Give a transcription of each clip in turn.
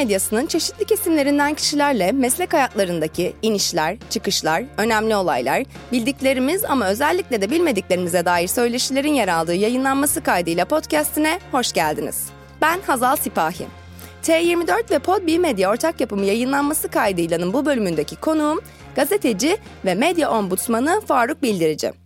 Medyasının çeşitli kesimlerinden kişilerle meslek hayatlarındaki inişler, çıkışlar, önemli olaylar, bildiklerimiz ama özellikle de bilmediklerimize dair söyleşilerin yer aldığı yayınlanması kaydıyla podcastine hoş geldiniz. Ben Hazal Sipahi. T24 ve Podbi Medya ortak yapımı yayınlanması kaydıylanın bu bölümündeki konuğum gazeteci ve medya ombudsmanı Faruk Bildirici.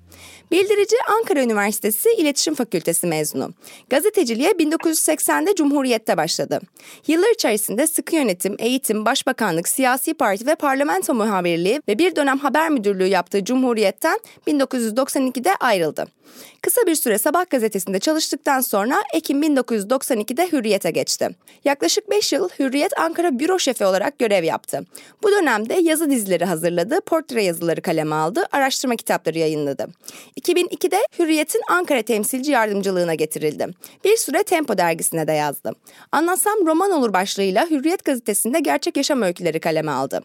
Bildirici Ankara Üniversitesi İletişim Fakültesi mezunu. Gazeteciliğe 1980'de Cumhuriyet'te başladı. Yıllar içerisinde sıkı yönetim, eğitim, başbakanlık, siyasi parti ve parlamento muhabirliği ve bir dönem haber müdürlüğü yaptığı Cumhuriyet'ten 1992'de ayrıldı. Kısa bir süre Sabah gazetesinde çalıştıktan sonra Ekim 1992'de Hürriyet'e geçti. Yaklaşık 5 yıl Hürriyet Ankara büro şefi olarak görev yaptı. Bu dönemde yazı dizileri hazırladı, portre yazıları kaleme aldı, araştırma kitapları yayınladı. 2002'de Hürriyet'in Ankara temsilci yardımcılığına getirildi. Bir süre Tempo dergisine de yazdı. Anlatsam roman olur başlığıyla Hürriyet gazetesinde gerçek yaşam öyküleri kaleme aldı.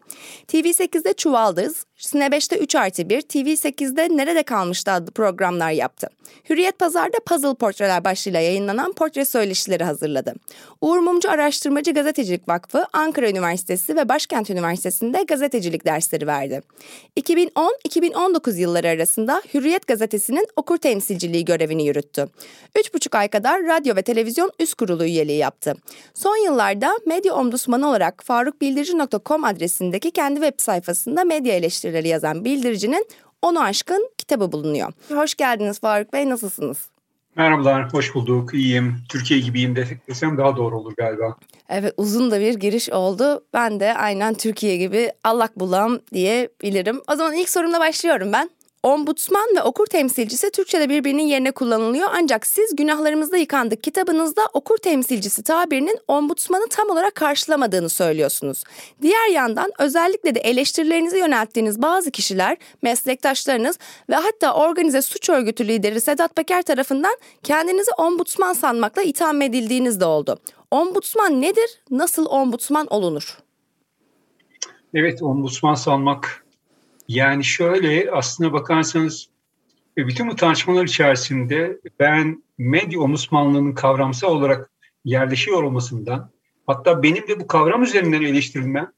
TV8'de Çuvaldız, Sine 5'te 3 artı 1, TV8'de Nerede Kalmıştı adlı programlar yaptı. Hürriyet Pazar'da Puzzle Portreler başlığıyla yayınlanan portre söyleşileri hazırladı. Uğur Mumcu Araştırmacı Gazetecilik Vakfı, Ankara Üniversitesi ve Başkent Üniversitesi'nde gazetecilik dersleri verdi. 2010-2019 yılları arasında Hürriyet Gazetesi'nin okur temsilciliği görevini yürüttü. 3,5 ay kadar radyo ve televizyon üst kurulu üyeliği yaptı. Son yıllarda medya ombudsmanı olarak farukbildirici.com adresindeki kendi web sayfasında medya eleştirileri yazan bildiricinin onu aşkın kitabı bulunuyor. Hoş geldiniz Faruk Bey, nasılsınız? Merhabalar, hoş bulduk. İyiyim. Türkiye gibiyim desem daha doğru olur galiba. Evet, uzun da bir giriş oldu. Ben de aynen Türkiye gibi allak bulam diyebilirim. O zaman ilk sorumla başlıyorum ben. Ombudsman ve okur temsilcisi Türkçe'de birbirinin yerine kullanılıyor ancak siz Günahlarımızda Yıkandık kitabınızda okur temsilcisi tabirinin ombudsmanı tam olarak karşılamadığını söylüyorsunuz. Diğer yandan özellikle de eleştirilerinizi yönelttiğiniz bazı kişiler, meslektaşlarınız ve hatta organize suç örgütü lideri Sedat Peker tarafından kendinizi ombudsman sanmakla itham edildiğiniz de oldu. Ombudsman nedir? Nasıl ombudsman olunur? Evet, ombudsman sanmak yani şöyle aslına bakarsanız e, bütün bu tartışmalar içerisinde ben medya omuzmanlığının kavramsal olarak yerleşiyor olmasından hatta benim de bu kavram üzerinden eleştirilmem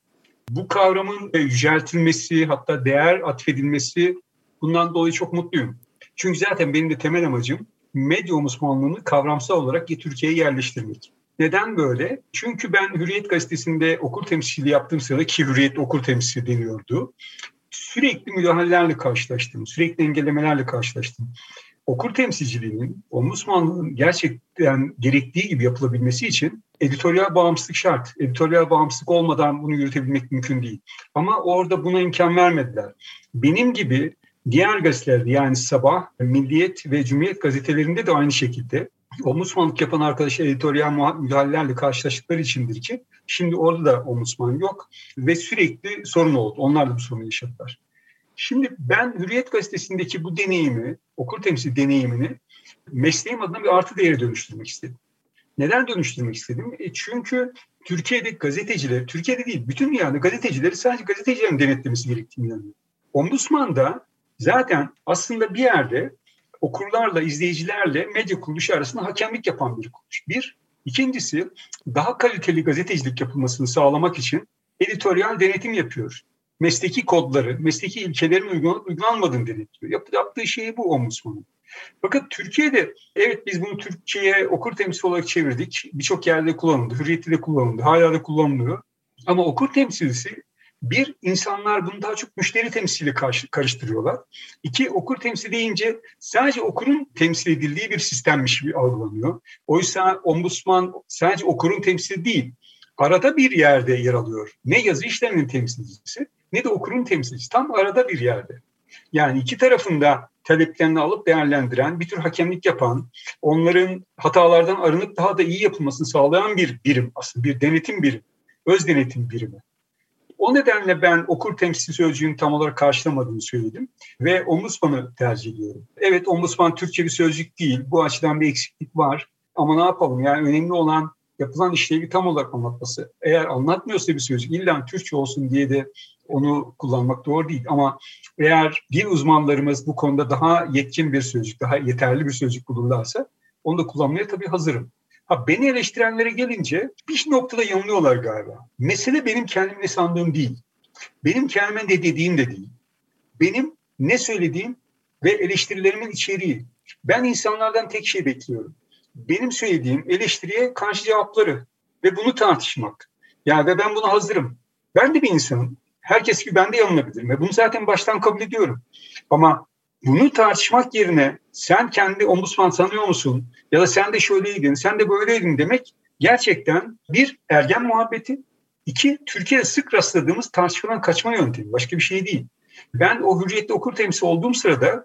bu kavramın e, yüceltilmesi hatta değer atfedilmesi bundan dolayı çok mutluyum. Çünkü zaten benim de temel amacım medya omuzmanlığını kavramsal olarak Türkiye'ye yerleştirmek. Neden böyle? Çünkü ben Hürriyet Gazetesi'nde okur temsilciliği yaptığım sırada ki Hürriyet okur temsilci deniyordu sürekli müdahalelerle karşılaştım, sürekli engellemelerle karşılaştım. Okur temsilciliğinin, ombudsmanlığın gerçekten gerektiği gibi yapılabilmesi için editoryal bağımsızlık şart. Editoryal bağımsızlık olmadan bunu yürütebilmek mümkün değil. Ama orada buna imkan vermediler. Benim gibi diğer gazetelerde yani Sabah, Milliyet ve Cumhuriyet gazetelerinde de aynı şekilde ombudsmanlık yapan arkadaşlar editoryal müdahalelerle karşılaştıkları içindir ki şimdi orada da ombudsman yok ve sürekli sorun oldu. Onlar da bu sorunu yaşadılar. Şimdi ben Hürriyet Gazetesi'ndeki bu deneyimi, okur temsil deneyimini mesleğim adına bir artı değere dönüştürmek istedim. Neden dönüştürmek istedim? E çünkü Türkiye'de gazeteciler, Türkiye'de değil bütün dünyada gazetecileri sadece gazetecilerin denetlemesi gerektiğini inanıyorum. Ombudsman da zaten aslında bir yerde okurlarla, izleyicilerle medya kuruluşu arasında hakemlik yapan bir kuruluş. Bir. İkincisi daha kaliteli gazetecilik yapılmasını sağlamak için editoryal denetim yapıyor. Mesleki kodları, mesleki ilkelerin uygulanıp uygulanmadığını denetliyor. Yap, yaptığı şey bu ombudsmanın. Fakat Türkiye'de evet biz bunu Türkçe'ye okur temsil olarak çevirdik. Birçok yerde kullanıldı. Hürriyette de kullanıldı. Hala da kullanılıyor. Ama okur temsilcisi bir, insanlar bunu daha çok müşteri temsili karıştırıyorlar. İki, okur temsil deyince sadece okurun temsil edildiği bir sistemmiş gibi algılanıyor. Oysa ombudsman sadece okurun temsili değil, arada bir yerde yer alıyor. Ne yazı işleminin temsilcisi ne de okurun temsilcisi. Tam arada bir yerde. Yani iki tarafında taleplerini alıp değerlendiren, bir tür hakemlik yapan, onların hatalardan arınıp daha da iyi yapılmasını sağlayan bir birim aslında, bir denetim birimi, öz denetim birimi. O nedenle ben okur temsil sözcüğünü tam olarak karşılamadığını söyledim ve ombudsmanı tercih ediyorum. Evet ombudsman Türkçe bir sözcük değil. Bu açıdan bir eksiklik var. Ama ne yapalım yani önemli olan yapılan işlevi tam olarak anlatması. Eğer anlatmıyorsa bir sözcük illa Türkçe olsun diye de onu kullanmak doğru değil. Ama eğer dil uzmanlarımız bu konuda daha yetkin bir sözcük, daha yeterli bir sözcük bulurlarsa onu da kullanmaya tabii hazırım. Ha, beni eleştirenlere gelince bir noktada yanılıyorlar galiba. Mesele benim kendimle sandığım değil. Benim kendime de dediğim de değil. Benim ne söylediğim ve eleştirilerimin içeriği. Ben insanlardan tek şey bekliyorum. Benim söylediğim eleştiriye karşı cevapları ve bunu tartışmak. Yani ve ben buna hazırım. Ben de bir insanım. Herkes gibi ben de yanılabilirim ve bunu zaten baştan kabul ediyorum. Ama bunu tartışmak yerine sen kendi ombudsman sanıyor musun? Ya da sen de şöyleydin, sen de böyleydin demek gerçekten bir ergen muhabbeti, iki Türkiye'de sık rastladığımız tartışmadan kaçma yöntemi. Başka bir şey değil. Ben o hürriyetli okur temsil olduğum sırada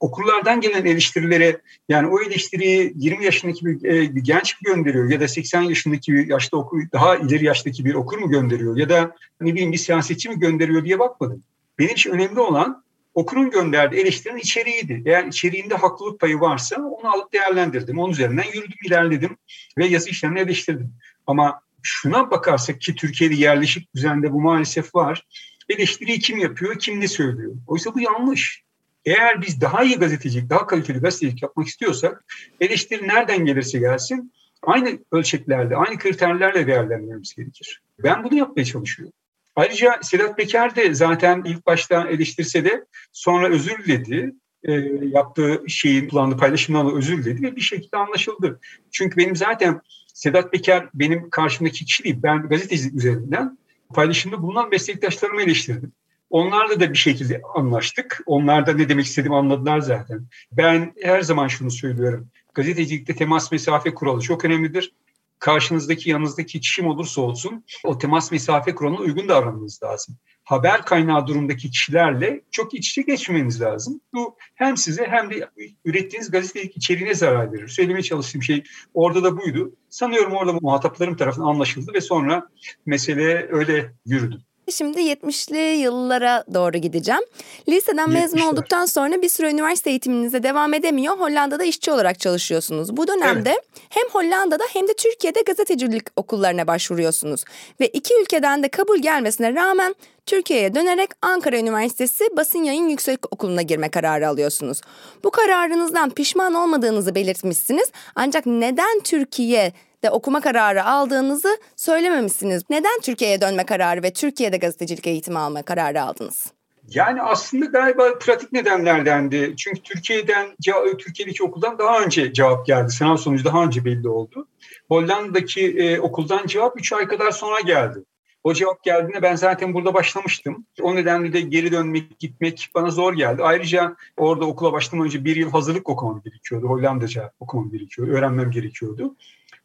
okurlardan gelen eleştirilere yani o eleştiriyi 20 yaşındaki bir, e, bir genç mi gönderiyor ya da 80 yaşındaki bir yaşta okur, daha ileri yaştaki bir okur mu gönderiyor ya da ne bileyim bir siyasetçi mi gönderiyor diye bakmadım. Benim için önemli olan okurun gönderdiği eleştirinin içeriğiydi. Eğer içeriğinde haklılık payı varsa onu alıp değerlendirdim. Onun üzerinden yürüdüm, ilerledim ve yazı işlerini eleştirdim. Ama şuna bakarsak ki Türkiye'de yerleşik düzende bu maalesef var. Eleştiriyi kim yapıyor, kim ne söylüyor? Oysa bu yanlış. Eğer biz daha iyi gazetecilik, daha kaliteli gazetecilik yapmak istiyorsak eleştiri nereden gelirse gelsin aynı ölçeklerde, aynı kriterlerle değerlendirmemiz gerekir. Ben bunu yapmaya çalışıyorum. Ayrıca Sedat Peker de zaten ilk başta eleştirse de sonra özür diledi. E, yaptığı şeyin kullandığı paylaşımdan özür diledi ve bir şekilde anlaşıldı. Çünkü benim zaten Sedat Peker benim karşımdaki kişi değil. Ben gazetecilik üzerinden paylaşımda bulunan meslektaşlarımı eleştirdim. Onlarla da bir şekilde anlaştık. Onlar da ne demek istediğimi anladılar zaten. Ben her zaman şunu söylüyorum. Gazetecilikte temas mesafe kuralı çok önemlidir karşınızdaki yanınızdaki kişim olursa olsun o temas mesafe kuralına uygun davranmanız lazım. Haber kaynağı durumdaki kişilerle çok iç içe geçmeniz lazım. Bu hem size hem de ürettiğiniz gazetelik içeriğine zarar verir. Söylemeye çalıştığım şey orada da buydu. Sanıyorum orada muhataplarım tarafından anlaşıldı ve sonra mesele öyle yürüdü. Şimdi 70'li yıllara doğru gideceğim. Liseden mezun olduktan sonra bir süre üniversite eğitiminize devam edemiyor. Hollanda'da işçi olarak çalışıyorsunuz. Bu dönemde evet. hem Hollanda'da hem de Türkiye'de gazetecilik okullarına başvuruyorsunuz. Ve iki ülkeden de kabul gelmesine rağmen Türkiye'ye dönerek Ankara Üniversitesi Basın Yayın Yüksek Okulu'na girme kararı alıyorsunuz. Bu kararınızdan pişman olmadığınızı belirtmişsiniz. Ancak neden Türkiye de okuma kararı aldığınızı söylememişsiniz. Neden Türkiye'ye dönme kararı ve Türkiye'de gazetecilik eğitimi alma kararı aldınız? Yani aslında galiba pratik nedenlerdendi. Çünkü Türkiye'den Türkiye'deki okuldan daha önce cevap geldi. Sınav sonucu daha önce belli oldu. Hollanda'daki e, okuldan cevap 3 ay kadar sonra geldi. O cevap geldiğinde ben zaten burada başlamıştım. O nedenle de geri dönmek, gitmek bana zor geldi. Ayrıca orada okula başlamadan önce bir yıl hazırlık okumam gerekiyordu. Hollandaca okumam gerekiyordu, öğrenmem gerekiyordu.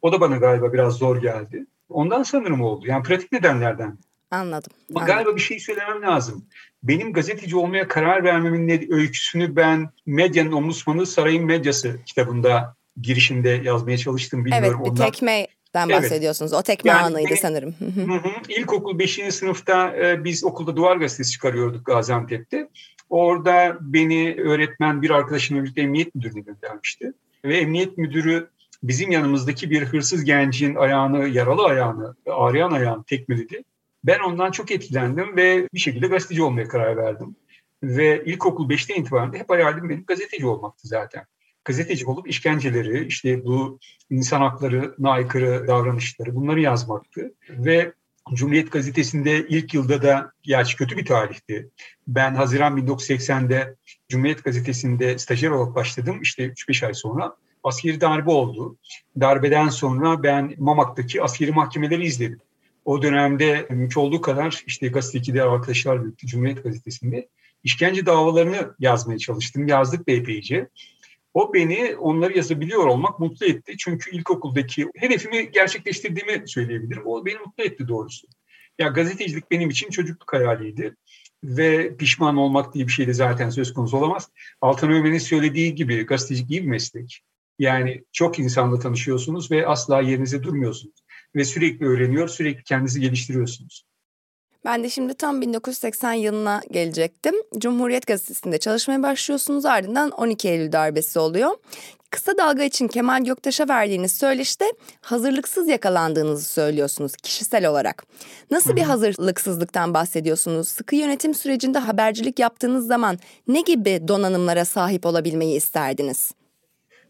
O da bana galiba biraz zor geldi. Ondan sanırım oldu. Yani pratik nedenlerden. Anladım. Ama anladım. galiba bir şey söylemem lazım. Benim gazeteci olmaya karar vermemin ne, öyküsünü ben Medyanın Ombudsmanı Sarayın Medyası kitabında girişinde yazmaya çalıştım. Bilmiyorum. Evet bir Ondan... tekmeden bahsediyorsunuz. Evet. O tekme yani anıydı benim, sanırım. hı hı. İlkokul 5. sınıfta e, biz okulda duvar gazetesi çıkarıyorduk Gaziantep'te. Orada beni öğretmen bir arkadaşımla birlikte emniyet müdürüne göndermişti. Ve emniyet müdürü bizim yanımızdaki bir hırsız gencin ayağını, yaralı ayağını, ağrıyan ayağını tekmeledi. Ben ondan çok etkilendim ve bir şekilde gazeteci olmaya karar verdim. Ve ilkokul 5'te itibaren de hep hayalim benim gazeteci olmaktı zaten. Gazeteci olup işkenceleri, işte bu insan haklarına aykırı davranışları bunları yazmaktı. Ve Cumhuriyet Gazetesi'nde ilk yılda da gerçi kötü bir tarihti. Ben Haziran 1980'de Cumhuriyet Gazetesi'nde stajyer olarak başladım. İşte 3-5 ay sonra askeri darbe oldu. Darbeden sonra ben Mamak'taki askeri mahkemeleri izledim. O dönemde mümkün olduğu kadar işte gazeteki diğer arkadaşlar birlikte Cumhuriyet Gazetesi'nde işkence davalarını yazmaya çalıştım. Yazdık epeyce. O beni onları yazabiliyor olmak mutlu etti. Çünkü ilkokuldaki hedefimi gerçekleştirdiğimi söyleyebilirim. O beni mutlu etti doğrusu. Ya gazetecilik benim için çocukluk hayaliydi ve pişman olmak diye bir şey de zaten söz konusu olamaz. Altan Ömer'in söylediği gibi gazetecilik iyi bir meslek. Yani çok insanla tanışıyorsunuz ve asla yerinize durmuyorsunuz. Ve sürekli öğreniyor, sürekli kendinizi geliştiriyorsunuz. Ben de şimdi tam 1980 yılına gelecektim. Cumhuriyet Gazetesi'nde çalışmaya başlıyorsunuz ardından 12 Eylül darbesi oluyor. Kısa dalga için Kemal Göktaş'a verdiğiniz söyleşte hazırlıksız yakalandığınızı söylüyorsunuz kişisel olarak. Nasıl bir hazırlıksızlıktan bahsediyorsunuz? Sıkı yönetim sürecinde habercilik yaptığınız zaman ne gibi donanımlara sahip olabilmeyi isterdiniz?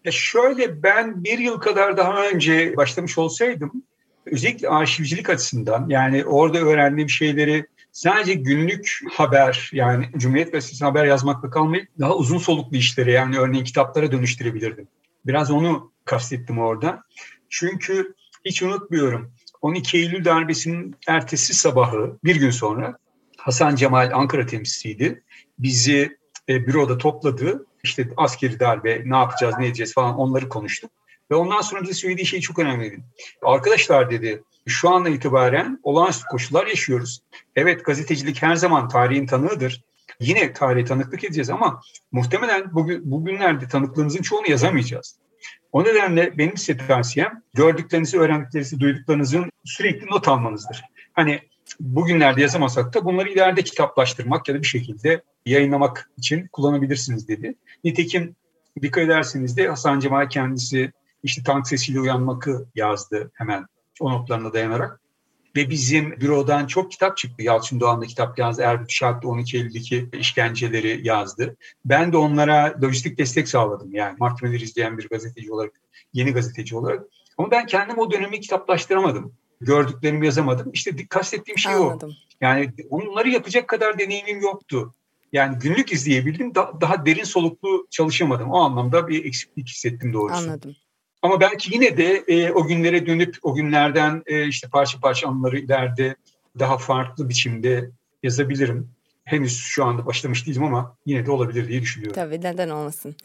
Ya şöyle ben bir yıl kadar daha önce başlamış olsaydım özellikle arşivcilik açısından yani orada öğrendiğim şeyleri sadece günlük haber yani Cumhuriyet Gazetesi haber yazmakla kalmayıp daha uzun soluklu işlere yani örneğin kitaplara dönüştürebilirdim. Biraz onu kastettim orada. Çünkü hiç unutmuyorum 12 Eylül darbesinin ertesi sabahı bir gün sonra Hasan Cemal Ankara temsilcisiydi. Bizi e, büroda topladı. İşte askeri darbe ne yapacağız ne edeceğiz falan onları konuştuk. Ve ondan sonra bize söylediği şey çok önemliydi. Arkadaşlar dedi şu anda itibaren olağanüstü koşullar yaşıyoruz. Evet gazetecilik her zaman tarihin tanığıdır. Yine tarihe tanıklık edeceğiz ama muhtemelen bugün, bugünlerde tanıklığımızın çoğunu yazamayacağız. O nedenle benim size tavsiyem gördüklerinizi, öğrendiklerinizi, duyduklarınızın sürekli not almanızdır. Hani bugünlerde yazamasak da bunları ileride kitaplaştırmak ya da bir şekilde yayınlamak için kullanabilirsiniz dedi. Nitekim dikkat ederseniz de Hasan Cemal kendisi işte tank sesiyle uyanmakı yazdı hemen o notlarına dayanarak. Ve bizim bürodan çok kitap çıktı. Yalçın Doğan da kitap yazdı. Erbil Şartlı 12 Eylül'deki işkenceleri yazdı. Ben de onlara lojistik destek sağladım. Yani mahkemeleri izleyen bir gazeteci olarak, yeni gazeteci olarak. Ama ben kendim o dönemi kitaplaştıramadım. Gördüklerimi yazamadım. İşte kastettiğim şey Anladım. o. Yani onları yapacak kadar deneyimim yoktu. Yani günlük izleyebildim. Da, daha derin soluklu çalışamadım. O anlamda bir eksiklik hissettim doğrusu. Anladım. Ama belki yine de e, o günlere dönüp o günlerden e, işte parça parça anıları ileride daha farklı biçimde yazabilirim. Henüz şu anda başlamış değilim ama yine de olabilir diye düşünüyorum. Tabii neden olmasın.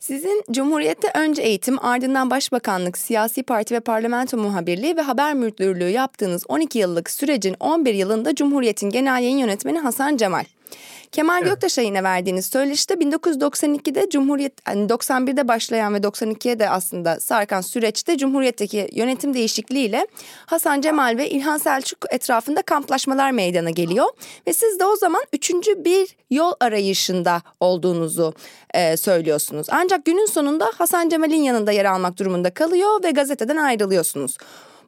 Sizin Cumhuriyet'te önce eğitim ardından başbakanlık, siyasi parti ve parlamento muhabirliği ve haber müdürlüğü yaptığınız 12 yıllık sürecin 11 yılında Cumhuriyet'in genel yayın yönetmeni Hasan Cemal. Kemal evet. Göktaş'a yine verdiğiniz söyleşte 1992'de Cumhuriyet yani 91'de başlayan ve 92'ye de aslında sarkan süreçte Cumhuriyet'teki yönetim değişikliğiyle Hasan Cemal ve İlhan Selçuk etrafında kamplaşmalar meydana geliyor ve siz de o zaman üçüncü bir yol arayışında olduğunuzu e, söylüyorsunuz. Ancak günün sonunda Hasan Cemal'in yanında yer almak durumunda kalıyor ve gazeteden ayrılıyorsunuz.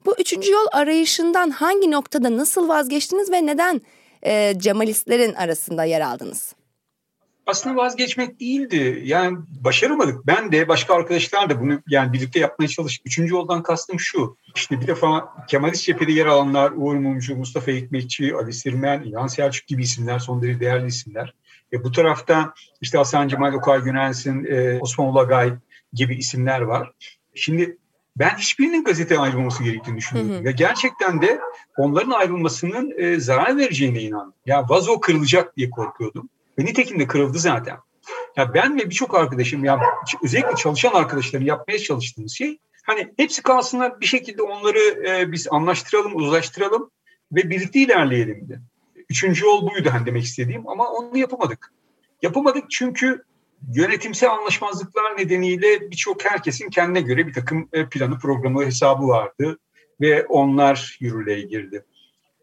Bu üçüncü yol arayışından hangi noktada nasıl vazgeçtiniz ve neden e, Cemalistlerin arasında yer aldınız? Aslında vazgeçmek değildi. Yani başaramadık. Ben de başka arkadaşlar da bunu yani birlikte yapmaya çalıştık. Üçüncü yoldan kastım şu. İşte bir defa Kemalist cephede yer alanlar Uğur Mumcu, Mustafa Hikmetçi, Ali Sirmen, İlhan Selçuk gibi isimler son derece değerli isimler. E, bu tarafta işte Hasan Cemal Okay Günelsin, e, Osman Ulagay gibi isimler var. Şimdi ben hiçbirinin gazete ayrılması gerektiğini düşünüyorum. Hı hı. Ve gerçekten de onların ayrılmasının e, zarar vereceğine inandım. Ya vazo kırılacak diye korkuyordum. Ve nitekim de kırıldı zaten. Ya ben ve birçok arkadaşım ya özellikle çalışan arkadaşların yapmaya çalıştığımız şey hani hepsi kalsınlar bir şekilde onları e, biz anlaştıralım, uzlaştıralım ve birlikte ilerleyelim de. Üçüncü yol buydu hani demek istediğim ama onu yapamadık. Yapamadık çünkü yönetimsel anlaşmazlıklar nedeniyle birçok herkesin kendine göre bir takım e, planı, programı, hesabı vardı ve onlar yürürlüğe girdi.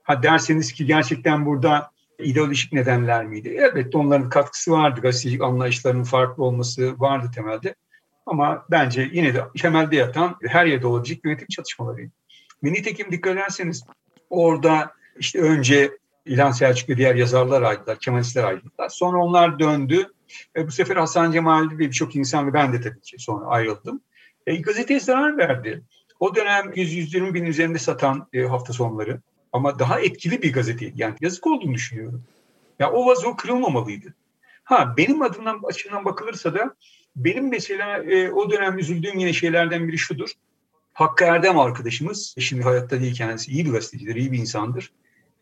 Ha derseniz ki gerçekten burada ideolojik nedenler miydi? Elbette onların katkısı vardı. Gazetecilik anlayışlarının farklı olması vardı temelde. Ama bence yine de temelde yatan her yerde olabilecek yönetim çatışmalarıydı. Ve nitekim dikkat ederseniz orada işte önce İlhan Selçuk ve diğer yazarlar ayrıldılar, Kemalistler ayrıldılar. Sonra onlar döndü e, bu sefer Hasan Cemal ve birçok insan ve ben de tabii ki sonra ayrıldım. E, gazeteye zarar verdi. O dönem 100-120 bin üzerinde satan e, hafta sonları ama daha etkili bir gazeteydi. Yani yazık olduğunu düşünüyorum. Ya o vazo kırılmamalıydı. Ha benim adımdan açımdan bakılırsa da benim mesela e, o dönem üzüldüğüm yine şeylerden biri şudur. Hakkı Erdem arkadaşımız, şimdi hayatta değil kendisi, iyi bir gazetecidir, iyi bir insandır.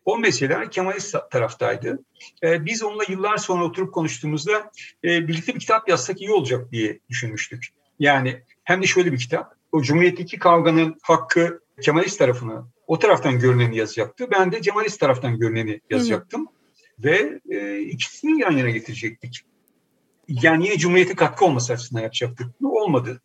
O mesela Kemalist taraftaydı. Ee, biz onunla yıllar sonra oturup konuştuğumuzda e, birlikte bir kitap yazsak iyi olacak diye düşünmüştük. Yani hem de şöyle bir kitap. O Cumhuriyet'teki kavganın hakkı Kemalist tarafını o taraftan görüneni yazacaktı. Ben de Cemalist taraftan görüneni yazacaktım. Hı. Ve e, ikisini yan yana getirecektik. Yani yine Cumhuriyet'e katkı olması açısından yapacaktık. Bu olmadı.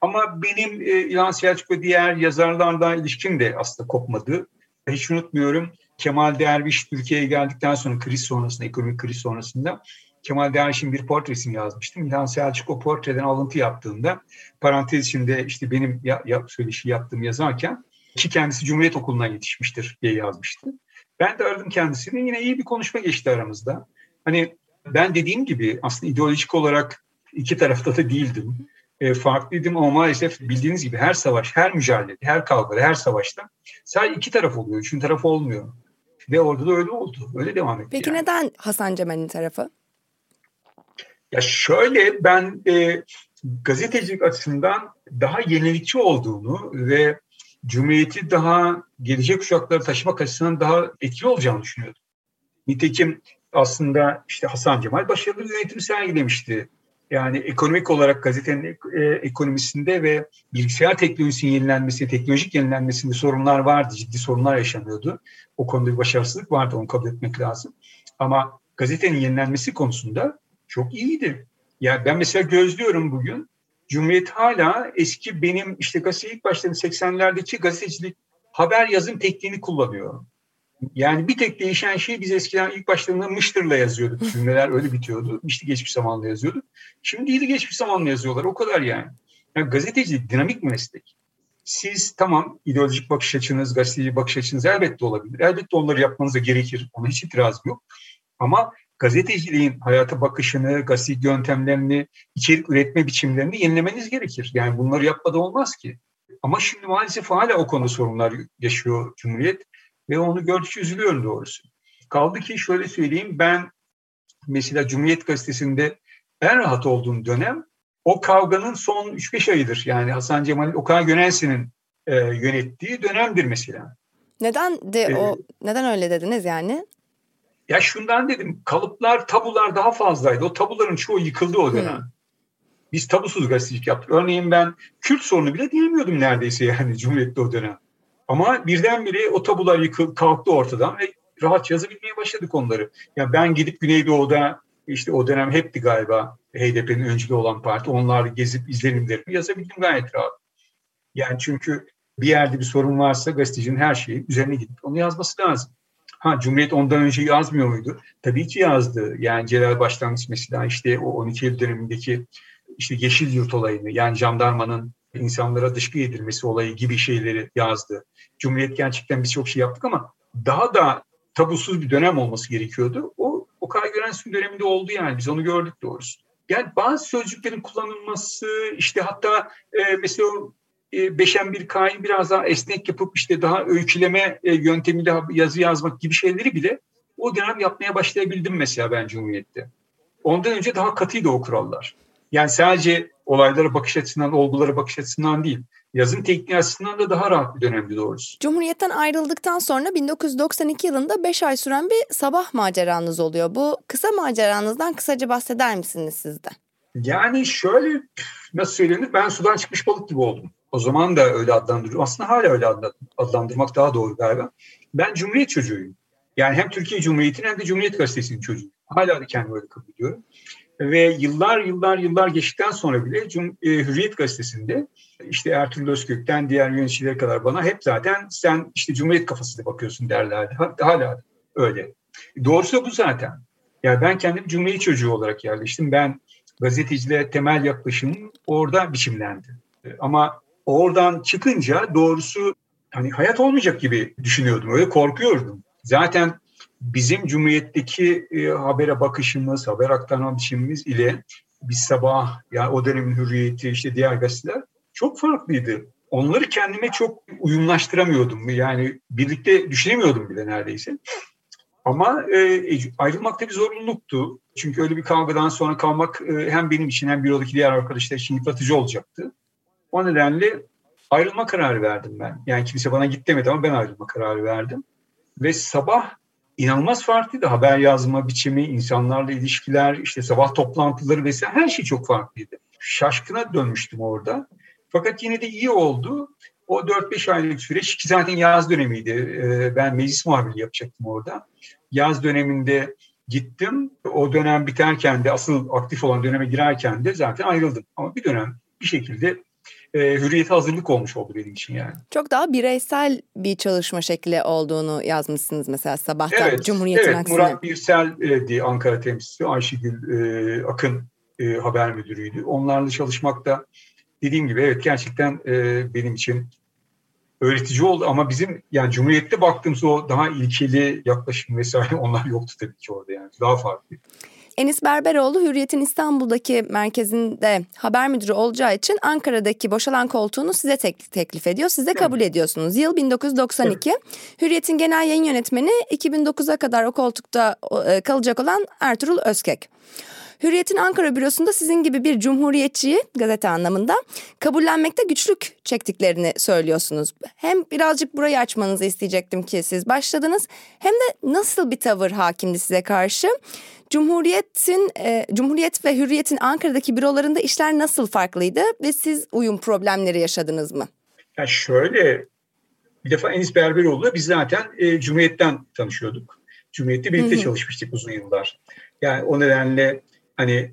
Ama benim e, İlhan Selçuk ve diğer yazarlarla ilişkim de aslında kopmadı. Hiç unutmuyorum. Kemal Derviş Türkiye'ye geldikten sonra kriz sonrasında, ekonomik kriz sonrasında Kemal Derviş'in bir portresini yazmıştım. İlhan Selçuk o portreden alıntı yaptığında parantez içinde işte benim ya, ya, söyleşi yaptığım yazarken ki kendisi Cumhuriyet Okulu'ndan yetişmiştir diye yazmıştı. Ben de aradım kendisini. Yine iyi bir konuşma geçti aramızda. Hani ben dediğim gibi aslında ideolojik olarak iki tarafta da değildim. e, farklıydım ama maalesef bildiğiniz gibi her savaş, her mücadele, her kavga, her savaşta sadece iki taraf oluyor, üçüncü taraf olmuyor. Ve orada da öyle oldu. Öyle devam etti. Peki yani. neden Hasan Cemal'in tarafı? Ya şöyle ben e, gazetecilik açısından daha yenilikçi olduğunu ve Cumhuriyeti daha gelecek kuşaklara taşımak açısından daha etkili olacağını düşünüyordum. Nitekim aslında işte Hasan Cemal başarılı bir yönetim sergilemişti. Yani ekonomik olarak gazetenin e, ekonomisinde ve bilgisayar teknolojisinin yenilenmesi, teknolojik yenilenmesinde sorunlar vardı, ciddi sorunlar yaşanıyordu. O konuda bir başarısızlık vardı, onu kabul etmek lazım. Ama gazetenin yenilenmesi konusunda çok iyiydi. Yani ben mesela gözlüyorum bugün, Cumhuriyet hala eski benim işte gazete ilk başladığım 80'lerdeki gazetecilik haber yazım tekniğini kullanıyor. Yani bir tek değişen şey biz eskiden ilk başlarında Mıştır'la yazıyorduk. Cümleler öyle bitiyordu. İşte geçmiş zamanla yazıyorduk. Şimdi iyi geçmiş zamanla yazıyorlar. O kadar yani. yani gazetecilik dinamik bir meslek. Siz tamam ideolojik bakış açınız, gazeteci bakış açınız elbette olabilir. Elbette onları yapmanıza gerekir. Ona hiç itirazım yok. Ama gazeteciliğin hayata bakışını, gazetecilik yöntemlerini, içerik üretme biçimlerini yenilemeniz gerekir. Yani bunları yapmadan olmaz ki. Ama şimdi maalesef hala o konuda sorunlar yaşıyor Cumhuriyet. Ve onu gördükçe üzülüyorum doğrusu. Kaldı ki şöyle söyleyeyim ben mesela Cumhuriyet Gazetesi'nde en rahat olduğum dönem o kavganın son 3-5 ayıdır. Yani Hasan Cemal Okan Gönensi'nin e, yönettiği dönemdir mesela. Neden de ee, o neden öyle dediniz yani? Ya şundan dedim kalıplar tabular daha fazlaydı. O tabuların çoğu yıkıldı o dönem. Hmm. Biz tabusuz gazetecilik yaptık. Örneğin ben Kürt sorunu bile diyemiyordum neredeyse yani Cumhuriyet'te o dönem. Ama birdenbire o tabular yıkıldı, kalktı ortadan ve rahat yazabilmeye başladık onları. Yani ben gidip Güneydoğu'da işte o dönem hepti galiba HDP'nin öncülü olan parti. Onlar gezip izlenimlerimi yazabildim gayet rahat. Yani çünkü bir yerde bir sorun varsa gazetecinin her şeyi üzerine gidip onu yazması lazım. Ha Cumhuriyet ondan önce yazmıyor muydu? Tabii ki yazdı. Yani Celal Başlangıç mesela işte o 12 Eylül dönemindeki işte Yeşil Yurt olayını yani jandarmanın insanlara dışkı yedirmesi olayı gibi şeyleri yazdı. Cumhuriyet gerçekten birçok şey yaptık ama daha da tabusuz bir dönem olması gerekiyordu. O Okay Görensin döneminde oldu yani biz onu gördük doğrusu. Yani bazı sözcüklerin kullanılması işte hatta e, mesela e, beşen bir K'yı biraz daha esnek yapıp işte daha öyküleme e, yöntemiyle yazı yazmak gibi şeyleri bile o dönem yapmaya başlayabildim mesela ben Cumhuriyet'te. Ondan önce daha katıydı o kurallar. Yani sadece olaylara bakış açısından, olgulara bakış açısından değil, yazım tekniği açısından da daha rahat bir dönemdi doğrusu. Cumhuriyet'ten ayrıldıktan sonra 1992 yılında 5 ay süren bir sabah maceranız oluyor. Bu kısa maceranızdan kısaca bahseder misiniz siz de? Yani şöyle nasıl söylenir ben sudan çıkmış balık gibi oldum. O zaman da öyle adlandırıyorum. Aslında hala öyle adlandırmak daha doğru galiba. Ben Cumhuriyet çocuğuyum. Yani hem Türkiye Cumhuriyeti'nin hem de Cumhuriyet Gazetesi'nin çocuğuyum. Hala da kendimi öyle kabul ediyorum. Ve yıllar yıllar yıllar geçtikten sonra bile Cum e, Hürriyet Gazetesi'nde işte Ertuğrul Özkök'ten diğer yöneticilere kadar bana hep zaten sen işte Cumhuriyet kafasıyla bakıyorsun derlerdi. Hala öyle. Doğrusu bu zaten. Yani ben kendim Cumhuriyet çocuğu olarak yerleştim. Ben gazeteciliğe temel yaklaşımım orada biçimlendi. Ama oradan çıkınca doğrusu hani hayat olmayacak gibi düşünüyordum. Öyle korkuyordum. Zaten bizim Cumhuriyet'teki e, habere bakışımız, haber aktarma biçimimiz ile biz sabah yani o dönemin hürriyeti işte diğer gazeteler çok farklıydı. Onları kendime çok uyumlaştıramıyordum. Yani birlikte düşünemiyordum bile neredeyse. Ama e, e ayrılmak da bir zorunluluktu. Çünkü öyle bir kavgadan sonra kalmak e, hem benim için hem bürodaki diğer arkadaşlar için yıpratıcı olacaktı. O nedenle ayrılma kararı verdim ben. Yani kimse bana git demedi ama ben ayrılma kararı verdim. Ve sabah inanılmaz farklıydı. Haber yazma biçimi, insanlarla ilişkiler, işte sabah toplantıları vesaire her şey çok farklıydı. Şaşkına dönmüştüm orada. Fakat yine de iyi oldu. O 4-5 aylık süreç ki zaten yaz dönemiydi. Ee, ben meclis muhabirliği yapacaktım orada. Yaz döneminde gittim. O dönem biterken de asıl aktif olan döneme girerken de zaten ayrıldım. Ama bir dönem bir şekilde e, hürriyete hazırlık olmuş oldu benim için yani. Çok daha bireysel bir çalışma şekli olduğunu yazmışsınız mesela sabahtan evet, Cumhuriyet'in evet, aksine. Murat Birsel e, diye Ankara temsilcisi Ayşegül e, Akın e, haber müdürüydü. Onlarla çalışmak da dediğim gibi evet gerçekten e, benim için öğretici oldu ama bizim yani Cumhuriyet'te baktığımız o daha ilkeli yaklaşım vesaire onlar yoktu tabii ki orada yani daha farklı. Enis Berberoğlu Hürriyet'in İstanbul'daki merkezinde haber müdürü olacağı için Ankara'daki boşalan koltuğunu size tek teklif ediyor. Siz de kabul ediyorsunuz. Yıl 1992. Evet. Hürriyet'in genel yayın yönetmeni 2009'a kadar o koltukta e, kalacak olan Ertuğrul Özkek. Hürriyet'in Ankara bürosunda sizin gibi bir cumhuriyetçiyi gazete anlamında kabullenmekte güçlük çektiklerini söylüyorsunuz. Hem birazcık burayı açmanızı isteyecektim ki siz başladınız hem de nasıl bir tavır hakimdi size karşı? Cumhuriyet'in e, Cumhuriyet ve Hürriyet'in Ankara'daki bürolarında işler nasıl farklıydı ve siz uyum problemleri yaşadınız mı? Ya şöyle bir defa Enis Berberoğlu'la biz zaten e, Cumhuriyet'ten tanışıyorduk. Cumhuriyet'te birlikte Hı-hı. çalışmıştık uzun yıllar. Yani o nedenle hani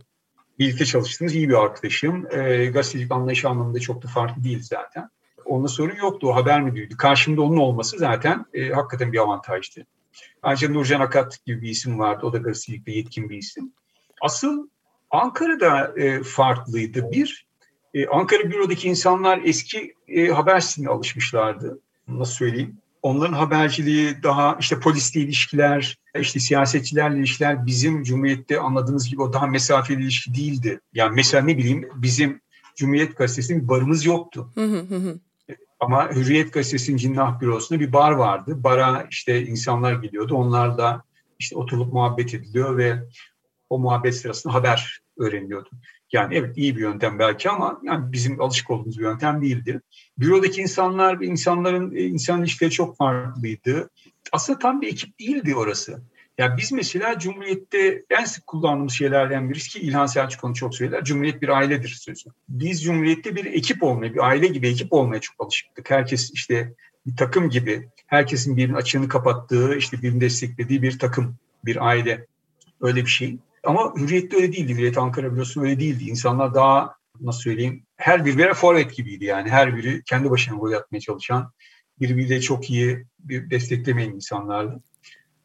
birlikte çalıştığımız iyi bir arkadaşım. E, gazetecilik anlayışı anlamında çok da farklı değil zaten. Onunla sorun yoktu. O haber müdürüydü. Karşımda onun olması zaten e, hakikaten bir avantajdı. Ayrıca Nurcan Akat gibi bir isim vardı. O da gazetecilikte yetkin bir isim. Asıl Ankara'da e, farklıydı. Bir, e, Ankara bürodaki insanlar eski e, haber stiline alışmışlardı. Nasıl söyleyeyim? onların haberciliği daha işte polisle ilişkiler, işte siyasetçilerle ilişkiler bizim Cumhuriyet'te anladığımız gibi o daha mesafeli ilişki değildi. Yani mesela ne bileyim bizim Cumhuriyet Gazetesi'nin bir barımız yoktu. Ama Hürriyet Gazetesi'nin Cinnah Bürosu'nda bir bar vardı. Bara işte insanlar geliyordu. Onlarla işte oturup muhabbet ediliyor ve o muhabbet sırasında haber öğreniliyordu. Yani evet iyi bir yöntem belki ama yani bizim alışık olduğumuz bir yöntem değildi. Bürodaki insanlar insanların e, insan ilişkileri çok farklıydı. Aslında tam bir ekip değildi orası. Yani biz mesela Cumhuriyet'te en sık kullandığımız şeylerden birisi ki İlhan Selçuk onu çok söyler. Cumhuriyet bir ailedir sözü. Biz Cumhuriyet'te bir ekip olmaya, bir aile gibi ekip olmaya çok alışıktık. Herkes işte bir takım gibi, herkesin birinin açığını kapattığı, işte birini desteklediği bir takım, bir aile. Öyle bir şey. Ama Hürriyet'te öyle değildi. Hürriyet Ankara Bürosu öyle değildi. İnsanlar daha nasıl söyleyeyim her biri birer forvet gibiydi yani. Her biri kendi başına gol atmaya çalışan, birbiriyle çok iyi bir desteklemeyen insanlardı.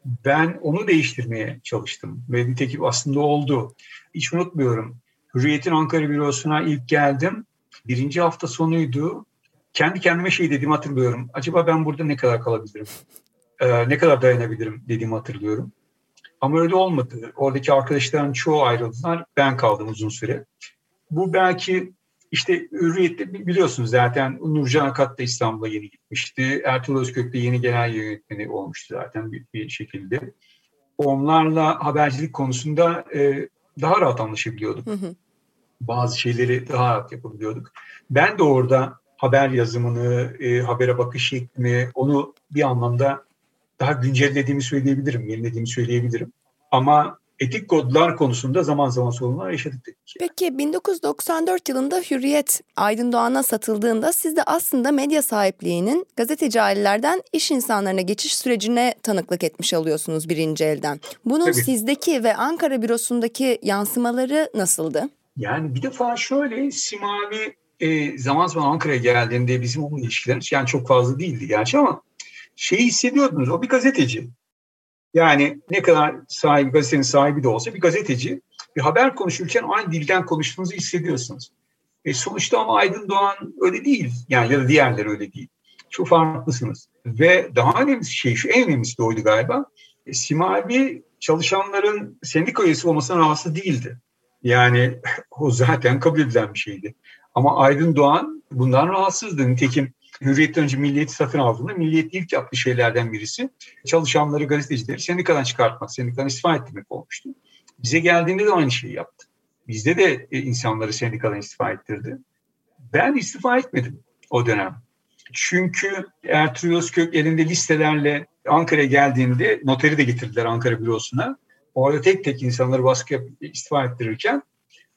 Ben onu değiştirmeye çalıştım ve nitekim aslında oldu. Hiç unutmuyorum. Hürriyet'in Ankara bürosuna ilk geldim. Birinci hafta sonuydu. Kendi kendime şey dediğimi hatırlıyorum. Acaba ben burada ne kadar kalabilirim? Ee, ne kadar dayanabilirim dediğimi hatırlıyorum. Ama öyle olmadı. Oradaki arkadaşların çoğu ayrıldılar. Ben kaldım uzun süre. Bu belki işte Hürriyet'te biliyorsunuz zaten Nurcan Akat da İstanbul'a yeni gitmişti. Ertuğrul Özkök de yeni genel yönetmeni olmuştu zaten bir, bir şekilde. Onlarla habercilik konusunda e, daha rahat anlaşabiliyorduk. Hı hı. Bazı şeyleri daha rahat yapabiliyorduk. Ben de orada haber yazımını, e, habere bakış şeklimi, onu bir anlamda daha güncellediğimi söyleyebilirim, yenilediğimi söyleyebilirim. Ama etik kodlar konusunda zaman zaman sorunlar yaşadık ki. Peki 1994 yılında Hürriyet Aydın Doğan'a satıldığında siz de aslında medya sahipliğinin gazeteci ailelerden iş insanlarına geçiş sürecine tanıklık etmiş oluyorsunuz birinci elden. Bunun tabii. sizdeki ve Ankara bürosundaki yansımaları nasıldı? Yani bir defa şöyle Simavi e, zaman zaman Ankara'ya geldiğinde bizim onun ilişkilerimiz yani çok fazla değildi gerçi ama şeyi hissediyordunuz. O bir gazeteci. Yani ne kadar sahibi, gazetenin sahibi de olsa bir gazeteci bir haber konuşurken aynı dilden konuştuğunuzu hissediyorsunuz. E sonuçta ama Aydın Doğan öyle değil. Yani ya da diğerleri öyle değil. Çok farklısınız. Ve daha önemli şey şu, en önemlisi de oydu galiba. E, Simavi çalışanların sendika üyesi olmasına rahatsız değildi. Yani o zaten kabul edilen bir şeydi. Ama Aydın Doğan bundan rahatsızdı. Nitekim Hürriyetten önce Milliyet'i satın aldığında Milliyet ilk yaptığı şeylerden birisi çalışanları, gazetecileri sendikadan çıkartmak, sendikadan istifa ettirmek olmuştu. Bize geldiğinde de aynı şeyi yaptı. Bizde de e, insanları sendikadan istifa ettirdi. Ben istifa etmedim o dönem. Çünkü Ertuğrul Özkök elinde listelerle Ankara'ya geldiğinde noteri de getirdiler Ankara bürosuna. Orada tek tek insanları baskı yapıp istifa ettirirken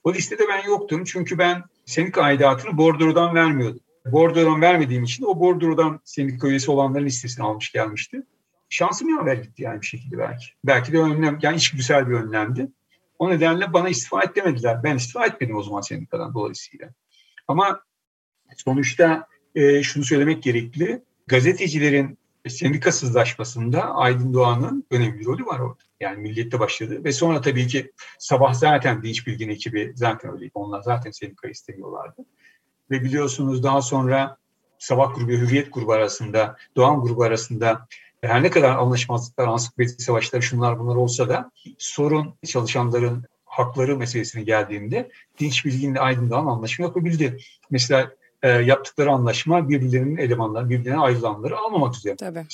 o listede ben yoktum. Çünkü ben sendika aidatını bordrodan vermiyordum bordrodan vermediğim için o bordrodan sendika üyesi olanların listesini almış gelmişti. Şansım yaver gitti yani bir şekilde belki. Belki de önlem, yani içgüdüsel bir önlemdi. O nedenle bana istifa et demediler. Ben istifa etmedim o zaman sendikadan dolayısıyla. Ama sonuçta e, şunu söylemek gerekli. Gazetecilerin sendikasızlaşmasında Aydın Doğan'ın önemli bir rolü var orada. Yani millette başladı ve sonra tabii ki sabah zaten Dinç Bilgin ekibi zaten öyleydi. Onlar zaten sendika istemiyorlardı ve biliyorsunuz daha sonra Sabah grubu, Hürriyet grubu arasında, Doğan grubu arasında her ne kadar anlaşmazlıklar, ansiklopedi savaşları, şunlar bunlar olsa da sorun çalışanların hakları meselesine geldiğinde Dinç Bilgin'le Aydın Doğan anlaşma yapabildi. Mesela e, yaptıkları anlaşma birbirlerinin elemanları, birbirlerine ayrılanları almamak üzere. Tabii.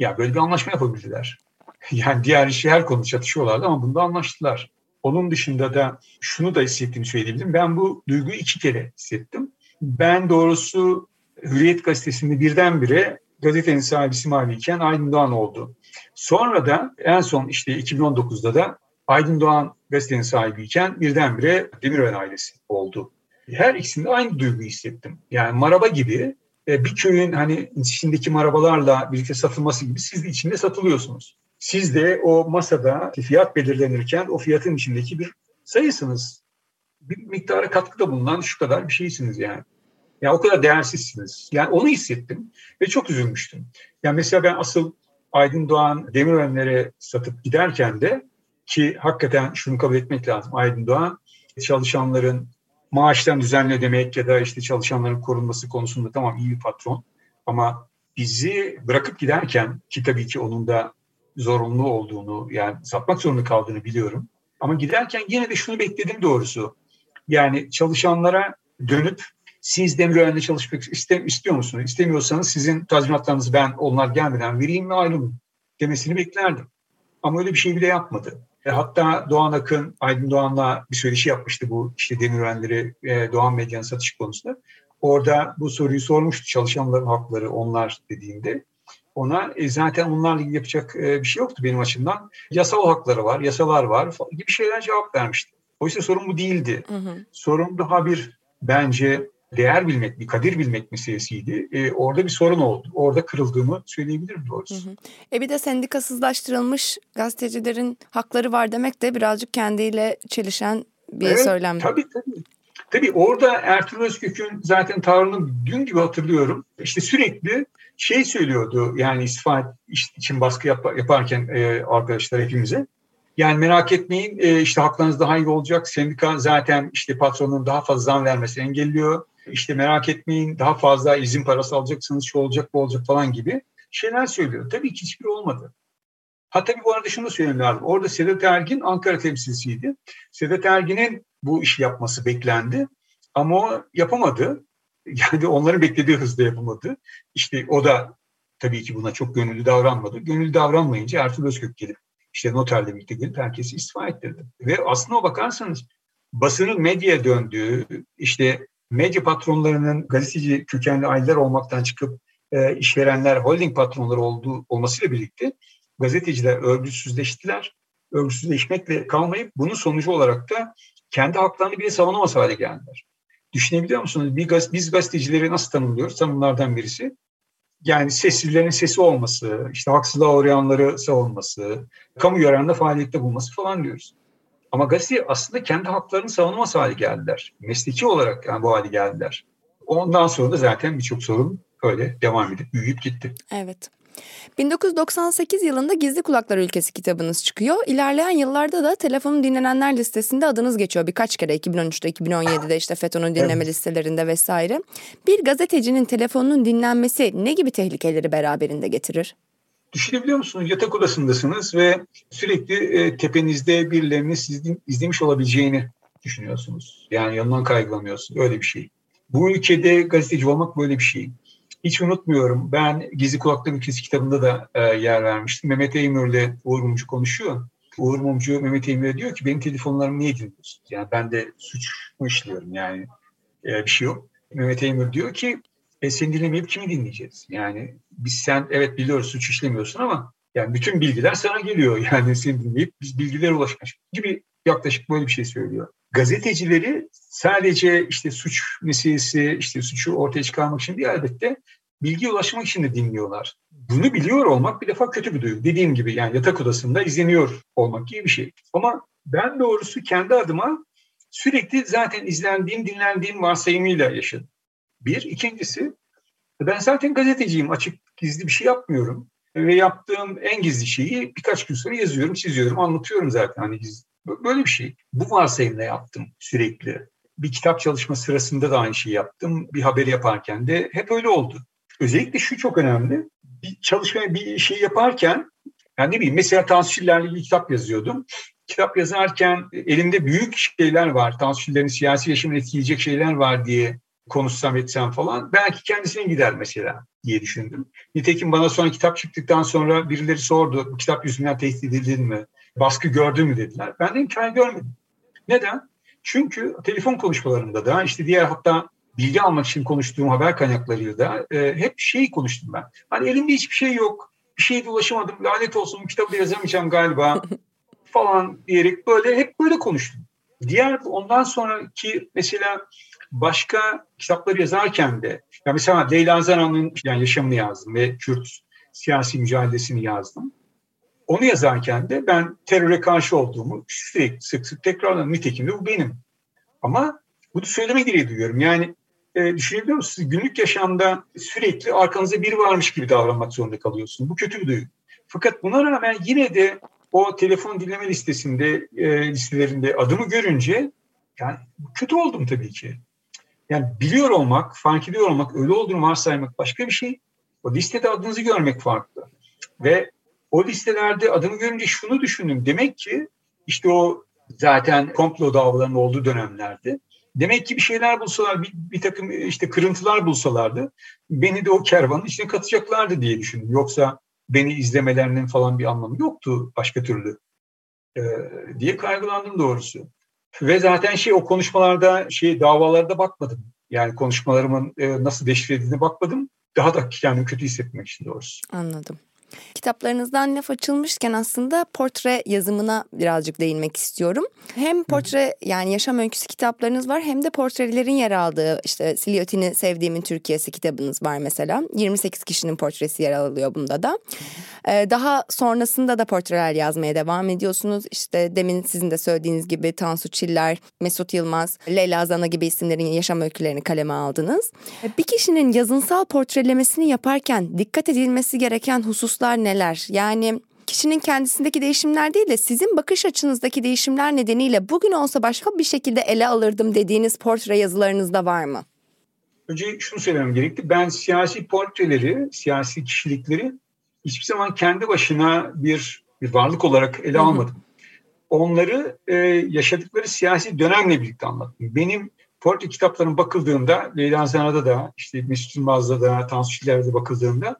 Ya böyle bir anlaşma yapabildiler. Yani diğer işi her konu çatışıyorlardı ama bunda anlaştılar. Onun dışında da şunu da hissettiğimi söyleyebilirim. Ben bu duyguyu iki kere hissettim. Ben doğrusu Hürriyet gazetesinde birdenbire gazetenin sahibi Simaviyken Aydın Doğan oldu. Sonra da en son işte 2019'da da Aydın Doğan gazetenin sahibiyken birdenbire Demirören ailesi oldu. Her ikisinde aynı duyguyu hissettim. Yani maraba gibi e, bir köyün hani içindeki marabalarla birlikte satılması gibi siz de içinde satılıyorsunuz. Siz de o masada fiyat belirlenirken o fiyatın içindeki bir sayısınız. Bir miktara katkıda bulunan şu kadar bir şeysiniz yani. Yani o kadar değersizsiniz. Yani onu hissettim ve çok üzülmüştüm. Yani mesela ben asıl Aydın Doğan Demirörenlere satıp giderken de ki hakikaten şunu kabul etmek lazım. Aydın Doğan çalışanların maaşlarını düzenli ödemek ya da işte çalışanların korunması konusunda tamam iyi bir patron ama bizi bırakıp giderken ki tabii ki onun da zorunlu olduğunu yani satmak zorunda kaldığını biliyorum. Ama giderken yine de şunu bekledim doğrusu. Yani çalışanlara dönüp siz Demirören'de çalışmak iste, istiyor musunuz? İstemiyorsanız sizin tazminatlarınızı ben onlar gelmeden vereyim ve ayrılın demesini beklerdim. Ama öyle bir şey bile yapmadı. E, hatta Doğan Akın, Aydın Doğan'la bir söyleşi yapmıştı bu işte Demirörenleri e, Doğan Medya'nın satış konusunda. Orada bu soruyu sormuştu çalışanların hakları onlar dediğinde. Ona e, zaten onlarla ilgili yapacak e, bir şey yoktu benim açımdan. Yasal hakları var, yasalar var gibi şeyler cevap vermişti. Oysa sorun bu değildi. Hı hı. Sorun daha bir bence değer bilmek, bir kadir bilmek meselesiydi. E, orada bir sorun oldu. Orada kırıldığımı söyleyebilirim doğrusu. Hı hı. E bir de sendikasızlaştırılmış gazetecilerin hakları var demek de birazcık kendiyle çelişen bir evet, söylem. Tabii tabii. Tabii orada Ertuğrul Özkök'ün zaten tavrını dün gibi hatırlıyorum. İşte sürekli şey söylüyordu yani istifa için baskı yap, yaparken e, arkadaşlar hepimize. Yani merak etmeyin e, işte haklarınız daha iyi olacak. Sendika zaten işte patronun daha fazla zam vermesini engelliyor işte merak etmeyin daha fazla izin parası alacaksınız şu olacak bu olacak falan gibi şeyler söylüyor. Tabii ki hiçbir olmadı. Ha tabii bu arada şunu söylemem lazım. Orada Sedat Ergin Ankara temsilcisiydi. Sedat Ergin'in bu işi yapması beklendi. Ama o yapamadı. Yani onların beklediği hızda yapamadı. İşte o da tabii ki buna çok gönüllü davranmadı. Gönüllü davranmayınca Ertuğrul Özkök gelip işte noterle birlikte gelip herkesi istifa ettirdi. Ve aslında o bakarsanız basının medyaya döndüğü, işte medya patronlarının gazeteci kökenli aileler olmaktan çıkıp e, işverenler, holding patronları olduğu olmasıyla birlikte gazeteciler örgütsüzleştiler. Örgütsüzleşmekle kalmayıp bunun sonucu olarak da kendi haklarını bile savunamaz hale geldiler. Düşünebiliyor musunuz? Bir gaz, biz gazetecileri nasıl tanımlıyoruz? Tanımlardan birisi. Yani sessizlerin sesi olması, işte haksızlığa uğrayanları savunması, kamu yararında faaliyette bulması falan diyoruz. Ama gazete aslında kendi haklarını savunmaz hale geldiler. Mesleki olarak yani bu hale geldiler. Ondan sonra da zaten birçok sorun öyle devam edip büyüyüp gitti. Evet. 1998 yılında Gizli Kulaklar Ülkesi kitabınız çıkıyor. İlerleyen yıllarda da telefonun dinlenenler listesinde adınız geçiyor birkaç kere 2013'te 2017'de işte FETÖ'nün dinleme evet. listelerinde vesaire. Bir gazetecinin telefonunun dinlenmesi ne gibi tehlikeleri beraberinde getirir? Düşünebiliyor musunuz? Yatak odasındasınız ve sürekli e, tepenizde birilerinin sizi izlemiş olabileceğini düşünüyorsunuz. Yani yanından kaygılanıyorsunuz. Öyle bir şey. Bu ülkede gazeteci olmak böyle bir şey. Hiç unutmuyorum. Ben Gizli Kulaklar Ülkesi kitabında da e, yer vermiştim. Mehmet Eymür'le Uğur Mumcu konuşuyor. Uğur Mumcu Mehmet Eymür'e diyor ki benim telefonlarımı niye dinliyorsun? Yani ben de suç mu işliyorum yani e, bir şey yok. Mehmet Eymür diyor ki e, seni dinlemeyip kimi dinleyeceğiz? Yani biz sen evet biliyoruz suç işlemiyorsun ama yani bütün bilgiler sana geliyor. Yani seni dinleyip biz bilgilere ulaşmak gibi yaklaşık böyle bir şey söylüyor. Gazetecileri sadece işte suç meselesi, işte suçu ortaya çıkarmak için değil elbette bilgi ulaşmak için de dinliyorlar. Bunu biliyor olmak bir defa kötü bir duygu. Dediğim gibi yani yatak odasında izleniyor olmak gibi bir şey. Ama ben doğrusu kendi adıma sürekli zaten izlendiğim, dinlendiğim varsayımıyla yaşadım. Bir. ikincisi ben zaten gazeteciyim. Açık gizli bir şey yapmıyorum. Ve yaptığım en gizli şeyi birkaç gün sonra yazıyorum, çiziyorum, anlatıyorum zaten. Hani gizli. Böyle bir şey. Bu varsayımla yaptım sürekli. Bir kitap çalışma sırasında da aynı şeyi yaptım. Bir haber yaparken de hep öyle oldu. Özellikle şu çok önemli. Bir çalışma, bir şey yaparken Yani ne bileyim mesela Tansu ilgili kitap yazıyordum. Kitap yazarken elimde büyük şeyler var. Tansu siyasi yaşamını etkileyecek şeyler var diye konuşsam etsem falan belki kendisine gider mesela diye düşündüm. Nitekim bana sonra kitap çıktıktan sonra birileri sordu bu kitap yüzünden tehdit edildin mi? Baskı gördün mü dediler. Ben de imkanı görmedim. Neden? Çünkü telefon konuşmalarında da işte diğer hatta bilgi almak için konuştuğum haber kaynaklarıyla da e, hep şeyi konuştum ben. Hani elimde hiçbir şey yok. Bir şeye ulaşamadım. Lanet olsun bu kitabı yazamayacağım galiba falan diyerek böyle hep böyle konuştum. Diğer ondan sonraki mesela başka kitapları yazarken de ya mesela Leyla Zana'nın yani yaşamını yazdım ve Kürt siyasi mücadelesini yazdım. Onu yazarken de ben teröre karşı olduğumu sürekli sık sık tekrarladım. Nitekim de bu benim. Ama bunu söyleme gereği duyuyorum. Yani e, düşünebiliyor musunuz? Günlük yaşamda sürekli arkanızda biri varmış gibi davranmak zorunda kalıyorsunuz. Bu kötü bir duygu. Fakat buna rağmen yine de o telefon dinleme listesinde e, listelerinde adımı görünce yani kötü oldum tabii ki. Yani biliyor olmak, fark ediyor olmak, öyle olduğunu varsaymak başka bir şey. O listede adınızı görmek farklı. Ve o listelerde adımı görünce şunu düşündüm. Demek ki işte o zaten komplo davalarının olduğu dönemlerde demek ki bir şeyler bulsalar, bir, bir takım işte kırıntılar bulsalardı beni de o kervanın içine katacaklardı diye düşündüm. Yoksa beni izlemelerinin falan bir anlamı yoktu başka türlü ee, diye kaygılandım doğrusu. Ve zaten şey o konuşmalarda şey davalarda bakmadım. Yani konuşmalarımın e, nasıl deşifre edildiğine bakmadım. Daha da kendimi kötü hissetmek için doğrusu. Anladım. Kitaplarınızdan laf açılmışken aslında portre yazımına birazcık değinmek istiyorum. Hem portre yani yaşam öyküsü kitaplarınız var hem de portrelerin yer aldığı işte Siliotin'i Sevdiğimin Türkiye'si kitabınız var mesela. 28 kişinin portresi yer alıyor bunda da. Ee, daha sonrasında da portreler yazmaya devam ediyorsunuz. İşte demin sizin de söylediğiniz gibi Tansu Çiller, Mesut Yılmaz, Leyla Zana gibi isimlerin yaşam öykülerini kaleme aldınız. Ee, bir kişinin yazınsal portrelemesini yaparken dikkat edilmesi gereken hususlar neler? Yani kişinin kendisindeki değişimler değil de sizin bakış açınızdaki değişimler nedeniyle bugün olsa başka bir şekilde ele alırdım dediğiniz portre yazılarınızda var mı? Önce şunu söylemem gerekti. Ben siyasi portreleri, siyasi kişilikleri hiçbir zaman kendi başına bir, bir varlık olarak ele almadım. Onları e, yaşadıkları siyasi dönemle birlikte anlattım. Benim portre kitaplarına bakıldığında, Leyla Zana'da da, işte Mesut Yılmaz'da da, Tansu Çiller'de bakıldığında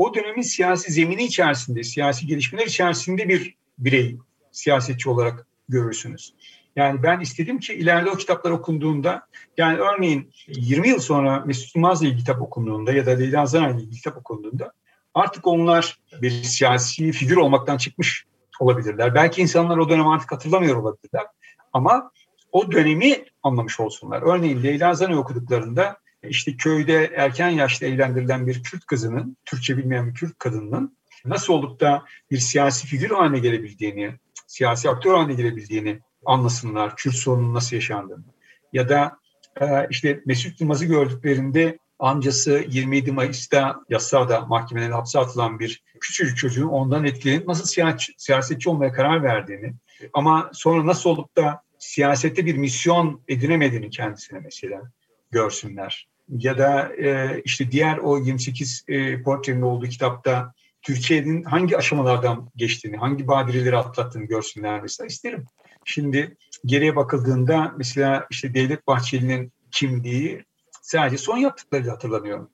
o dönemin siyasi zemini içerisinde, siyasi gelişmeler içerisinde bir birey, siyasetçi olarak görürsünüz. Yani ben istedim ki ileride o kitaplar okunduğunda, yani örneğin 20 yıl sonra Mesut Yılmaz'la ilgili kitap okunduğunda ya da Leyla Zana'yla ilgili kitap okunduğunda artık onlar bir siyasi figür olmaktan çıkmış olabilirler. Belki insanlar o dönem artık hatırlamıyor olabilirler. Ama o dönemi anlamış olsunlar. Örneğin Leyla Zana okuduklarında işte köyde erken yaşta evlendirilen bir Kürt kızının, Türkçe bilmeyen bir Kürt kadının nasıl olup da bir siyasi figür haline gelebildiğini, siyasi aktör haline gelebildiğini anlasınlar, Kürt sorunun nasıl yaşandığını. Ya da e, işte Mesut Yılmaz'ı gördüklerinde amcası 27 Mayıs'ta yasada mahkemelerin hapse atılan bir küçücük çocuğun ondan etkilenip nasıl siyasetçi olmaya karar verdiğini ama sonra nasıl olup da siyasette bir misyon edinemediğini kendisine mesela görsünler. Ya da e, işte diğer o 28 e, portrenin olduğu kitapta Türkiye'nin hangi aşamalardan geçtiğini, hangi badireleri atlattığını görsünler mesela isterim. Şimdi geriye bakıldığında mesela işte Devlet Bahçeli'nin kimliği sadece son yaptıkları hatırlanıyor.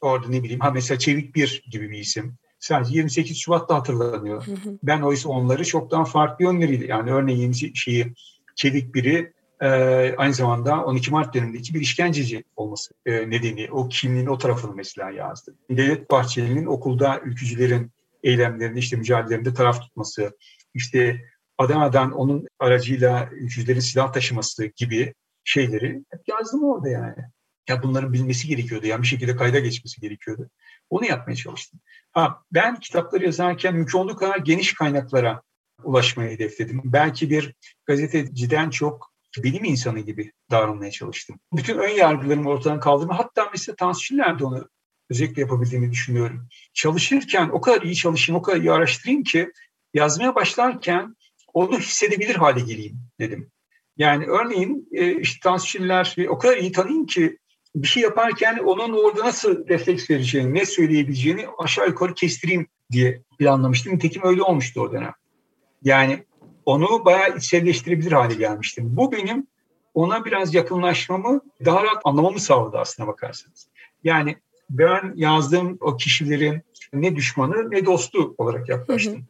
Orada ne bileyim ha mesela Çevik Bir gibi bir isim. Sadece 28 Şubat'ta hatırlanıyor. Ben oysa onları çoktan farklı yönleriyle yani örneğin şeyi Çevik Bir'i e, aynı zamanda 12 Mart dönemindeki bir işkenceci olması e, nedeni o kimliğin o tarafını mesela yazdı. Devlet Bahçeli'nin okulda ülkücülerin eylemlerinde işte mücadelelerinde taraf tutması, işte Adana'dan onun aracıyla ülkücülerin silah taşıması gibi şeyleri hep yazdım orada yani. Ya bunların bilmesi gerekiyordu. Yani bir şekilde kayda geçmesi gerekiyordu. Onu yapmaya çalıştım. Ha, ben kitapları yazarken mümkün olduğu kadar geniş kaynaklara ulaşmayı hedefledim. Belki bir gazeteciden çok bilim insanı gibi davranmaya çalıştım. Bütün ön yargılarımı ortadan kaldırma. Hatta mesela Tansu Çiller onu özellikle yapabildiğini düşünüyorum. Çalışırken o kadar iyi çalışayım, o kadar iyi araştırayım ki yazmaya başlarken onu hissedebilir hale geleyim dedim. Yani örneğin e, işte Tansu Çiller o kadar iyi tanıyayım ki bir şey yaparken onun orada nasıl refleks vereceğini, ne söyleyebileceğini aşağı yukarı kestireyim diye planlamıştım. Nitekim öyle olmuştu o dönem. Yani onu bayağı içselleştirebilir hale gelmiştim. Bu benim ona biraz yakınlaşmamı, daha rahat anlamamı sağladı aslına bakarsanız. Yani ben yazdığım o kişilerin ne düşmanı ne dostu olarak yaklaştım. Hı hı.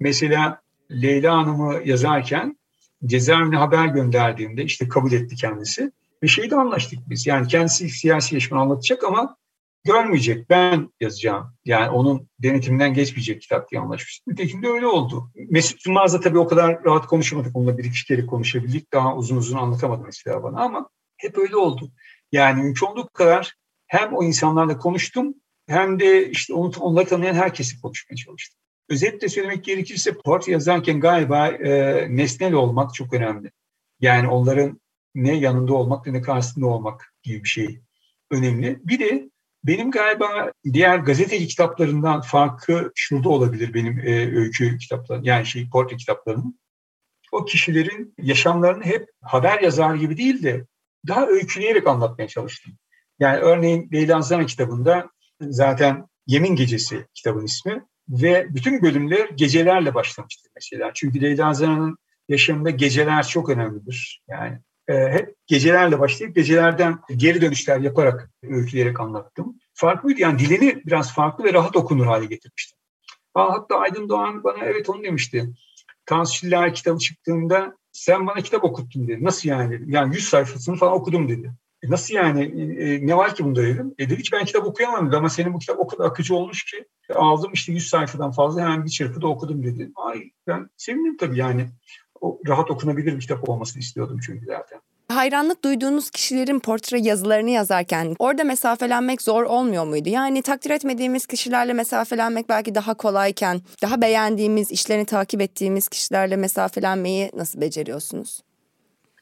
Mesela Leyla Hanım'ı yazarken cezaevine haber gönderdiğimde işte kabul etti kendisi. Bir şeyde anlaştık biz. Yani kendisi siyasi yaşamını anlatacak ama görmeyecek. Ben yazacağım. Yani onun denetiminden geçmeyecek kitap diye anlaşmıştık. Nitekim de öyle oldu. Mesut Yılmaz'la tabii o kadar rahat konuşamadık. Onunla bir iki kere konuşabildik. Daha uzun uzun anlatamadı mesela bana ama hep öyle oldu. Yani mümkün olduğu kadar hem o insanlarla konuştum hem de işte onu, onları tanıyan herkesi konuşmaya çalıştım. Özetle söylemek gerekirse portre yazarken galiba e, nesnel olmak çok önemli. Yani onların ne yanında olmak ne karşısında olmak gibi bir şey önemli. Bir de benim galiba diğer gazeteci kitaplarından farkı şurada olabilir benim e, öykü kitaplarım yani şey portre kitaplarım. O kişilerin yaşamlarını hep haber yazar gibi değil de daha öyküleyerek anlatmaya çalıştım. Yani örneğin Leyla Zana kitabında zaten Yemin Gecesi kitabın ismi ve bütün bölümler gecelerle başlamıştır mesela. Çünkü Leyla Zana'nın yaşamında geceler çok önemlidir. Yani hep gecelerle başlayıp gecelerden geri dönüşler yaparak öyküleyerek anlattım. Farklıydı yani dilini biraz farklı ve rahat okunur hale getirmiştim. Hatta Aydın Doğan bana evet onu demişti. Tansu Çiller kitabı çıktığında sen bana kitap okuttun dedi. Nasıl yani? Yani 100 sayfasını falan okudum dedi. E nasıl yani? E, e, ne var ki bunda dedim. E dedi hiç ben kitap okuyamam dedi ama senin bu kitap o kadar akıcı olmuş ki aldım işte 100 sayfadan fazla hemen bir çırpıda okudum dedi. Ay ben sevindim tabii yani. Rahat okunabilir bir kitap olmasını istiyordum çünkü zaten. Hayranlık duyduğunuz kişilerin portre yazılarını yazarken orada mesafelenmek zor olmuyor muydu? Yani takdir etmediğimiz kişilerle mesafelenmek belki daha kolayken daha beğendiğimiz, işlerini takip ettiğimiz kişilerle mesafelenmeyi nasıl beceriyorsunuz?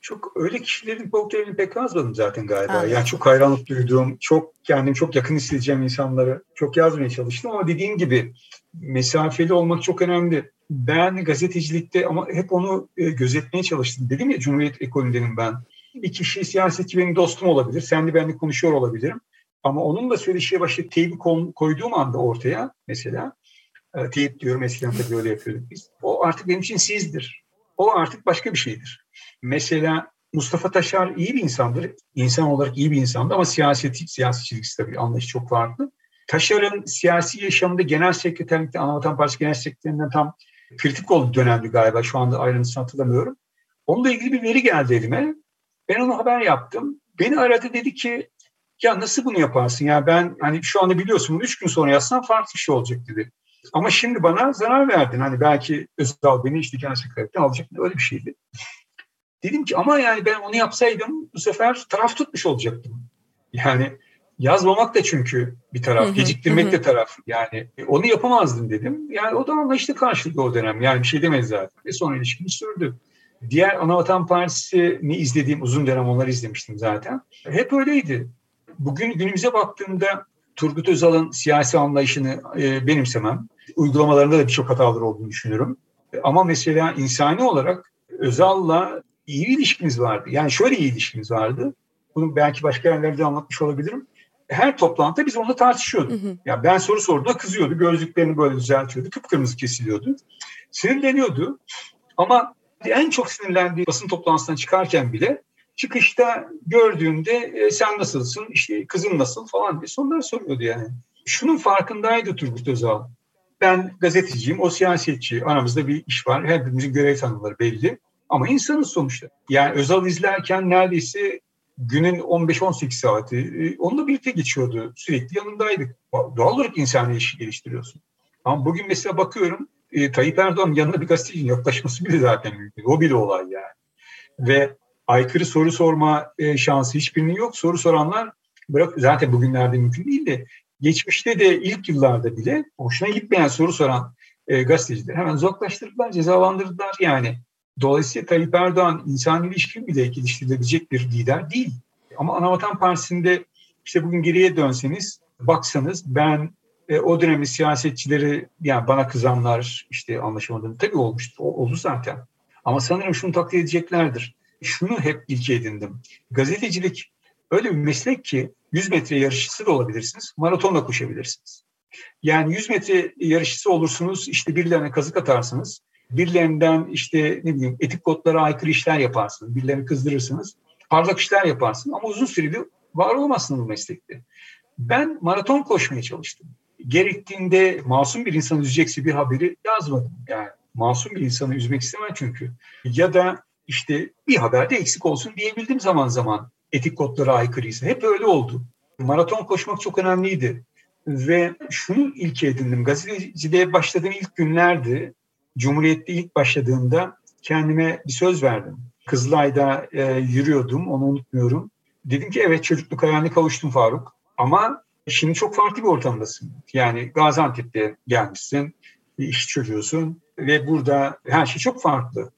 Çok öyle kişilerin portrelerini pek yazmadım zaten galiba. Evet. Yani çok hayranlık duyduğum, çok kendim çok yakın hissedeceğim insanları çok yazmaya çalıştım ama dediğim gibi mesafeli olmak çok önemli. Ben gazetecilikte ama hep onu e, gözetmeye çalıştım. Dedim ya Cumhuriyet ekolündenim ben. Bir kişi siyasetçi benim dostum olabilir. Senle benle konuşuyor olabilirim. Ama onunla söyleşiye başlayıp teybi koyduğum anda ortaya mesela e, teyip diyorum eskiden tabii öyle yapıyorduk biz. O artık benim için sizdir. O artık başka bir şeydir. Mesela Mustafa Taşar iyi bir insandır. İnsan olarak iyi bir insandı ama siyaseti, siyasetçilik tabii anlayış çok farklı. Taşar'ın siyasi yaşamında genel sekreterlikte, Anavatan Partisi genel sekreterinden tam kritik olduğu dönemdi galiba. Şu anda ayrıntısını hatırlamıyorum. Onunla ilgili bir veri geldi elime. Ben onu haber yaptım. Beni aradı dedi ki ya nasıl bunu yaparsın ya ben hani şu anda biliyorsun bunu üç gün sonra yazsam farklı bir şey olacak dedi. Ama şimdi bana zarar verdin. Hani belki Özal beni işte genel sekreterlikten alacak öyle bir şeydi. Dedim ki ama yani ben onu yapsaydım bu sefer taraf tutmuş olacaktım. Yani yazmamak da çünkü bir taraf, geciktirmek de taraf. Yani e, onu yapamazdım dedim. Yani o da anlaştı karşılıklı o dönem. Yani bir şey demedi zaten. Ve sonra ilişkimiz sürdü. Diğer Anavatan Partisi'ni izlediğim uzun dönem onları izlemiştim zaten. Hep öyleydi. Bugün günümüze baktığımda Turgut Özal'ın siyasi anlayışını e, benimsemem. Uygulamalarında da birçok hatalar olduğunu düşünüyorum. Ama mesela insani olarak Özal'la iyi bir ilişkimiz vardı. Yani şöyle iyi ilişkimiz vardı. Bunu belki başka yerlerde anlatmış olabilirim. Her toplantıda biz onunla tartışıyorduk. Hı hı. Ya ben soru sorduğunda kızıyordu. Gözlüklerini böyle düzeltiyordu. Kıpkırmızı kesiliyordu. Sinirleniyordu. Ama en çok sinirlendiği basın toplantısından çıkarken bile çıkışta gördüğünde e, sen nasılsın, işte kızın nasıl falan diye sorular soruyordu yani. Şunun farkındaydı Turgut Özal. Ben gazeteciyim, o siyasetçi. Aramızda bir iş var. Hepimizin görev tanımları belli. Ama insanız sonuçta. Yani Özal izlerken neredeyse günün 15-18 saati e, onunla birlikte geçiyordu. Sürekli yanındaydık. Doğal olarak insani ilişki geliştiriyorsun. Ama bugün mesela bakıyorum e, Tayyip Erdoğan yanına bir gazetecinin yaklaşması bile zaten mümkün. O bile olay yani. Ve aykırı soru sorma e, şansı hiçbirinin yok. Soru soranlar bırak zaten bugünlerde mümkün değil de geçmişte de ilk yıllarda bile hoşuna gitmeyen soru soran e, gazeteciler hemen uzaklaştırdılar, cezalandırdılar yani. Dolayısıyla Tayyip Erdoğan insan ilişki bile geliştirilebilecek bir lider değil. Ama Anavatan Partisi'nde işte bugün geriye dönseniz, baksanız ben e, o dönemin siyasetçileri yani bana kızanlar işte anlaşamadığım tabii olmuştu, oldu zaten. Ama sanırım şunu takdir edeceklerdir. Şunu hep ilke edindim. Gazetecilik öyle bir meslek ki 100 metre yarışçısı da olabilirsiniz, maratonla koşabilirsiniz. Yani 100 metre yarışçısı olursunuz, işte birilerine kazık atarsınız. Birilerinden işte ne bileyim etik kodlara aykırı işler yaparsınız. Birilerini kızdırırsınız. Parlak işler yaparsınız ama uzun süreli var olamazsınız bu meslekte. Ben maraton koşmaya çalıştım. Gerektiğinde masum bir insan üzecekse bir haberi yazmadım. Yani masum bir insanı üzmek istemem çünkü. Ya da işte bir haberde eksik olsun diyebildim zaman zaman etik kodlara aykırıysa. Hep öyle oldu. Maraton koşmak çok önemliydi. Ve şunu ilke edindim. Gazeteciliğe başladığım ilk günlerdi. Cumhuriyet'te ilk başladığımda kendime bir söz verdim. Kızılay'da e, yürüyordum, onu unutmuyorum. Dedim ki evet çocukluk hayaline kavuştum Faruk. Ama şimdi çok farklı bir ortamdasın. Yani Gaziantep'te gelmişsin, bir iş çocuğusun ve burada her şey çok farklı.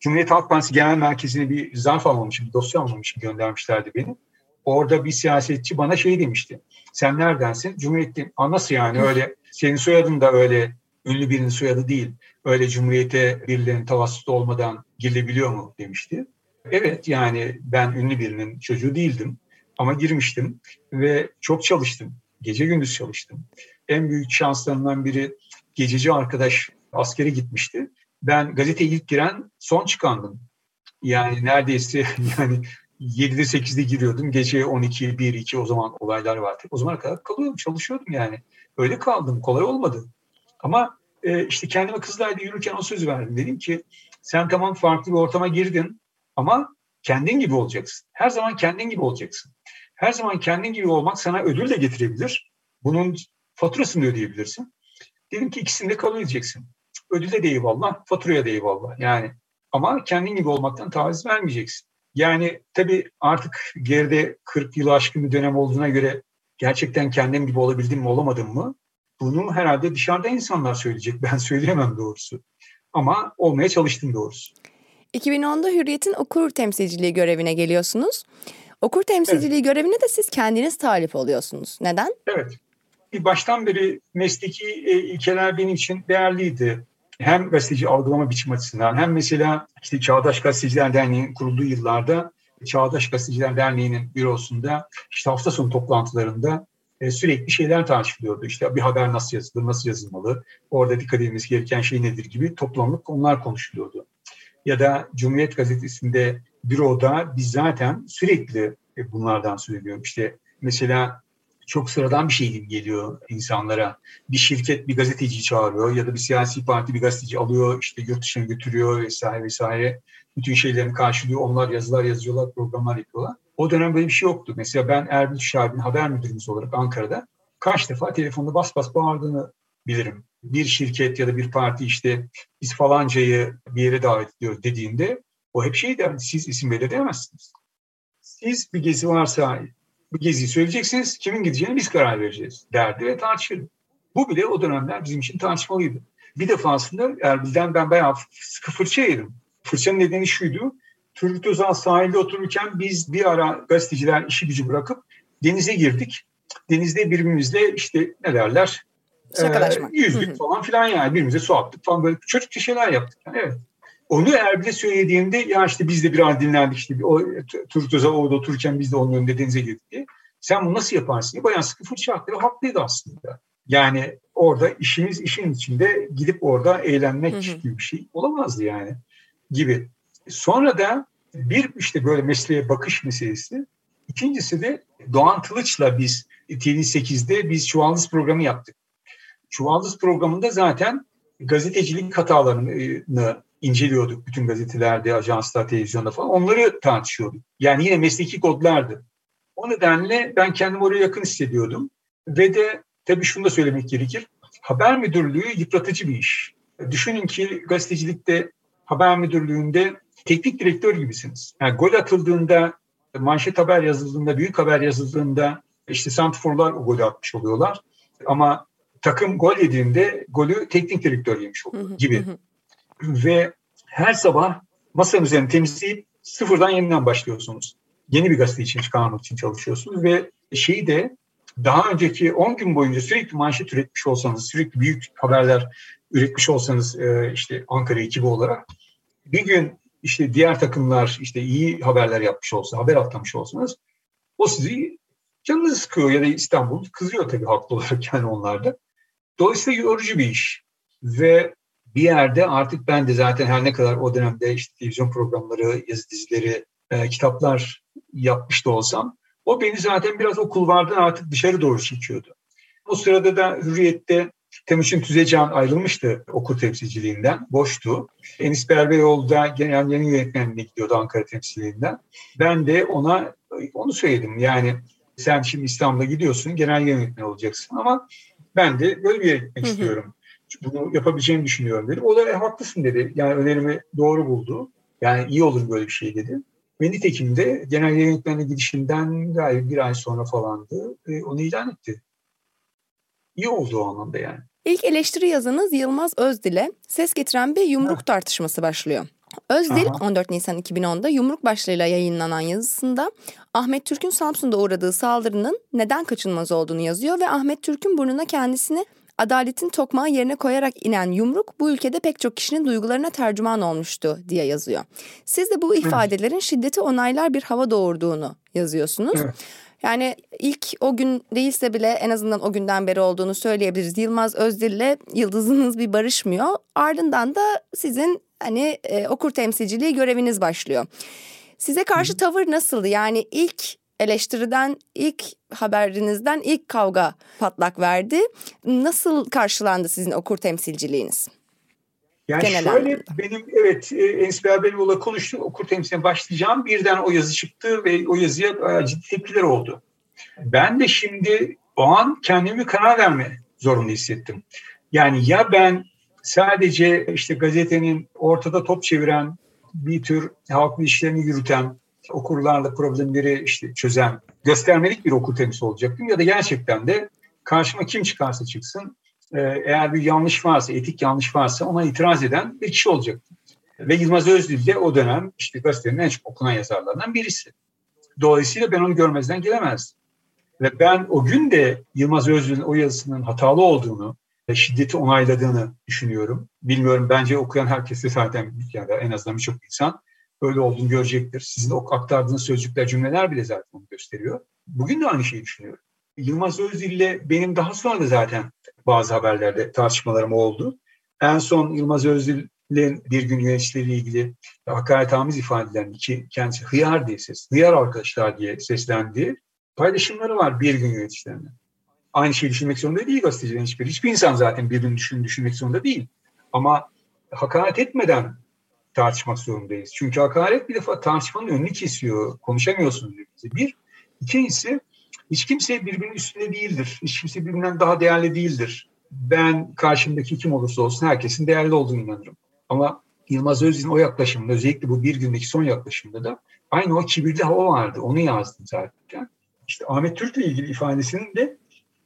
Cumhuriyet Halk Partisi Genel Merkezi'ne bir zarf almamışım, bir dosya almamışım göndermişlerdi beni. Orada bir siyasetçi bana şey demişti. Sen neredensin? Cumhuriyet'te. Aa, nasıl yani öyle? Senin soyadın da öyle ünlü birinin soyadı değil. Öyle Cumhuriyet'e birilerinin tavassusu olmadan girilebiliyor mu demişti. Evet yani ben ünlü birinin çocuğu değildim. Ama girmiştim ve çok çalıştım. Gece gündüz çalıştım. En büyük şanslarımdan biri gececi arkadaş askere gitmişti. Ben gazeteye ilk giren son çıkandım. Yani neredeyse yani 7'de 8'de giriyordum. Gece 12, 1, 2 o zaman olaylar vardı. O zamana kadar kalıyordum, çalışıyordum yani. Öyle kaldım. Kolay olmadı. Ama e, işte kendime kızlarla yürürken o söz verdim. Dedim ki sen tamam farklı bir ortama girdin ama kendin gibi olacaksın. Her zaman kendin gibi olacaksın. Her zaman kendin gibi olmak sana ödül de getirebilir. Bunun faturasını da ödeyebilirsin. Dedim ki ikisinde kabul edeceksin. Ödüle de eyvallah, faturaya da eyvallah. Yani ama kendin gibi olmaktan taviz vermeyeceksin. Yani tabii artık geride 40 yıl aşkın bir dönem olduğuna göre gerçekten kendim gibi olabildim mi olamadım mı? Bunu herhalde dışarıda insanlar söyleyecek. Ben söyleyemem doğrusu. Ama olmaya çalıştım doğrusu. 2010'da Hürriyet'in okur temsilciliği görevine geliyorsunuz. Okur temsilciliği evet. görevine de siz kendiniz talip oluyorsunuz. Neden? Evet. Baştan beri mesleki e, ilkeler benim için değerliydi. Hem gazeteci algılama biçim açısından hem mesela işte Çağdaş Gazeteciler Derneği'nin kurulduğu yıllarda Çağdaş Gazeteciler Derneği'nin bürosunda işte hafta sonu toplantılarında e, sürekli şeyler tartışılıyordu. İşte bir haber nasıl yazılır, nasıl yazılmalı, orada dikkat edilmesi gereken şey nedir gibi toplamlık onlar konuşuluyordu. Ya da Cumhuriyet Gazetesi'nde büroda biz zaten sürekli e, bunlardan söylüyorum. İşte mesela çok sıradan bir şey gibi geliyor insanlara. Bir şirket bir gazeteci çağırıyor ya da bir siyasi parti bir gazeteci alıyor, işte yurt dışına götürüyor vesaire vesaire. Bütün şeylerini karşılıyor. Onlar yazılar yazıyorlar, programlar yapıyorlar. O dönem böyle bir şey yoktu. Mesela ben Erbil Şahin'in haber müdürümüz olarak Ankara'da kaç defa telefonda bas bas bağırdığını bilirim. Bir şirket ya da bir parti işte biz falancayı bir yere davet ediyor dediğinde o hep şey der, siz isim belirleyemezsiniz. Siz bir gezi varsa bu geziyi söyleyeceksiniz, kimin gideceğini biz karar vereceğiz derdi ve tartışırdı. Bu bile o dönemler bizim için tartışmalıydı. Bir defasında Erbil'den ben bayağı sıkı fırça yedim. Fırçanın nedeni şuydu, Turgut Özal sahilde otururken biz bir ara gazeteciler işi gücü bırakıp denize girdik. Denizde birbirimizle işte ne derler? Şakalaşmak. E, yüzdük falan filan yani birbirimize su attık falan böyle çocukça şeyler yaptık. Yani evet. Onu Erbil'e söylediğimde ya işte biz de biraz dinlendik işte o Turgut Özal orada otururken biz de onun önünde denize girdik diye. Sen bunu nasıl yaparsın diye bayağı sıkı fırça attı ve haklıydı aslında. Yani orada işimiz işin içinde gidip orada eğlenmek hı hı. gibi bir şey olamazdı yani gibi. Sonra da bir işte böyle mesleğe bakış meselesi. İkincisi de Doğan Kılıç'la biz TV8'de biz Çuvaldız programı yaptık. Çuvaldız programında zaten gazetecilik hatalarını inceliyorduk bütün gazetelerde, ajanslar, televizyonda falan. Onları tartışıyorduk. Yani yine mesleki kodlardı. O nedenle ben kendimi oraya yakın hissediyordum. Ve de tabii şunu da söylemek gerekir. Haber müdürlüğü yıpratıcı bir iş. Düşünün ki gazetecilikte haber müdürlüğünde teknik direktör gibisiniz. Yani gol atıldığında, manşet haber yazıldığında, büyük haber yazıldığında işte santrforlar o golü atmış oluyorlar. Ama takım gol yediğinde golü teknik direktör yemiş oluyor gibi. Ve her sabah masanın üzerine temizleyip sıfırdan yeniden başlıyorsunuz. Yeni bir gazete için çıkarmak için çalışıyorsunuz ve şeyi de daha önceki 10 gün boyunca sürekli manşet üretmiş olsanız, sürekli büyük haberler üretmiş olsanız e, işte Ankara ekibi olarak bir gün işte diğer takımlar işte iyi haberler yapmış olsa, haber atlamış olsanız o sizi canınızı sıkıyor ya da İstanbul kızıyor tabii haklı olarak yani onlarda. Dolayısıyla yorucu bir iş. Ve bir yerde artık ben de zaten her ne kadar o dönemde işte televizyon programları, yazı dizileri, e, kitaplar yapmış da olsam o beni zaten biraz o kulvardan artık dışarı doğru çekiyordu. O sırada da Hürriyet'te Temuçin Tüzecan ayrılmıştı okul temsilciliğinden, boştu. Enis Berbeyoğlu da genel yayın yönetmenliğine gidiyordu Ankara temsilciliğinden. Ben de ona onu söyledim. Yani sen şimdi İstanbul'a gidiyorsun, genel yönetmen olacaksın ama ben de böyle bir yere gitmek hı hı. istiyorum. Bunu yapabileceğimi düşünüyorum dedim. O da e, haklısın dedi. Yani önerimi doğru buldu. Yani iyi olur böyle bir şey dedi. Ve nitekim de genel yönetmenle gidişinden gayet bir ay sonra falandı. E, onu ilan etti. İyi oldu o anlamda yani. İlk eleştiri yazınız Yılmaz Özdil'e ses getiren bir yumruk tartışması başlıyor. Özdil Aha. 14 Nisan 2010'da yumruk başlığıyla yayınlanan yazısında Ahmet Türk'ün Samsun'da uğradığı saldırının neden kaçınılmaz olduğunu yazıyor ve Ahmet Türk'ün burnuna kendisini adaletin tokmağı yerine koyarak inen yumruk bu ülkede pek çok kişinin duygularına tercüman olmuştu diye yazıyor. Siz de bu ifadelerin şiddeti onaylar bir hava doğurduğunu yazıyorsunuz. Evet. Yani ilk o gün değilse bile en azından o günden beri olduğunu söyleyebiliriz. Yılmaz Özdil'le yıldızınız bir barışmıyor. Ardından da sizin hani e, okur temsilciliği göreviniz başlıyor. Size karşı tavır nasıldı? Yani ilk eleştiriden, ilk haberinizden ilk kavga patlak verdi. Nasıl karşılandı sizin okur temsilciliğiniz? Yani Genel şöyle anlamda. benim evet e, Enis Berberoğlu'la konuştuk okur temsiline başlayacağım. Birden o yazı çıktı ve o yazıya ciddi tepkiler oldu. Ben de şimdi o an kendimi karar verme zorunda hissettim. Yani ya ben sadece işte gazetenin ortada top çeviren bir tür halkın işlerini yürüten, okurlarla problemleri işte çözen, göstermelik bir okur temsil olacaktım ya da gerçekten de karşıma kim çıkarsa çıksın eğer bir yanlış varsa, etik yanlış varsa ona itiraz eden bir kişi olacaktı. Ve Yılmaz Özdil de o dönem işte gazetenin en çok okunan yazarlarından birisi. Dolayısıyla ben onu görmezden gelemezdim. Ve ben o gün de Yılmaz Özdil'in o yazısının hatalı olduğunu, şiddeti onayladığını düşünüyorum. Bilmiyorum bence okuyan herkes de zaten ya da en azından birçok insan öyle olduğunu görecektir. Sizin aktardığınız sözcükler, cümleler bile zaten onu gösteriyor. Bugün de aynı şeyi düşünüyorum. Yılmaz Özdil'le benim daha sonra zaten bazı haberlerde tartışmalarım oldu. En son Yılmaz Özdil'in bir gün yöneticileriyle ilgili hakaretamiz ifadelerini ki kendisi hıyar diye ses, hıyar arkadaşlar diye seslendiği paylaşımları var bir gün yöneticilerine. Aynı şeyi düşünmek zorunda değil gazetecilerin hiçbir. Hiçbir insan zaten birbirini düşün, düşünmek zorunda değil. Ama hakaret etmeden tartışmak zorundayız. Çünkü hakaret bir defa tartışmanın önünü kesiyor. Konuşamıyorsunuz. Bir. İkincisi hiç kimse birbirinin üstünde değildir. Hiç kimse birbirinden daha değerli değildir. Ben karşımdaki kim olursa olsun herkesin değerli olduğunu inanırım. Ama Yılmaz Özdil'in o yaklaşımında özellikle bu bir gündeki son yaklaşımda da aynı o kibirli hava vardı. Onu yazdım zaten. İşte Ahmet Türk'le ilgili ifadesinin de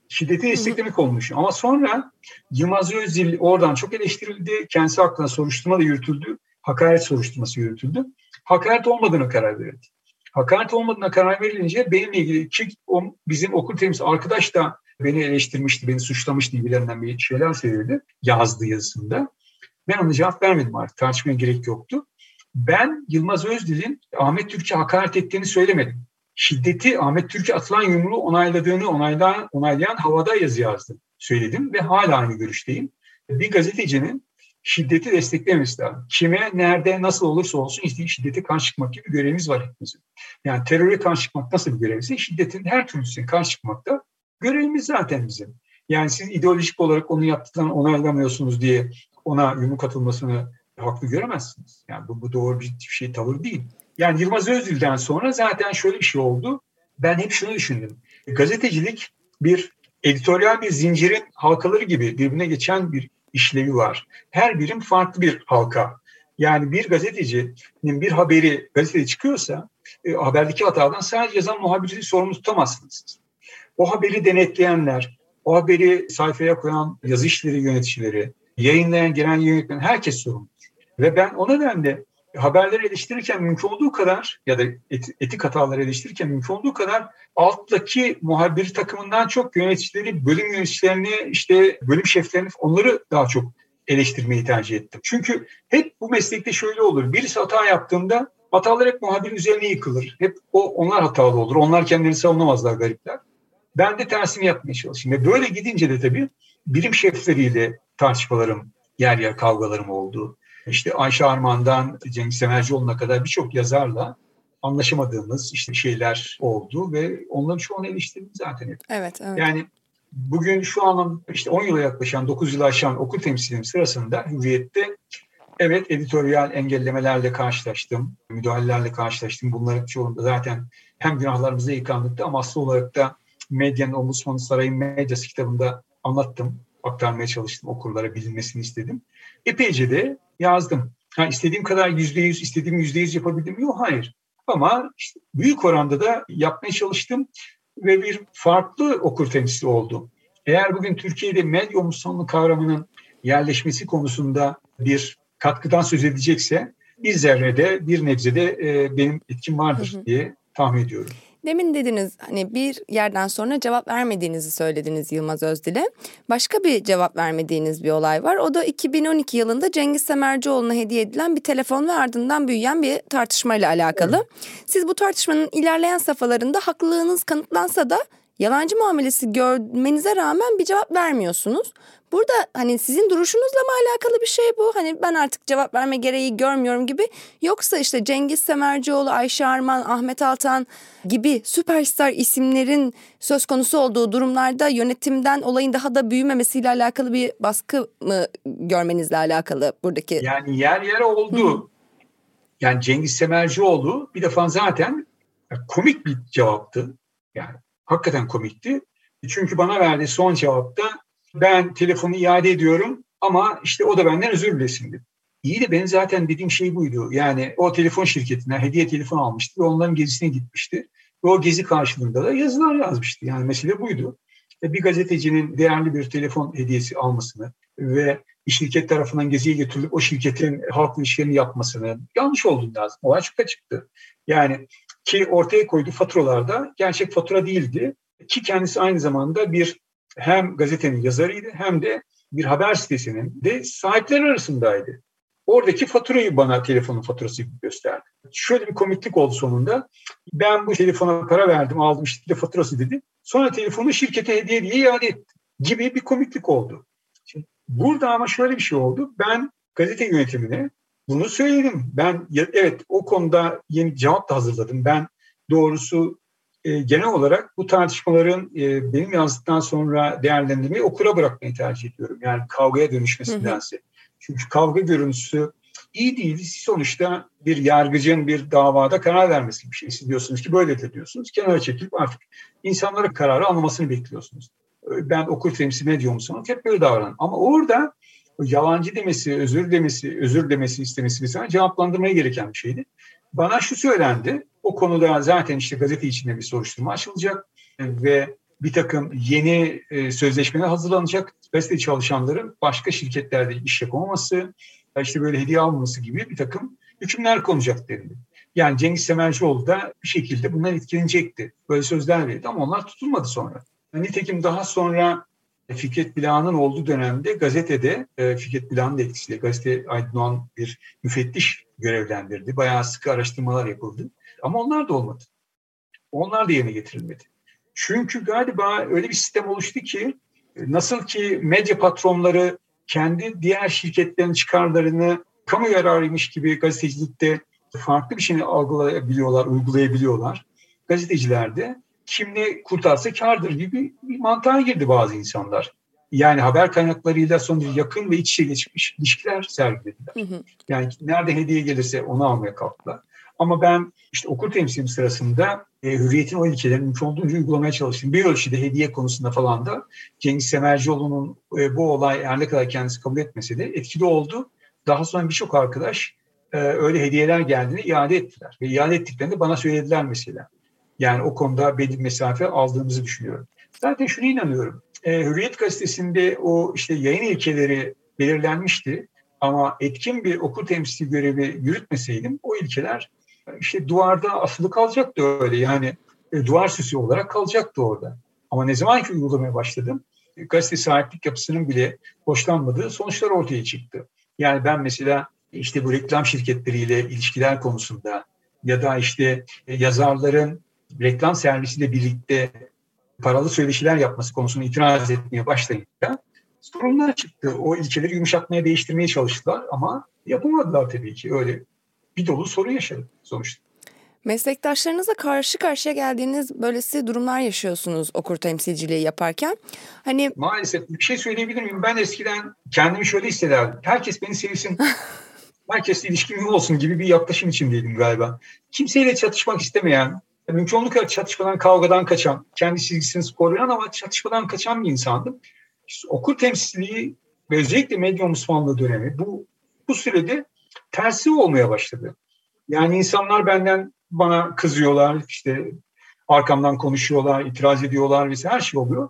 şiddeti desteklemek olmuş. Ama sonra Yılmaz Özdil oradan çok eleştirildi. Kendisi hakkında soruşturma da yürütüldü. Hakaret soruşturması yürütüldü. Hakaret olmadığını karar verildi hakaret olmadığına karar verilince benimle ilgili ki bizim okul temsil arkadaş da beni eleştirmişti, beni suçlamıştı gibilerinden bir şeyler söyledi yazdı yazısında. Ben ona cevap vermedim artık. Tartışmaya gerek yoktu. Ben Yılmaz Özdil'in Ahmet Türkçe hakaret ettiğini söylemedim. Şiddeti Ahmet Türkçe atılan yumruğu onayladığını onaylayan, onaylayan havada yazı yazdım. Söyledim ve hala aynı görüşteyim. Bir gazetecinin şiddeti desteklememiz lazım. Kime, nerede, nasıl olursa olsun işte şiddete karşı çıkmak gibi görevimiz var hepimizin. Yani teröre karşı çıkmak nasıl bir görevse şiddetin her türlüsüne karşı çıkmak da görevimiz zaten bizim. Yani siz ideolojik olarak onu yaptıklarını onaylamıyorsunuz diye ona yumruk atılmasını haklı göremezsiniz. Yani bu, bu doğru bir şey tavır değil. Yani Yılmaz Özdil'den sonra zaten şöyle bir şey oldu. Ben hep şunu düşündüm. Gazetecilik bir editoryal bir zincirin halkaları gibi birbirine geçen bir işlevi var. Her birim farklı bir halka. Yani bir gazetecinin bir haberi gazetede çıkıyorsa e, haberdeki hatadan sadece yazan muhabiri sorumlu tutamazsınız. O haberi denetleyenler, o haberi sayfaya koyan yazı işleri yöneticileri, yayınlayan genel yönetmen herkes sorumludur. Ve ben o nedenle haberleri eleştirirken mümkün olduğu kadar ya da etik hataları eleştirirken mümkün olduğu kadar alttaki muhabir takımından çok yöneticileri, bölüm yöneticilerini, işte bölüm şeflerini onları daha çok eleştirmeyi tercih ettim. Çünkü hep bu meslekte şöyle olur. Birisi hata yaptığında hatalar hep muhabirin üzerine yıkılır. Hep o onlar hatalı olur. Onlar kendilerini savunamazlar garipler. Ben de tersini yapmaya çalışayım. Ve böyle gidince de tabii bilim şefleriyle tartışmalarım, yer yer kavgalarım oldu. İşte Ayşe Arman'dan Cengiz Semercioğlu'na kadar birçok yazarla anlaşamadığımız işte şeyler oldu ve onların çoğunu eleştirdim zaten hep. Evet, evet. Yani bugün şu an işte 10 yıla yaklaşan, 9 yılı aşan okul temsilim sırasında Hürriyet'te evet editoryal engellemelerle karşılaştım, müdahalelerle karşılaştım. Bunların çoğunda zaten hem günahlarımıza yıkandıkta ama asıl olarak da Medyanın Ombudsmanı Sarayın Medyası kitabında anlattım. Aktarmaya çalıştım okurlara bilinmesini istedim. Epeyce de yazdım. Ha, istediğim kadar yüzde yüz, istediğim yüzde yüz yapabildim mi? Yok, hayır. Ama işte büyük oranda da yapmaya çalıştım ve bir farklı okur temsili oldu. Eğer bugün Türkiye'de medya omuzsonlu kavramının yerleşmesi konusunda bir katkıdan söz edilecekse bir zerrede, bir nebzede e, benim etkim vardır hı hı. diye tahmin ediyorum. Demin dediniz hani bir yerden sonra cevap vermediğinizi söylediniz Yılmaz Özdil'e. Başka bir cevap vermediğiniz bir olay var. O da 2012 yılında Cengiz Semercioğlu'na hediye edilen bir telefon ve ardından büyüyen bir tartışmayla alakalı. Evet. Siz bu tartışmanın ilerleyen safhalarında haklılığınız kanıtlansa da yalancı muamelesi görmenize rağmen bir cevap vermiyorsunuz. Burada hani sizin duruşunuzla mı alakalı bir şey bu? Hani ben artık cevap verme gereği görmüyorum gibi. Yoksa işte Cengiz Semercioğlu, Ayşe Arman, Ahmet Altan gibi süperstar isimlerin söz konusu olduğu durumlarda yönetimden olayın daha da büyümemesiyle alakalı bir baskı mı görmenizle alakalı buradaki? Yani yer yer oldu. Hı. Yani Cengiz Semercioğlu bir defa zaten komik bir cevaptı. Yani hakikaten komikti. Çünkü bana verdiği son cevapta ben telefonu iade ediyorum ama işte o da benden özür dilesin dedi. İyi de ben zaten dediğim şey buydu. Yani o telefon şirketine hediye telefon almıştı ve onların gezisine gitmişti. Ve o gezi karşılığında da yazılar yazmıştı. Yani mesele buydu. Ve bir gazetecinin değerli bir telefon hediyesi almasını ve bir şirket tarafından geziye götürülüp o şirketin halk ilişkilerini yapmasını yanlış olduğunu lazım. O açıkta çıktı. Yani ki ortaya koyduğu faturalarda gerçek fatura değildi. Ki kendisi aynı zamanda bir hem gazetenin yazarıydı hem de bir haber sitesinin de sahipleri arasındaydı. Oradaki faturayı bana telefonun faturası gibi gösterdi. Şöyle bir komiklik oldu sonunda. Ben bu telefona para verdim, aldım işte faturası dedi. Sonra telefonu şirkete hediye diye iade etti gibi bir komiklik oldu. Şimdi burada ama şöyle bir şey oldu. Ben gazete yönetimine bunu söyledim. Ben evet o konuda yeni cevap da hazırladım. Ben doğrusu e, genel olarak bu tartışmaların e, benim yazdıktan sonra değerlendirmeyi okura bırakmayı tercih ediyorum. Yani kavgaya dönüşmesindense. Hı hı. Çünkü kavga görüntüsü iyi değil. Sonuçta bir yargıcın bir davada karar vermesi bir şey. Siz diyorsunuz ki böyle de diyorsunuz. Kenara çekilip artık insanlara kararı anlamasını bekliyorsunuz. Ben okur temsil musunuz? Hep böyle davranın. Ama orada yalancı demesi, özür demesi, özür demesi istemesi mesela cevaplandırmaya gereken bir şeydi. Bana şu söylendi. O konuda zaten işte gazete içinde bir soruşturma açılacak ve bir takım yeni e, sözleşmeler hazırlanacak. Gazete çalışanların başka şirketlerde iş yapamaması, işte böyle hediye almaması gibi bir takım hükümler konacak denildi. Yani Cengiz Semercioğlu da bir şekilde bundan etkilenecekti. Böyle sözler verdi ama onlar tutulmadı sonra. Nitekim daha sonra Fikret Bilağ'ın olduğu dönemde gazetede e, Fikret Bilağ'ın da etkisiyle gazete Aydın bir müfettiş görevlendirdi. Bayağı sıkı araştırmalar yapıldı. Ama onlar da olmadı. Onlar da yerine getirilmedi. Çünkü galiba öyle bir sistem oluştu ki nasıl ki medya patronları kendi diğer şirketlerin çıkarlarını kamu yararıymış gibi gazetecilikte farklı bir şeyini algılayabiliyorlar, uygulayabiliyorlar. Gazeteciler de kim ne kurtarsa kardır gibi bir mantığa girdi bazı insanlar. Yani haber kaynaklarıyla son derece yakın ve iç içe geçmiş ilişkiler sergilediler. Hı hı. Yani nerede hediye gelirse onu almaya kalktılar. Ama ben işte okul temsilim sırasında e, hürriyetin o ilkelerini mümkün olduğunca uygulamaya çalıştım. Bir ölçüde hediye konusunda falan da Cengiz Semercioğlu'nun e, bu olay her ne kadar kendisi kabul etmese de etkili oldu. Daha sonra birçok arkadaş e, öyle hediyeler geldiğini iade ettiler. Ve iade ettiklerinde bana söylediler mesela. Yani o konuda belli bir mesafe aldığımızı düşünüyorum. Zaten şunu inanıyorum. E, Hürriyet gazetesinde o işte yayın ilkeleri belirlenmişti. Ama etkin bir okul temsili görevi yürütmeseydim o ilkeler işte duvarda asılı kalacaktı öyle. Yani e, duvar süsü olarak kalacaktı orada. Ama ne zaman ki uygulamaya başladım e, gazete sahiplik yapısının bile hoşlanmadığı sonuçlar ortaya çıktı. Yani ben mesela işte bu reklam şirketleriyle ilişkiler konusunda ya da işte e, yazarların reklam servisiyle birlikte paralı söyleşiler yapması konusunu itiraz etmeye başlayınca sorunlar çıktı. O ilkeleri yumuşatmaya, değiştirmeye çalıştılar ama yapamadılar tabii ki. Öyle bir dolu sorun yaşadık sonuçta. Meslektaşlarınızla karşı karşıya geldiğiniz böylesi durumlar yaşıyorsunuz okur temsilciliği yaparken. Hani Maalesef bir şey söyleyebilir miyim? Ben eskiden kendimi şöyle hissederdim. Herkes beni sevsin. Herkesle ilişkim olsun gibi bir yaklaşım içindeydim galiba. Kimseyle çatışmak istemeyen, mümkün olduğu kadar çatışmadan, kavgadan kaçan, kendi çizgisini koruyan ama çatışmadan kaçan bir insandım. İşte okur temsilciliği ve özellikle medya Osmanlı dönemi bu bu sürede tersi olmaya başladı. Yani insanlar benden bana kızıyorlar, işte arkamdan konuşuyorlar, itiraz ediyorlar vesaire her şey oluyor.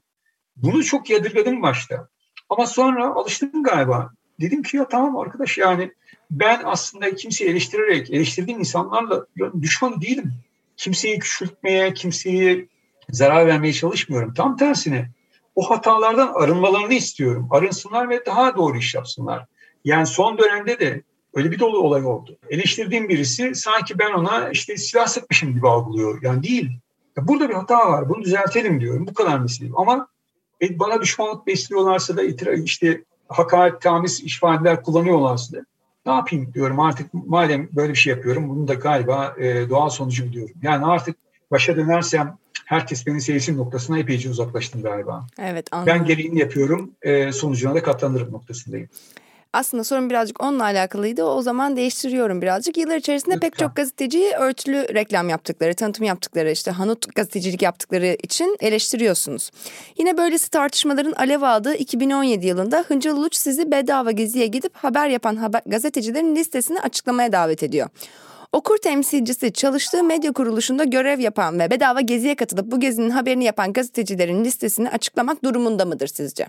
Bunu çok yadırgadım başta. Ama sonra alıştım galiba. Dedim ki ya tamam arkadaş yani ben aslında kimseyi eleştirerek, eleştirdiğim insanlarla düşman değilim. Kimseyi küçültmeye, kimseyi zarar vermeye çalışmıyorum. Tam tersine o hatalardan arınmalarını istiyorum. Arınsınlar ve daha doğru iş yapsınlar. Yani son dönemde de öyle bir dolu olay oldu. Eleştirdiğim birisi sanki ben ona işte silah sıkmışım gibi algılıyor. Yani değil. Burada bir hata var. Bunu düzeltelim diyorum. Bu kadar meseleyim. Ama e, bana düşmanlık besliyorlarsa da işte hakaret, tamiz ifadeler kullanıyorlarsa da ne yapayım diyorum artık madem böyle bir şey yapıyorum bunu da galiba e, doğal sonucu biliyorum. Yani artık başa dönersem herkes beni sevsin noktasına epeyce uzaklaştım galiba. Evet anladım. Ben gereğini yapıyorum e, sonucuna da katlanırım noktasındayım. Aslında sorun birazcık onunla alakalıydı. O zaman değiştiriyorum birazcık. Yıllar içerisinde Lütfen. pek çok gazeteciyi örtülü reklam yaptıkları, tanıtım yaptıkları, işte hanut gazetecilik yaptıkları için eleştiriyorsunuz. Yine böylesi tartışmaların alev aldığı 2017 yılında Hıncal Uluç sizi bedava geziye gidip haber yapan haber, gazetecilerin listesini açıklamaya davet ediyor. Okur temsilcisi çalıştığı medya kuruluşunda görev yapan ve bedava geziye katılıp bu gezinin haberini yapan gazetecilerin listesini açıklamak durumunda mıdır sizce?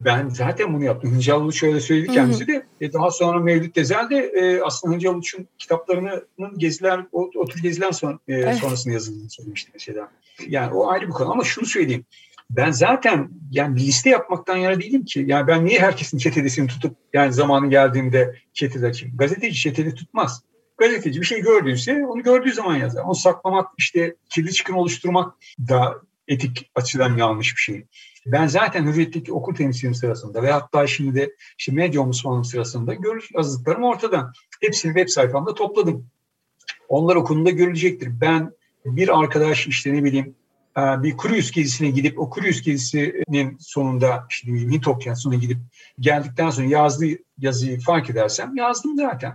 Ben zaten bunu yaptım. Hıncal Uluç şöyle söyledi kendisi de. E, daha sonra Mevlüt Tezel de e, aslında Hıncal Uluç'un kitaplarının geziler, o, o tür geziler son, e, evet. sonrasında yazıldığını söylemişti mesela. Yani o ayrı bir konu ama şunu söyleyeyim. Ben zaten yani liste yapmaktan yana değilim ki. Yani ben niye herkesin çetedesini tutup yani zamanı geldiğinde çetede açayım? Gazeteci çetede tutmaz. Gazeteci bir şey gördüyse onu gördüğü zaman yazar. Onu saklamak işte kirli çıkın oluşturmak da etik açıdan yanlış bir şey. Ben zaten Hürriyet'teki okul temsilim sırasında ve hatta şimdi de işte medya ombudsmanım sırasında görüş yazdıklarım ortada. Hepsini web sayfamda topladım. Onlar okulunda görülecektir. Ben bir arkadaş işte ne bileyim e, bir Cruise gezisine gidip o Cruise gezisinin sonunda işte Hint okyanusuna gidip geldikten sonra yazdığı yazıyı fark edersem yazdım zaten.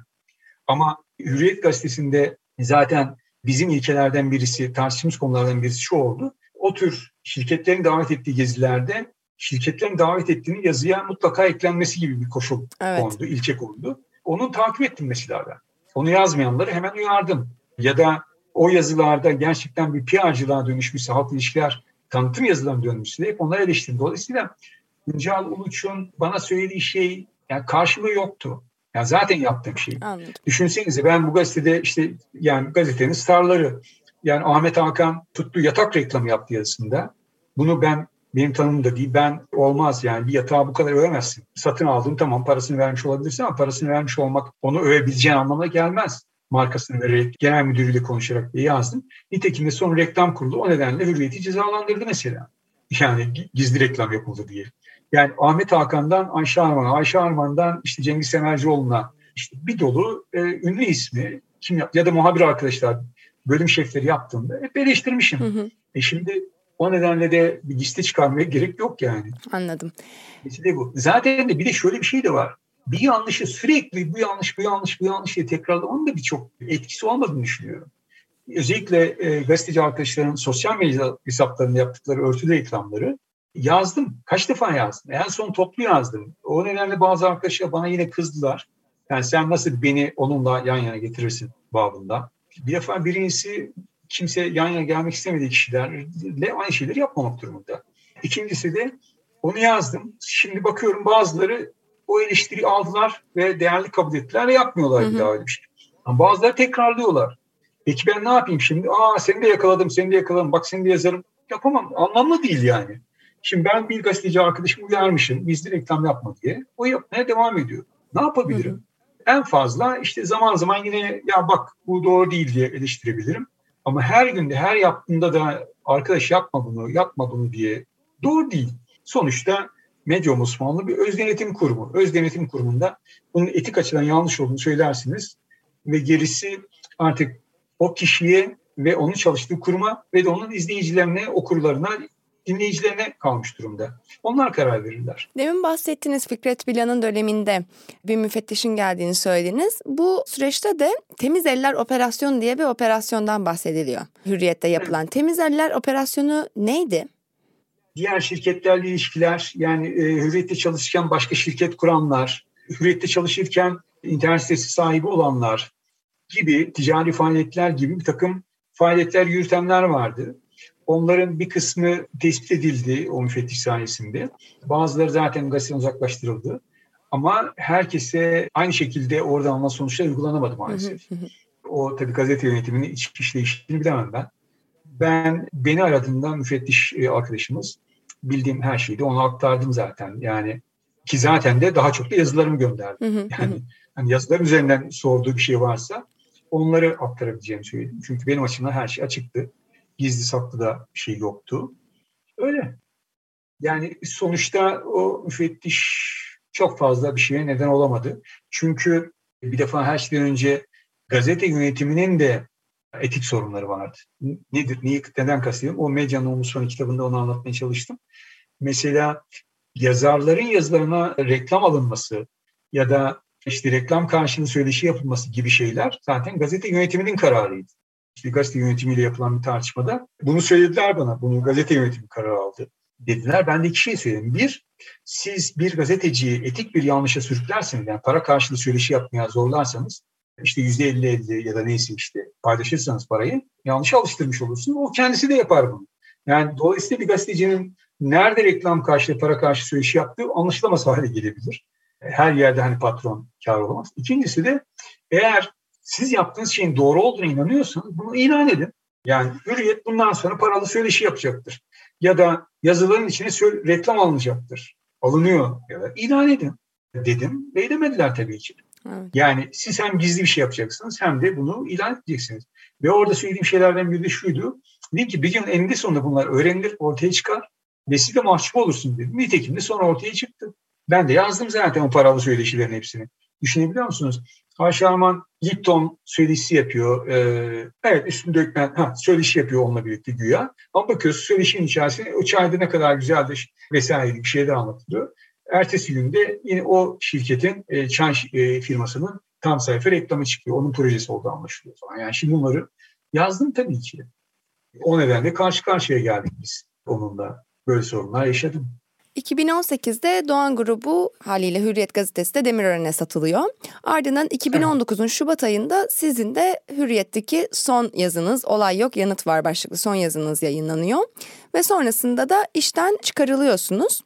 Ama Hürriyet gazetesinde zaten bizim ilkelerden birisi, tartıştığımız konulardan birisi şu oldu. O tür şirketlerin davet ettiği gezilerde şirketlerin davet ettiğini yazıya mutlaka eklenmesi gibi bir koşul evet. kondu, ilke kondu. Onu takip ettim mesela. Onu yazmayanları hemen uyardım. Ya da o yazılarda gerçekten bir PR'cılığa dönüşmüşse, halk ilişkiler tanıtım yazılarına dönmüşse hep onları eleştirdim. Dolayısıyla Hıncal Uluç'un bana söylediği şey yani karşılığı yoktu. Yani zaten yaptığım şey. Anladım. Düşünsenize ben bu gazetede işte yani gazetenin starları yani Ahmet Hakan tuttu yatak reklamı yaptı yazısında. Bunu ben benim tanımım da değil. Ben olmaz yani bir yatağı bu kadar övemezsin. Satın aldın tamam parasını vermiş olabilirsin ama parasını vermiş olmak onu övebileceğin anlamına gelmez. Markasını vererek genel müdürüyle konuşarak diye yazdım. Nitekim de sonra reklam kurulu o nedenle hürriyeti cezalandırdı mesela. Yani gizli reklam yapıldı diye. Yani Ahmet Hakan'dan Ayşe Arman'a, Ayşe Arman'dan işte Cengiz Semercioğlu'na işte bir dolu e, ünlü ismi kim yap ya da muhabir arkadaşlar bölüm şefleri yaptığımda hep eleştirmişim. Hı hı. E şimdi o nedenle de bir liste çıkarmaya gerek yok yani. Anladım. Mesele bu. Zaten de bir de şöyle bir şey de var. Bir yanlışı sürekli bu yanlış, bu yanlış, bu yanlış diye tekrarlamanın da birçok etkisi olmadığını düşünüyorum. Özellikle e, gazeteci arkadaşların sosyal medya hesaplarında yaptıkları örtülü reklamları yazdım. Kaç defa yazdım. En son toplu yazdım. O nedenle bazı arkadaşlar bana yine kızdılar. Yani sen nasıl beni onunla yan yana getirirsin babında. Bir defa birincisi kimse yan yana gelmek istemediği kişilerle aynı şeyleri yapmamak durumunda. İkincisi de onu yazdım. Şimdi bakıyorum bazıları o eleştiriyi aldılar ve değerli kabul ettiler ve yapmıyorlar bir daha öyle bir şey. Ama bazıları tekrarlıyorlar. Peki ben ne yapayım şimdi? Aa seni de yakaladım, seni de yakaladım. Bak seni de yazarım. Yapamam. Anlamlı değil yani. Şimdi ben bir gazeteci arkadaşımı uyarmışım. Gizli reklam yapma diye. O yapmaya devam ediyor. Ne yapabilirim? Hı hı. En fazla işte zaman zaman yine ya bak bu doğru değil diye eleştirebilirim. Ama her günde her yaptığında da arkadaş yapma bunu, yapma bunu diye doğru değil. Sonuçta medya Osmanlı bir öz denetim kurumu. Öz denetim kurumunda bunun etik açıdan yanlış olduğunu söylersiniz ve gerisi artık o kişiye ve onun çalıştığı kuruma ve de onun izleyicilerine, okurlarına, dinleyicilerine kalmış durumda. Onlar karar verirler. Demin bahsettiğiniz Fikret Bilan'ın döneminde bir müfettişin geldiğini söylediniz. Bu süreçte de Temiz Eller Operasyonu diye bir operasyondan bahsediliyor. Hürriyet'te yapılan. Evet. Temiz Eller Operasyonu neydi? Diğer şirketlerle ilişkiler, yani e, Hürriyet'te çalışırken başka şirket kuranlar, Hürriyet'te çalışırken internet sitesi sahibi olanlar gibi ticari faaliyetler gibi bir takım faaliyetler yürütenler vardı. Onların bir kısmı tespit edildi o müfettiş sayesinde. Bazıları zaten gazeteden uzaklaştırıldı. Ama herkese aynı şekilde oradan alınan sonuçlar uygulanamadı maalesef. o tabii gazete yönetiminin iç işleyişini bilemem ben. Ben beni aradığında müfettiş e, arkadaşımız bildiğim her şeyi de ona aktardım zaten. Yani ki zaten de daha çok da yazılarımı gönderdim. yani hani yazılar üzerinden sorduğu bir şey varsa onları aktarabileceğimi söyledim. Çünkü benim açımdan her şey açıktı. Gizli saklı da bir şey yoktu. Öyle. Yani sonuçta o müfettiş çok fazla bir şeye neden olamadı. Çünkü bir defa her şeyden önce gazete yönetiminin de etik sorunları vardı. Nedir, niye, neden kastediyorum? O Medyanın Omuzfanı kitabında onu anlatmaya çalıştım. Mesela yazarların yazılarına reklam alınması ya da işte reklam karşılığı söyleşi yapılması gibi şeyler zaten gazete yönetiminin kararıydı. İşte gazete yönetimiyle yapılan bir tartışmada bunu söylediler bana. Bunu gazete yönetimi karar aldı dediler. Ben de iki şey söyledim. Bir, siz bir gazeteciyi etik bir yanlışa sürüklerseniz, yani para karşılığı söyleşi yapmaya zorlarsanız, işte yüzde elli elli ya da neyse işte paylaşırsanız parayı yanlış alıştırmış olursunuz. O kendisi de yapar bunu. Yani dolayısıyla bir gazetecinin nerede reklam karşılığı para karşı söyleşi yaptığı anlaşılamaz hale gelebilir her yerde hani patron kar olamaz. İkincisi de eğer siz yaptığınız şeyin doğru olduğunu inanıyorsanız bunu ilan edin. Yani hürriyet bundan sonra paralı söyleşi yapacaktır. Ya da yazıların içine reklam alınacaktır. Alınıyor ya da ilan edin dedim ve edemediler tabii ki. Evet. Yani siz hem gizli bir şey yapacaksınız hem de bunu ilan edeceksiniz. Ve orada söylediğim şeylerden biri de şuydu. Dedim ki bir gün eninde sonunda bunlar öğrenilir, ortaya çıkar ve siz de mahcup olursun dedim. Nitekim de sonra ortaya çıktı. Ben de yazdım zaten o paralı söyleşilerin hepsini. Düşünebiliyor musunuz? Haşarman Lipton söyleşisi yapıyor. Ee, evet üstünü dökmen ha, söyleşi yapıyor onunla birlikte güya. Ama bakıyorsun söyleşinin içerisinde o çayda ne kadar güzeldir vesaire bir şeyler anlatılıyor. Ertesi günde yine o şirketin e, çay e, firmasının tam sayfa reklamı çıkıyor. Onun projesi olduğu anlaşılıyor falan. Yani şimdi bunları yazdım tabii ki. O nedenle karşı karşıya geldik biz onunla. Böyle sorunlar yaşadım. 2018'de Doğan Grubu haliyle Hürriyet Gazetesi de Demirören'e satılıyor. Ardından 2019'un Şubat ayında sizin de Hürriyet'teki son yazınız Olay Yok Yanıt Var başlıklı son yazınız yayınlanıyor. Ve sonrasında da işten çıkarılıyorsunuz.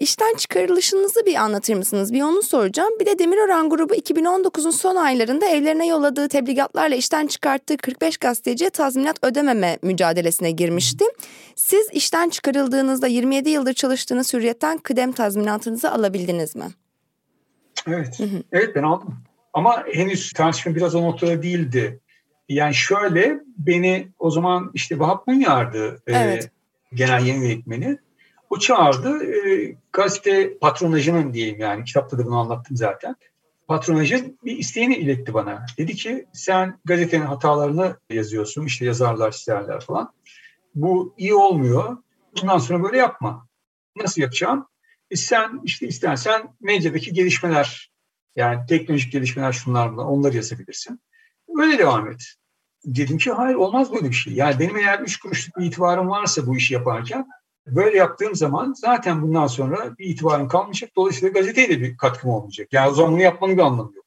İşten çıkarılışınızı bir anlatır mısınız? Bir onu soracağım. Bir de Demirören grubu 2019'un son aylarında evlerine yolladığı tebligatlarla işten çıkarttığı 45 gazeteciye tazminat ödememe mücadelesine girmişti. Siz işten çıkarıldığınızda 27 yıldır çalıştığınız hürriyetten kıdem tazminatınızı alabildiniz mi? Evet. Hı hı. Evet ben aldım. Ama henüz tartışma biraz o noktada değildi. Yani şöyle beni o zaman işte Vahap Munyar'dı evet. e, genel yayın yönetmeni. O çağırdı. E, gazete patronajının diyeyim yani kitapta da bunu anlattım zaten. Patronajın bir isteğini iletti bana. Dedi ki sen gazetenin hatalarını yazıyorsun. işte yazarlar, çizerler falan. Bu iyi olmuyor. Bundan sonra böyle yapma. Nasıl yapacağım? E sen işte istersen medyadaki gelişmeler yani teknolojik gelişmeler şunlar bunlar onları yazabilirsin. Öyle devam et. Dedim ki hayır olmaz böyle bir şey. Yani benim eğer üç kuruşluk bir itibarım varsa bu işi yaparken Böyle yaptığım zaman zaten bundan sonra bir itibarım kalmayacak. Dolayısıyla gazeteye de bir katkım olmayacak. Yani o zaman bunu yapmanın bir anlamı yok.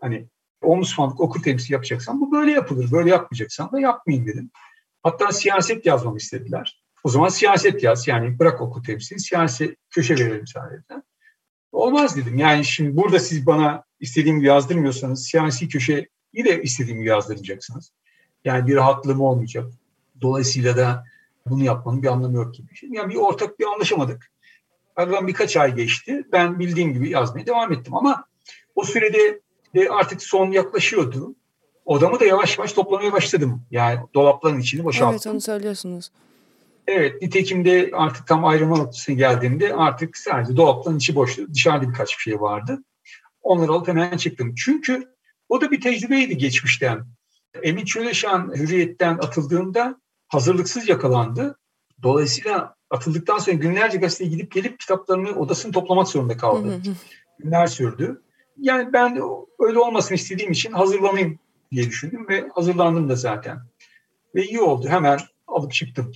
Hani omuzfanlık okur temsil yapacaksan bu böyle yapılır. Böyle yapmayacaksan da yapmayın dedim. Hatta siyaset yazmamı istediler. O zaman siyaset yaz. Yani bırak okur temsili. Siyasi köşe verelim sadece. Olmaz dedim. Yani şimdi burada siz bana istediğimi yazdırmıyorsanız siyasi köşe de istediğimi yazdıracaksınız. Yani bir rahatlığım olmayacak. Dolayısıyla da bunu yapmanın bir anlamı yok gibi. Yani bir ortak bir anlaşamadık. Aradan birkaç ay geçti. Ben bildiğim gibi yazmaya devam ettim ama o sürede de artık son yaklaşıyordu. Odamı da yavaş yavaş toplamaya başladım. Yani dolapların içini boşalttım. Evet onu söylüyorsunuz. Evet, nitekim de artık tam ayrılma noktasına geldiğimde artık sadece dolaptan içi boştu. Dışarıda birkaç bir şey vardı. Onları alıp hemen çıktım. Çünkü o da bir tecrübeydi geçmişten. Emin Çöleşan hürriyetten atıldığında hazırlıksız yakalandı. Dolayısıyla atıldıktan sonra günlerce gazeteye gidip gelip kitaplarını odasını toplamak zorunda kaldı. Günler sürdü. Yani ben öyle olmasını istediğim için hazırlanayım diye düşündüm ve hazırlandım da zaten. Ve iyi oldu. Hemen alıp çıktım.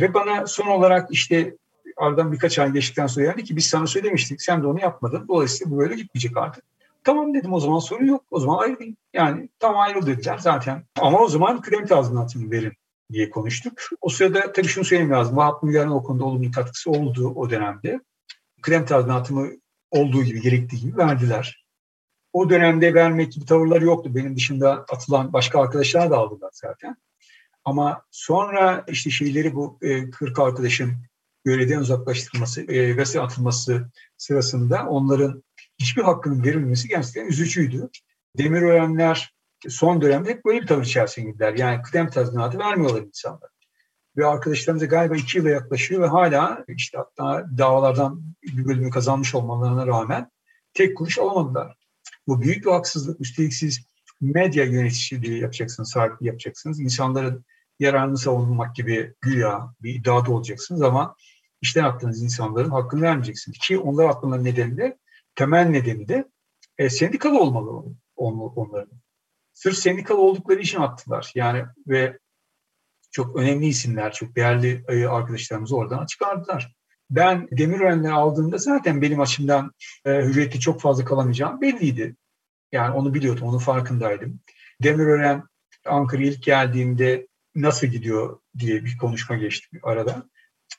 Ve bana son olarak işte aradan birkaç ay geçtikten sonra geldi ki biz sana söylemiştik sen de onu yapmadın. Dolayısıyla bu böyle gitmeyecek artık. Tamam dedim o zaman sorun yok. O zaman ayrılayım. Yani tam ayrıl dediler zaten. Ama o zaman kıdem tazminatını verin diye konuştuk. O sırada tabii şunu söylemem lazım. Vahap Müger'in o konuda olumlu katkısı oldu o dönemde. Kıdem tazminatımı olduğu gibi gerektiği gibi verdiler. O dönemde vermek gibi tavırları yoktu. Benim dışında atılan başka arkadaşlar da aldılar zaten. Ama sonra işte şeyleri bu e, 40 arkadaşın görevden uzaklaştırılması, e, gazete atılması sırasında onların hiçbir hakkının verilmesi gerçekten üzücüydü. Demirörenler son dönemde böyle bir tavır içerisine girdiler. Yani kıdem tazminatı vermiyorlar insanlar. Ve arkadaşlarımıza galiba iki yıla yaklaşıyor ve hala işte hatta davalardan bir bölümü kazanmış olmalarına rağmen tek kuruş alamadılar. Bu büyük bir haksızlık. Üstelik siz medya yöneticiliği yapacaksınız, sahipliği yapacaksınız. İnsanların yararını savunmak gibi güya bir iddiada olacaksınız ama işten attığınız insanların hakkını vermeyeceksiniz. Ki onlar atmaların nedeni de temel nedeni de e, sendikalı olmalı on, onların. Sırf sendikalı oldukları için attılar. Yani ve çok önemli isimler, çok değerli e, arkadaşlarımızı oradan çıkardılar. Ben Demirören'leri aldığımda zaten benim açımdan e, hürriyette çok fazla kalamayacağım belliydi. Yani onu biliyordum, onun farkındaydım. Demirören Ankara'ya ilk geldiğimde nasıl gidiyor diye bir konuşma geçti bir arada.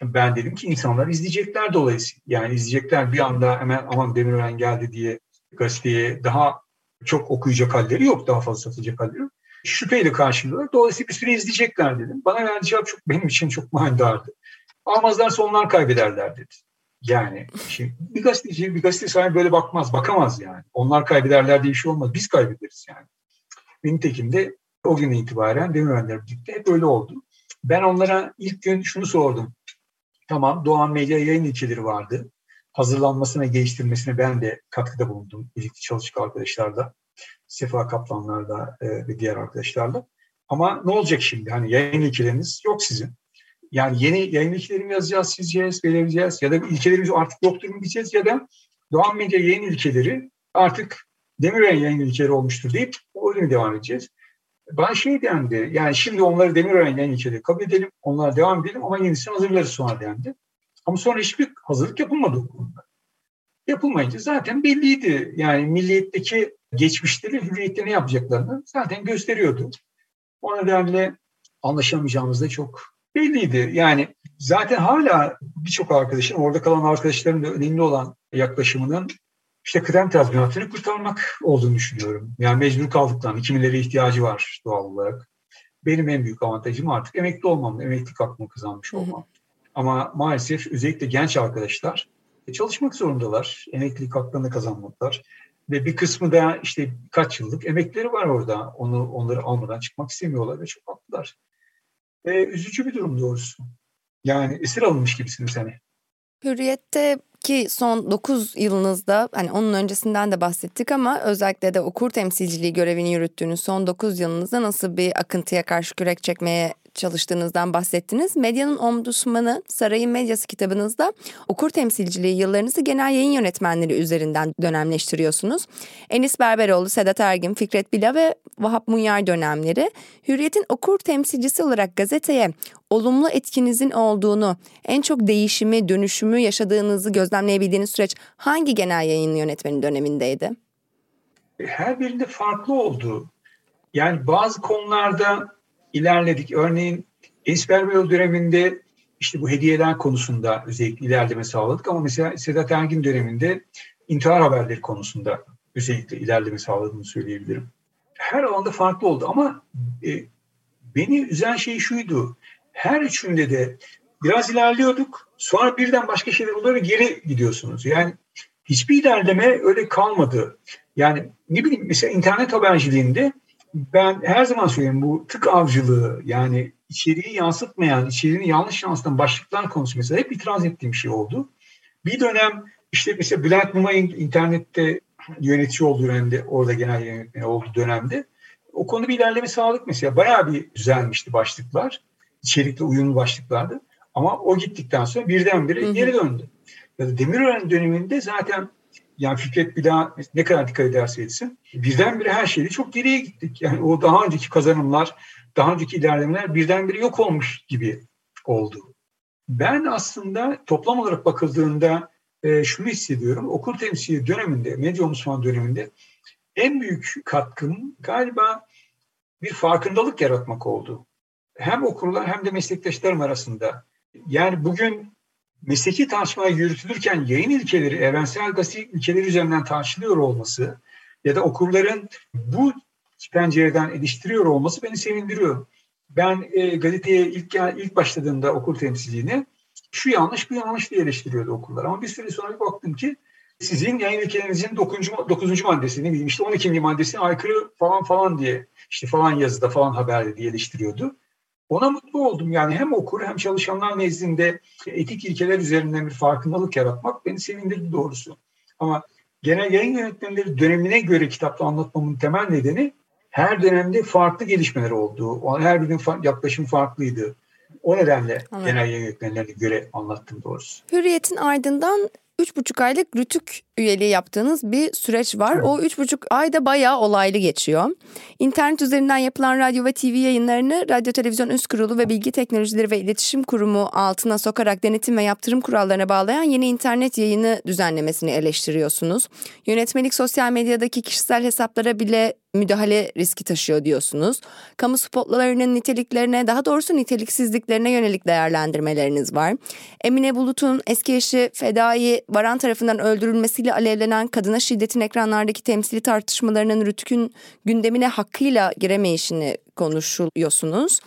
Ben dedim ki insanlar izleyecekler dolayısıyla. Yani izleyecekler bir anda hemen aman Demirören geldi diye gazeteye daha çok okuyacak halleri yok. Daha fazla satacak halleri yok. Şüpheyle karşılıyorlar. Dolayısıyla bir süre izleyecekler dedim. Bana verdiği cevap çok, benim için çok manidardı. Almazlarsa onlar kaybederler dedi. Yani şimdi bir gazeteci, bir gazete sahibi böyle bakmaz, bakamaz yani. Onlar kaybederler diye bir şey olmaz. Biz kaybederiz yani. Benim tekim de o gün itibaren Demirörenler birlikte hep öyle oldu. Ben onlara ilk gün şunu sordum. Tamam Doğan Medya yayın ilkeleri vardı. Hazırlanmasına, geliştirmesine ben de katkıda bulundum. Birlikte çalışık arkadaşlarla, Sefa Kaplanlarla e, ve diğer arkadaşlarla. Ama ne olacak şimdi? Hani yayın ilkeleriniz yok sizin. Yani yeni yayın ilkeleri mi yazacağız, çizeceğiz, belirleyeceğiz ya da ilkelerimiz artık yoktur mu diyeceğiz ya da Doğan Medya yayın ilkeleri artık Demirören yayın ilkeleri olmuştur deyip öyle mi devam edeceğiz? Bana şey dendi, yani şimdi onları Demirören'den içeri kabul edelim, onlara devam edelim ama yenisini hazırlarız sonra dendi. Ama sonra hiçbir hazırlık yapılmadı o konuda. Yapılmayınca zaten belliydi. Yani milliyetteki geçmişleri hürriyette ne yapacaklarını zaten gösteriyordu. O nedenle anlaşamayacağımız da çok belliydi. Yani zaten hala birçok arkadaşın, orada kalan arkadaşların da önemli olan yaklaşımının işte kıdem tazminatını kurtarmak olduğunu düşünüyorum. Yani mecbur kaldıklarında kimileri ihtiyacı var doğal olarak. Benim en büyük avantajım artık emekli olmam, emeklilik hakkımı kazanmış olmam. Ama maalesef özellikle genç arkadaşlar çalışmak zorundalar. Emeklilik haklarını kazanmadılar. Ve bir kısmı da işte kaç yıllık emekleri var orada. Onu onları almadan çıkmak istemiyorlar ve çok haklılar. Ve üzücü bir durum doğrusu. Yani esir alınmış gibisiniz hani. Hürriyette ki son 9 yılınızda hani onun öncesinden de bahsettik ama özellikle de okur temsilciliği görevini yürüttüğünüz son 9 yılınızda nasıl bir akıntıya karşı kürek çekmeye çalıştığınızdan bahsettiniz. Medyanın Ombudsmanı Sarayın Medyası kitabınızda okur temsilciliği yıllarınızı genel yayın yönetmenleri üzerinden dönemleştiriyorsunuz. Enis Berberoğlu, Sedat Ergin, Fikret Bila ve Vahap Munyar dönemleri Hürriyet'in okur temsilcisi olarak gazeteye olumlu etkinizin olduğunu, en çok değişimi, dönüşümü yaşadığınızı gözlemleyebildiğiniz süreç hangi genel yayın yönetmeni dönemindeydi? Her birinde farklı oldu. Yani bazı konularda ilerledik. Örneğin Esper döneminde işte bu hediyeler konusunda özellikle ilerleme sağladık ama mesela Sedat Ergin döneminde intihar haberleri konusunda özellikle ilerleme sağladığını söyleyebilirim. Her alanda farklı oldu ama e, beni üzen şey şuydu. Her üçünde de biraz ilerliyorduk. Sonra birden başka şeyler oluyor ve geri gidiyorsunuz. Yani hiçbir ilerleme öyle kalmadı. Yani ne bileyim mesela internet haberciliğinde ben her zaman söylüyorum bu tık avcılığı yani içeriği yansıtmayan, içeriğini yanlış yansıtan başlıklar konusu mesela hep itiraz ettiğim şey oldu. Bir dönem işte mesela Bülent Numay'ın internette yönetici olduğu dönemde, orada genel yönetmeni olduğu dönemde o konuda bir ilerleme sağladık mesela. Bayağı bir düzelmişti başlıklar. İçerikle uyumlu başlıklardı. Ama o gittikten sonra birdenbire geri döndü. Ya da Demirören döneminde zaten yani Fikret bir daha ne kadar dikkat ederse etsin birdenbire her şeyde çok geriye gittik. Yani o daha önceki kazanımlar, daha önceki ilerlemeler birdenbire yok olmuş gibi oldu. Ben aslında toplam olarak bakıldığında e, şunu hissediyorum. Okul temsili döneminde, medya omuzman döneminde en büyük katkım galiba bir farkındalık yaratmak oldu. Hem okurlar hem de meslektaşlarım arasında. Yani bugün mesleki tartışmalar yürütülürken yayın ilkeleri, evrensel gazete ilkeleri üzerinden tartışılıyor olması ya da okurların bu pencereden eleştiriyor olması beni sevindiriyor. Ben e, gazeteye ilk ilk başladığımda okul temsilciliğine şu yanlış bu yanlış diye eleştiriyordu okullar. Ama bir süre sonra bir baktım ki sizin yayın ilkelerinizin 9. 9. maddesi ne bileyim işte 12. maddesine aykırı falan falan diye işte falan yazıda falan haberde diye eleştiriyordu. Ona mutlu oldum. Yani hem okur hem çalışanlar nezdinde etik ilkeler üzerinden bir farkındalık yaratmak beni sevindirdi doğrusu. Ama genel yayın yönetmenleri dönemine göre kitapta anlatmamın temel nedeni her dönemde farklı gelişmeler olduğu. Her birinin yaklaşım farklıydı. O nedenle evet. genel yayın yönetmenlerine göre anlattım doğrusu. Hürriyet'in ardından üç buçuk aylık Rütük üyeliği yaptığınız bir süreç var. O üç buçuk ayda bayağı olaylı geçiyor. İnternet üzerinden yapılan radyo ve TV yayınlarını Radyo Televizyon Üst Kurulu ve Bilgi Teknolojileri ve İletişim Kurumu altına sokarak denetim ve yaptırım kurallarına bağlayan yeni internet yayını düzenlemesini eleştiriyorsunuz. Yönetmelik sosyal medyadaki kişisel hesaplara bile müdahale riski taşıyor diyorsunuz. Kamu spotlarının niteliklerine daha doğrusu niteliksizliklerine yönelik değerlendirmeleriniz var. Emine Bulut'un eski eşi Fedai Varan tarafından öldürülmesiyle alevlenen kadına şiddetin ekranlardaki temsili tartışmalarının Rütük'ün gündemine hakkıyla giremeyişini konuşuyorsunuz.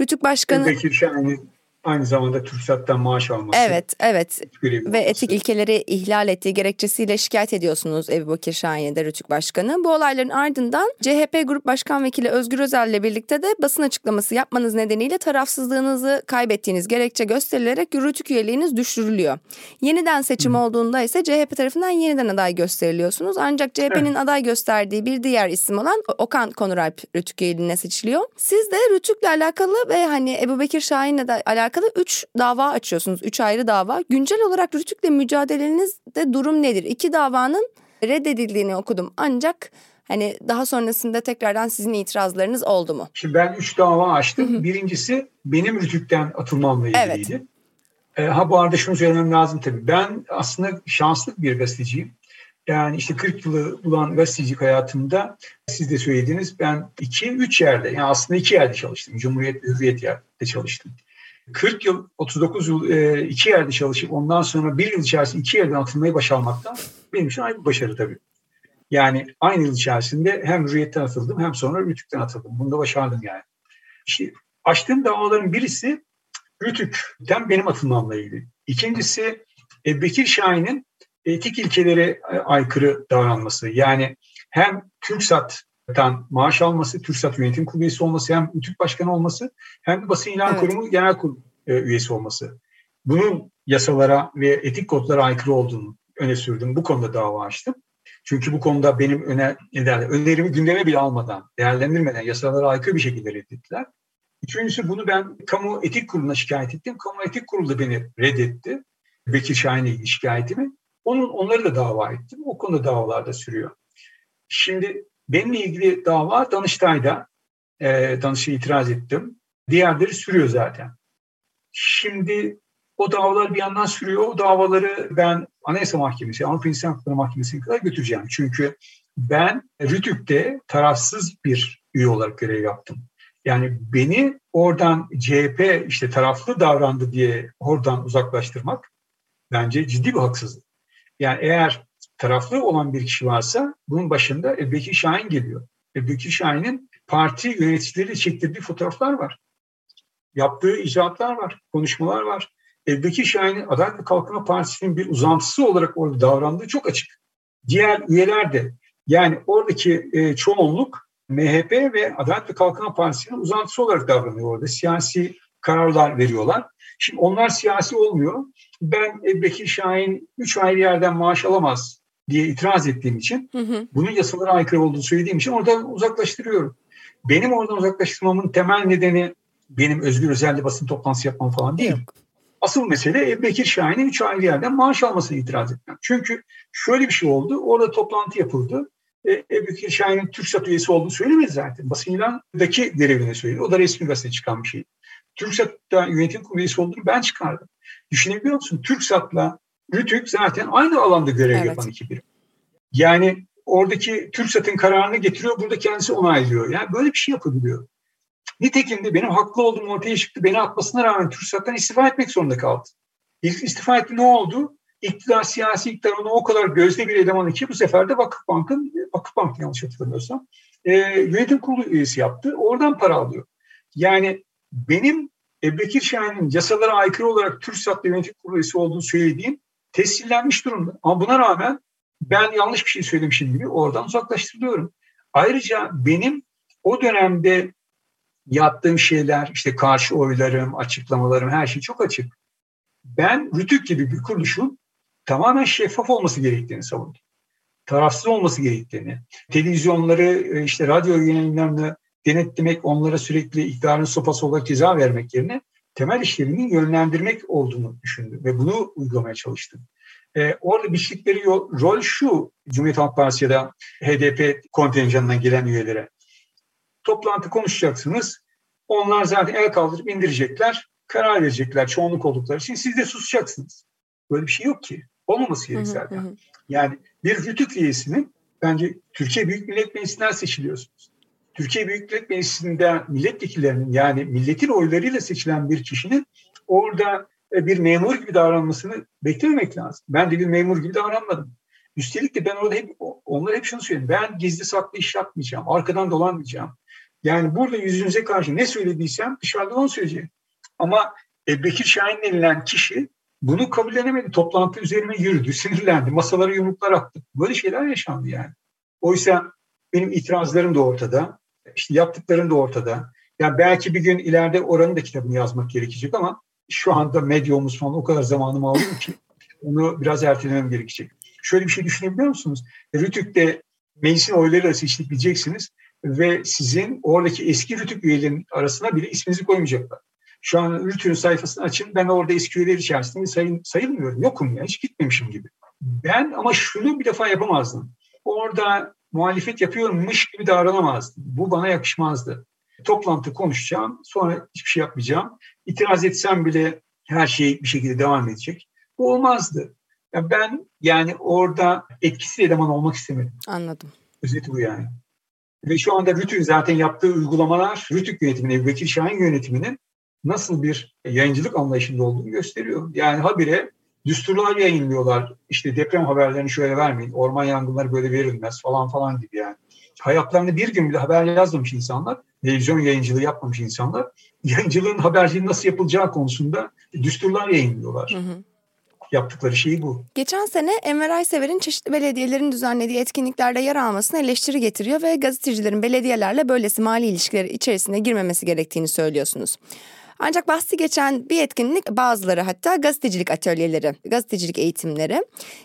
Rütük Başkanı... Bekir Şahin'in aynı zamanda TÜRKSAT'tan maaş alması. Evet, evet. Ve etik ilkeleri ihlal ettiği gerekçesiyle şikayet ediyorsunuz Ebu Bakir Şahin'de Rütük Başkanı. Bu olayların ardından CHP Grup Başkan Vekili Özgür Özel ile birlikte de basın açıklaması yapmanız nedeniyle tarafsızlığınızı kaybettiğiniz gerekçe gösterilerek Rütük üyeliğiniz düşürülüyor. Yeniden seçim Hı. olduğunda ise CHP tarafından yeniden aday gösteriliyorsunuz. Ancak CHP'nin evet. aday gösterdiği bir diğer isim olan Okan Konuralp Rütük üyeliğine seçiliyor. Siz de Rütük'le alakalı ve hani Ebu Bekir Şahin'le de alakalı alakalı 3 dava açıyorsunuz. 3 ayrı dava. Güncel olarak Rütük'le mücadelenizde durum nedir? İki davanın reddedildiğini okudum. Ancak hani daha sonrasında tekrardan sizin itirazlarınız oldu mu? Şimdi ben 3 dava açtım. Birincisi benim Rütük'ten atılmamla ilgiliydi. Evet. E, ha bu arada şunu söylemem lazım tabii. Ben aslında şanslı bir gazeteciyim. Yani işte 40 yılı bulan gazetecilik hayatımda siz de söylediniz ben 2-3 yerde yani aslında iki yerde çalıştım. Cumhuriyet ve Hürriyet yerde çalıştım. 40 yıl, 39 yıl e, iki yerde çalışıp ondan sonra bir yıl içerisinde iki yerden atılmayı başarmaktan benim için ayrı bir başarı tabii. Yani aynı yıl içerisinde hem Hürriyet'ten atıldım hem sonra Rütük'ten atıldım. Bunu da başardım yani. İşte açtığım davaların birisi Rütük'ten benim atılmamla ilgili. İkincisi e, Bekir Şahin'in etik ilkelere aykırı davranması. Yani hem TürkSat Tan maaş alması, TÜRSAT yönetim kurulu üyesi olması, hem TÜRK başkanı olması hem de basın ilan evet. kurumu genel kurulu e, üyesi olması. Bunun yasalara ve etik kodlara aykırı olduğunu öne sürdüm. Bu konuda dava açtım. Çünkü bu konuda benim öne, ne derler, önerimi gündeme bile almadan, değerlendirmeden yasalara aykırı bir şekilde reddettiler. Üçüncüsü bunu ben kamu etik kuruluna şikayet ettim. Kamu etik kurulu da beni reddetti. Bekir Şahin'le ilgili şikayetimi. Onun, onları da dava ettim. O konuda davalar da sürüyor. Şimdi Benimle ilgili dava Danıştay'da. E, Danıştay'a itiraz ettim. Diğerleri sürüyor zaten. Şimdi o davalar bir yandan sürüyor. O davaları ben Anayasa Mahkemesi, Avrupa İnsan Hakları Mahkemesi'ne kadar götüreceğim. Çünkü ben Rütük'te tarafsız bir üye olarak görev yaptım. Yani beni oradan CHP işte taraflı davrandı diye oradan uzaklaştırmak bence ciddi bir haksızlık. Yani eğer taraflı olan bir kişi varsa bunun başında Ebubekir Şahin geliyor. Ebubekir Şahin'in parti yöneticileriyle çektirdiği fotoğraflar var. Yaptığı icraatlar var, konuşmalar var. Ebubekir Şahin'in Adalet ve Kalkınma Partisi'nin bir uzantısı olarak orada davrandığı çok açık. Diğer üyeler de yani oradaki e, çoğunluk MHP ve Adalet ve Kalkınma Partisi'nin uzantısı olarak davranıyor orada. Siyasi kararlar veriyorlar. Şimdi onlar siyasi olmuyor. Ben Bekir Şahin 3 ayrı yerden maaş alamaz diye itiraz ettiğim için hı hı. bunun yasalara aykırı olduğunu söylediğim için oradan uzaklaştırıyorum. Benim oradan uzaklaştırmamın temel nedeni benim özgür özelli basın toplantısı yapmam falan değil. Yok. Asıl mesele Ebu Bekir Şahin'in üç ayrı yerden maaş almasını itiraz etmem. Çünkü şöyle bir şey oldu. Orada toplantı yapıldı. E, Ebu Bekir Şahin'in TürkSat üyesi olduğunu söylemedi zaten. Basın ilandaki görevini söyledi. O da resmi gazete çıkan bir şey. TürkSat'ta yönetim kurulu üyesi olduğunu ben çıkardım. Düşünebiliyor musun? TürkSat'la Rütük zaten aynı alanda görev evet. yapan iki birim. Yani oradaki TürkSat'ın kararını getiriyor, burada kendisi onaylıyor. Yani böyle bir şey yapabiliyor. Nitekim de benim haklı olduğum ortaya çıktı. Beni atmasına rağmen TürkSat'tan istifa etmek zorunda kaldı. İlk istifa etti ne oldu? İktidar, siyasi iktidar onu o kadar gözde bir eleman ki bu sefer de Vakıfbank'ın, Vakıfbank yanlış hatırlamıyorsam, e, yönetim kurulu üyesi yaptı. Oradan para alıyor. Yani benim Ebubekir Şahin'in yasalara aykırı olarak TürkSat'ta yönetim kurulu üyesi olduğunu söylediğim tescillenmiş durumda. Ama buna rağmen ben yanlış bir şey söylemişim gibi oradan uzaklaştırılıyorum. Ayrıca benim o dönemde yaptığım şeyler, işte karşı oylarım, açıklamalarım her şey çok açık. Ben Rütük gibi bir kuruluşun tamamen şeffaf olması gerektiğini savundum. Tarafsız olması gerektiğini, televizyonları, e, işte radyo yayınlarını denetlemek, onlara sürekli iktidarın sopası olarak ceza vermek yerine temel işlerini yönlendirmek olduğunu düşündüm ve bunu uygulamaya çalıştım. Ee, orada biçtikleri rol şu Cumhuriyet Halk Partisi ya da HDP kontenjanından gelen üyelere. Toplantı konuşacaksınız. Onlar zaten el kaldırıp indirecekler. Karar verecekler çoğunluk oldukları için. Siz de susacaksınız. Böyle bir şey yok ki. Olmaması gerek zaten. Yani bir rütük üyesinin bence Türkiye Büyük Millet Meclisi'nden seçiliyorsunuz. Türkiye Büyük Millet Meclisi'nde milletvekillerinin yani milletin oylarıyla seçilen bir kişinin orada e, bir memur gibi davranmasını beklememek lazım. Ben de bir memur gibi davranmadım. Üstelik de ben orada hep onlara hep şunu söylüyorum. Ben gizli saklı iş yapmayacağım. Arkadan dolanmayacağım. Yani burada yüzünüze karşı ne söylediysem dışarıda onu söyleyeceğim. Ama e, Bekir Şahin denilen kişi bunu kabullenemedi. Toplantı üzerime yürüdü, sinirlendi, masalara yumruklar attı. Böyle şeyler yaşandı yani. Oysa benim itirazlarım da ortada, işte yaptıklarım da ortada. Yani belki bir gün ileride oranın da kitabını yazmak gerekecek ama şu anda medyumuz falan o kadar zamanımı alıyor ki onu biraz ertelemem gerekecek. Şöyle bir şey düşünebiliyor musunuz? Rütük'te meclisin oylarıyla seçilebileceksiniz ve sizin oradaki eski Rütük üyelerinin arasına bile isminizi koymayacaklar. Şu an Rütük'ün sayfasını açın. Ben orada eski üyeler içerisinde sayın, sayılmıyorum. Yokum ya. Hiç gitmemişim gibi. Ben ama şunu bir defa yapamazdım. Orada muhalefet yapıyormuş gibi davranamazdım. Bu bana yakışmazdı. Toplantı konuşacağım. Sonra hiçbir şey yapmayacağım. İtiraz etsem bile her şey bir şekilde devam edecek. Bu olmazdı. Ya ben yani orada etkisiz eleman olmak istemedim. Anladım. Özeti bu yani. Ve şu anda Rütük zaten yaptığı uygulamalar Rütük yönetiminin, Vekil Şahin yönetiminin nasıl bir yayıncılık anlayışında olduğunu gösteriyor. Yani habire düsturlar yayınlıyorlar. İşte deprem haberlerini şöyle vermeyin, orman yangınları böyle verilmez falan falan gibi yani. Hayatlarında bir gün bile haber yazmamış insanlar, televizyon yayıncılığı yapmamış insanlar, yayıncılığın haberciliği nasıl yapılacağı konusunda düsturlar yayınlıyorlar. Hı hı yaptıkları şey bu. Geçen sene Enver Aysever'in çeşitli belediyelerin düzenlediği etkinliklerde yer almasına eleştiri getiriyor ve gazetecilerin belediyelerle böylesi mali ilişkileri içerisine girmemesi gerektiğini söylüyorsunuz. Ancak bahsi geçen bir etkinlik bazıları hatta gazetecilik atölyeleri, gazetecilik eğitimleri.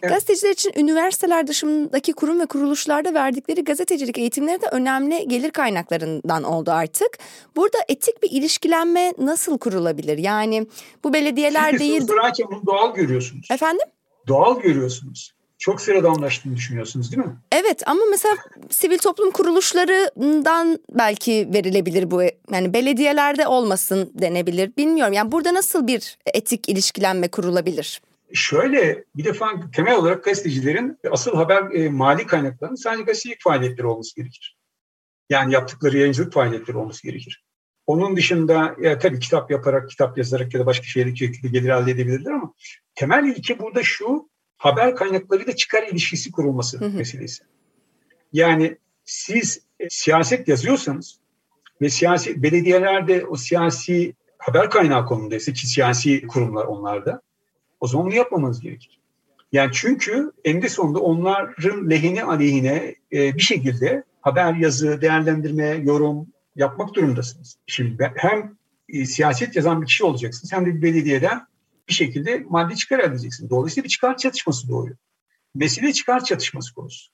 Evet. Gazeteciler için üniversiteler dışındaki kurum ve kuruluşlarda verdikleri gazetecilik eğitimleri de önemli gelir kaynaklarından oldu artık. Burada etik bir ilişkilenme nasıl kurulabilir? Yani bu belediyeler Siz değil... Siz bunu doğal görüyorsunuz. Efendim? Doğal görüyorsunuz çok sıradanlaştığını düşünüyorsunuz değil mi? Evet ama mesela sivil toplum kuruluşlarından belki verilebilir bu. Yani belediyelerde olmasın denebilir. Bilmiyorum yani burada nasıl bir etik ilişkilenme kurulabilir? Şöyle bir defa temel olarak gazetecilerin asıl haber e, mali kaynaklarının sadece gazetecilik faaliyetleri olması gerekir. Yani yaptıkları yayıncılık faaliyetleri olması gerekir. Onun dışında ya, tabii kitap yaparak, kitap yazarak ya da başka şekilde gelir elde edebilirler ama temel ilke burada şu, haber kaynaklarıyla çıkar ilişkisi kurulması hı hı. meselesi. Yani siz e, siyaset yazıyorsanız ve siyasi belediyelerde o siyasi haber kaynağı konumundaysa ki siyasi kurumlar onlarda o zaman bunu yapmamanız gerekir. Yani çünkü eninde sonunda onların lehine aleyhine e, bir şekilde haber, yazı, değerlendirme, yorum yapmak durumundasınız. Şimdi ben, hem e, siyaset yazan bir kişi olacaksınız hem de bir belediyeden bir şekilde maddi çıkar elde edeceksiniz. Dolayısıyla bir çıkar çatışması doğuyor. Mesele çıkar çatışması konusu.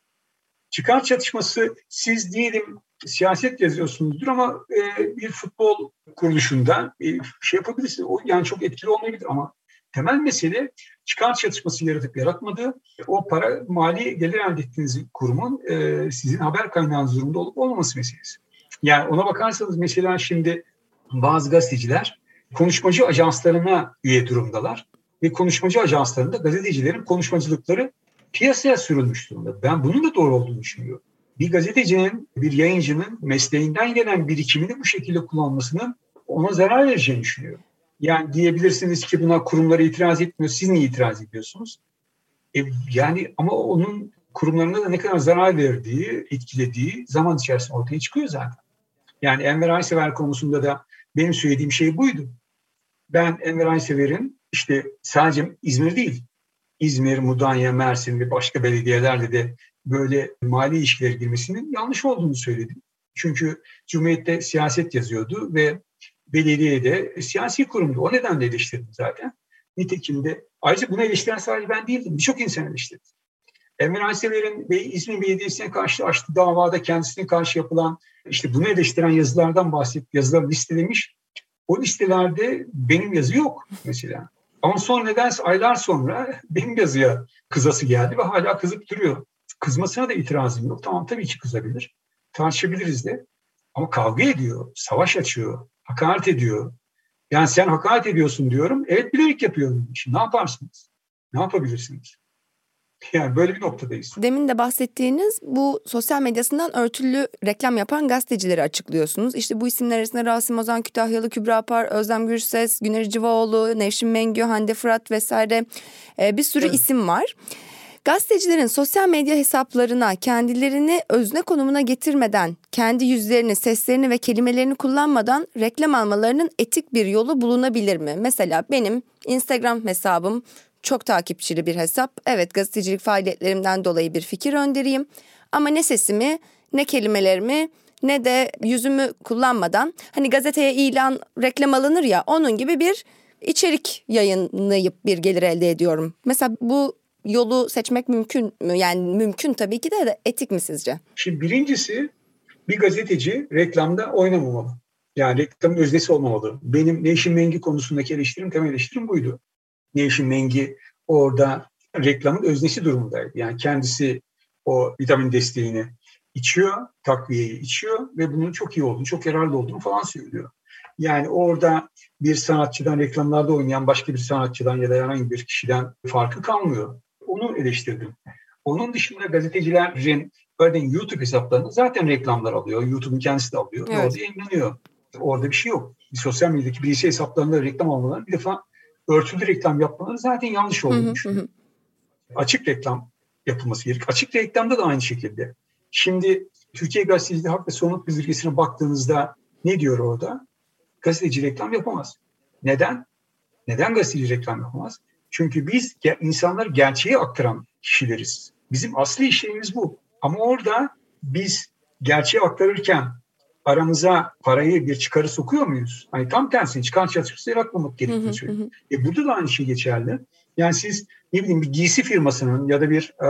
Çıkar çatışması siz diyelim siyaset yazıyorsunuzdur ama e, bir futbol kuruluşunda e, şey yapabilirsiniz. O yani çok etkili olmayabilir ama temel mesele çıkar çatışması yaratıp yaratmadığı o para mali gelir elde ettiğiniz kurumun e, sizin haber kaynağınız durumunda olup olmaması meselesi. Yani ona bakarsanız mesela şimdi bazı gazeteciler konuşmacı ajanslarına üye durumdalar ve konuşmacı ajanslarında gazetecilerin konuşmacılıkları piyasaya sürülmüş durumda. Ben bunun da doğru olduğunu düşünüyorum. Bir gazetecinin, bir yayıncının mesleğinden gelen birikimini bu şekilde kullanmasının ona zarar vereceğini düşünüyorum. Yani diyebilirsiniz ki buna kurumlara itiraz etmiyor, siz niye itiraz ediyorsunuz? E, yani ama onun kurumlarına da ne kadar zarar verdiği, etkilediği zaman içerisinde ortaya çıkıyor zaten. Yani Enver Aysever konusunda da benim söylediğim şey buydu. Ben Enver Aysever'in işte sadece İzmir değil, İzmir, Mudanya, Mersin ve başka belediyelerle de böyle mali ilişkiler girmesinin yanlış olduğunu söyledim. Çünkü Cumhuriyet'te siyaset yazıyordu ve belediyede siyasi kurumdu. O nedenle eleştirdim zaten. Nitekim de ayrıca bunu eleştiren sadece ben değildim. Birçok insan eleştirdi. Enver Aysever'in İzmir Belediyesi'ne karşı açtığı davada kendisine karşı yapılan işte bunu eleştiren yazılardan bahsedip yazılar listelemiş. O listelerde benim yazı yok mesela. Ama sonra nedense aylar sonra benim yazıya kızası geldi ve hala kızıp duruyor. Kızmasına da itirazım yok. Tamam tabii ki kızabilir. Tartışabiliriz de. Ama kavga ediyor, savaş açıyor, hakaret ediyor. Yani sen hakaret ediyorsun diyorum. Evet bilerek yapıyorum. Şimdi ne yaparsınız? Ne yapabilirsiniz? Yani böyle bir noktadayız. Demin de bahsettiğiniz bu sosyal medyasından örtülü reklam yapan gazetecileri açıklıyorsunuz. İşte bu isimler arasında Rasim Ozan Kütahyalı, Kübra Par, Özlem Gürses, Güner Civaoğlu, Nevşin Mengü, Hande Fırat vesaire e, bir sürü evet. isim var. Gazetecilerin sosyal medya hesaplarına kendilerini özne konumuna getirmeden, kendi yüzlerini, seslerini ve kelimelerini kullanmadan reklam almalarının etik bir yolu bulunabilir mi? Mesela benim Instagram hesabım çok takipçili bir hesap. Evet gazetecilik faaliyetlerimden dolayı bir fikir önderiyim. Ama ne sesimi ne kelimelerimi ne de yüzümü kullanmadan hani gazeteye ilan reklam alınır ya onun gibi bir içerik yayınlayıp bir gelir elde ediyorum. Mesela bu yolu seçmek mümkün mü? Yani mümkün tabii ki de, de etik mi sizce? Şimdi birincisi bir gazeteci reklamda oynamamalı. Yani reklamın öznesi olmamalı. Benim Nevşin Mengi konusundaki eleştirim, temel eleştirim buydu. Nevşin Mengi orada reklamın öznesi durumundaydı. Yani kendisi o vitamin desteğini içiyor, takviyeyi içiyor ve bunun çok iyi olduğunu, çok yararlı olduğunu falan söylüyor. Yani orada bir sanatçıdan reklamlarda oynayan başka bir sanatçıdan ya da herhangi bir kişiden farkı kalmıyor. Onu eleştirdim. Onun dışında gazetecilerin örneğin YouTube hesaplarını zaten reklamlar alıyor. YouTube'un kendisi de alıyor. Evet. Orada yayınlanıyor. Orada bir şey yok. Bir sosyal medyadaki bilgisayar hesaplarında reklam almaları bir defa örtülü reklam yapmaları zaten yanlış olduğunu düşünüyorum. Açık reklam yapılması gerek. Açık reklamda da aynı şekilde. Şimdi Türkiye Gazeteciliği Hak ve Sorumluluk Bildirgesi'ne baktığınızda ne diyor orada? Gazeteci reklam yapamaz. Neden? Neden gazeteci reklam yapamaz? Çünkü biz insanlar gerçeği aktaran kişileriz. Bizim asli işlerimiz bu. Ama orada biz gerçeği aktarırken aramıza parayı bir çıkarı sokuyor muyuz? Hani tam tersine çıkar çatışması yaratmamak gerektiğini söylüyor. E burada da aynı şey geçerli. Yani siz ne bileyim bir giysi firmasının ya da bir e,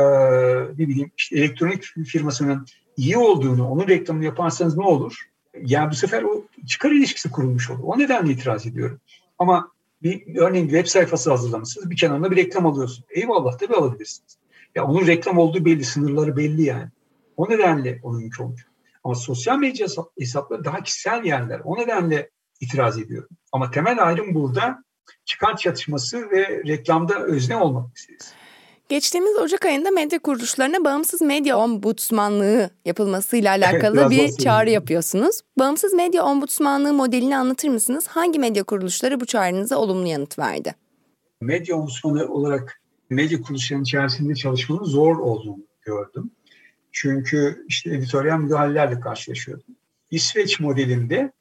ne bileyim işte elektronik firmasının iyi olduğunu, onun reklamını yaparsanız ne olur? Yani bu sefer o çıkar ilişkisi kurulmuş olur. O nedenle itiraz ediyorum. Ama bir örneğin web sayfası hazırlamışsınız. Bir kenarına bir reklam alıyorsun. Eyvallah tabii alabilirsiniz. Ya onun reklam olduğu belli, sınırları belli yani. O nedenle onun mümkün olmuyor. Ama sosyal medya hesapları daha kişisel yerler. O nedenle itiraz ediyorum. Ama temel ayrım burada çıkar çatışması ve reklamda özne olmak meselesi. Geçtiğimiz Ocak ayında medya kuruluşlarına bağımsız medya ombudsmanlığı yapılmasıyla alakalı evet, bir çağrı yapıyorsunuz. Bağımsız medya ombudsmanlığı modelini anlatır mısınız? Hangi medya kuruluşları bu çağrınıza olumlu yanıt verdi? Medya ombudsmanı olarak medya kuruluşlarının içerisinde çalışmanın zor olduğunu gördüm. Çünkü işte editoryal müdahalelerle karşılaşıyordum. İsveç modelinde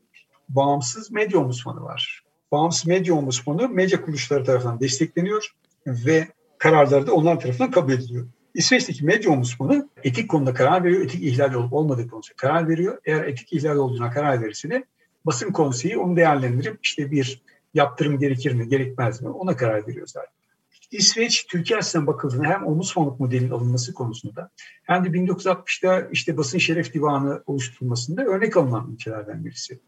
bağımsız medya ombudsmanı var. Bağımsız medya ombudsmanı medya kuruluşları tarafından destekleniyor ve kararları da onlar tarafından kabul ediliyor. İsveç'teki medya ombudsmanı etik konuda karar veriyor. Etik ihlal olup olmadığı konusunda karar veriyor. Eğer etik ihlal olduğuna karar verirse de basın konseyi onu değerlendirip işte bir yaptırım gerekir mi, gerekmez mi ona karar veriyor zaten. İsveç, Türkiye açısından bakıldığında hem ombudsmanlık modelinin alınması konusunda hem de 1960'da işte basın şeref divanı oluşturulmasında örnek alınan ülkelerden birisi.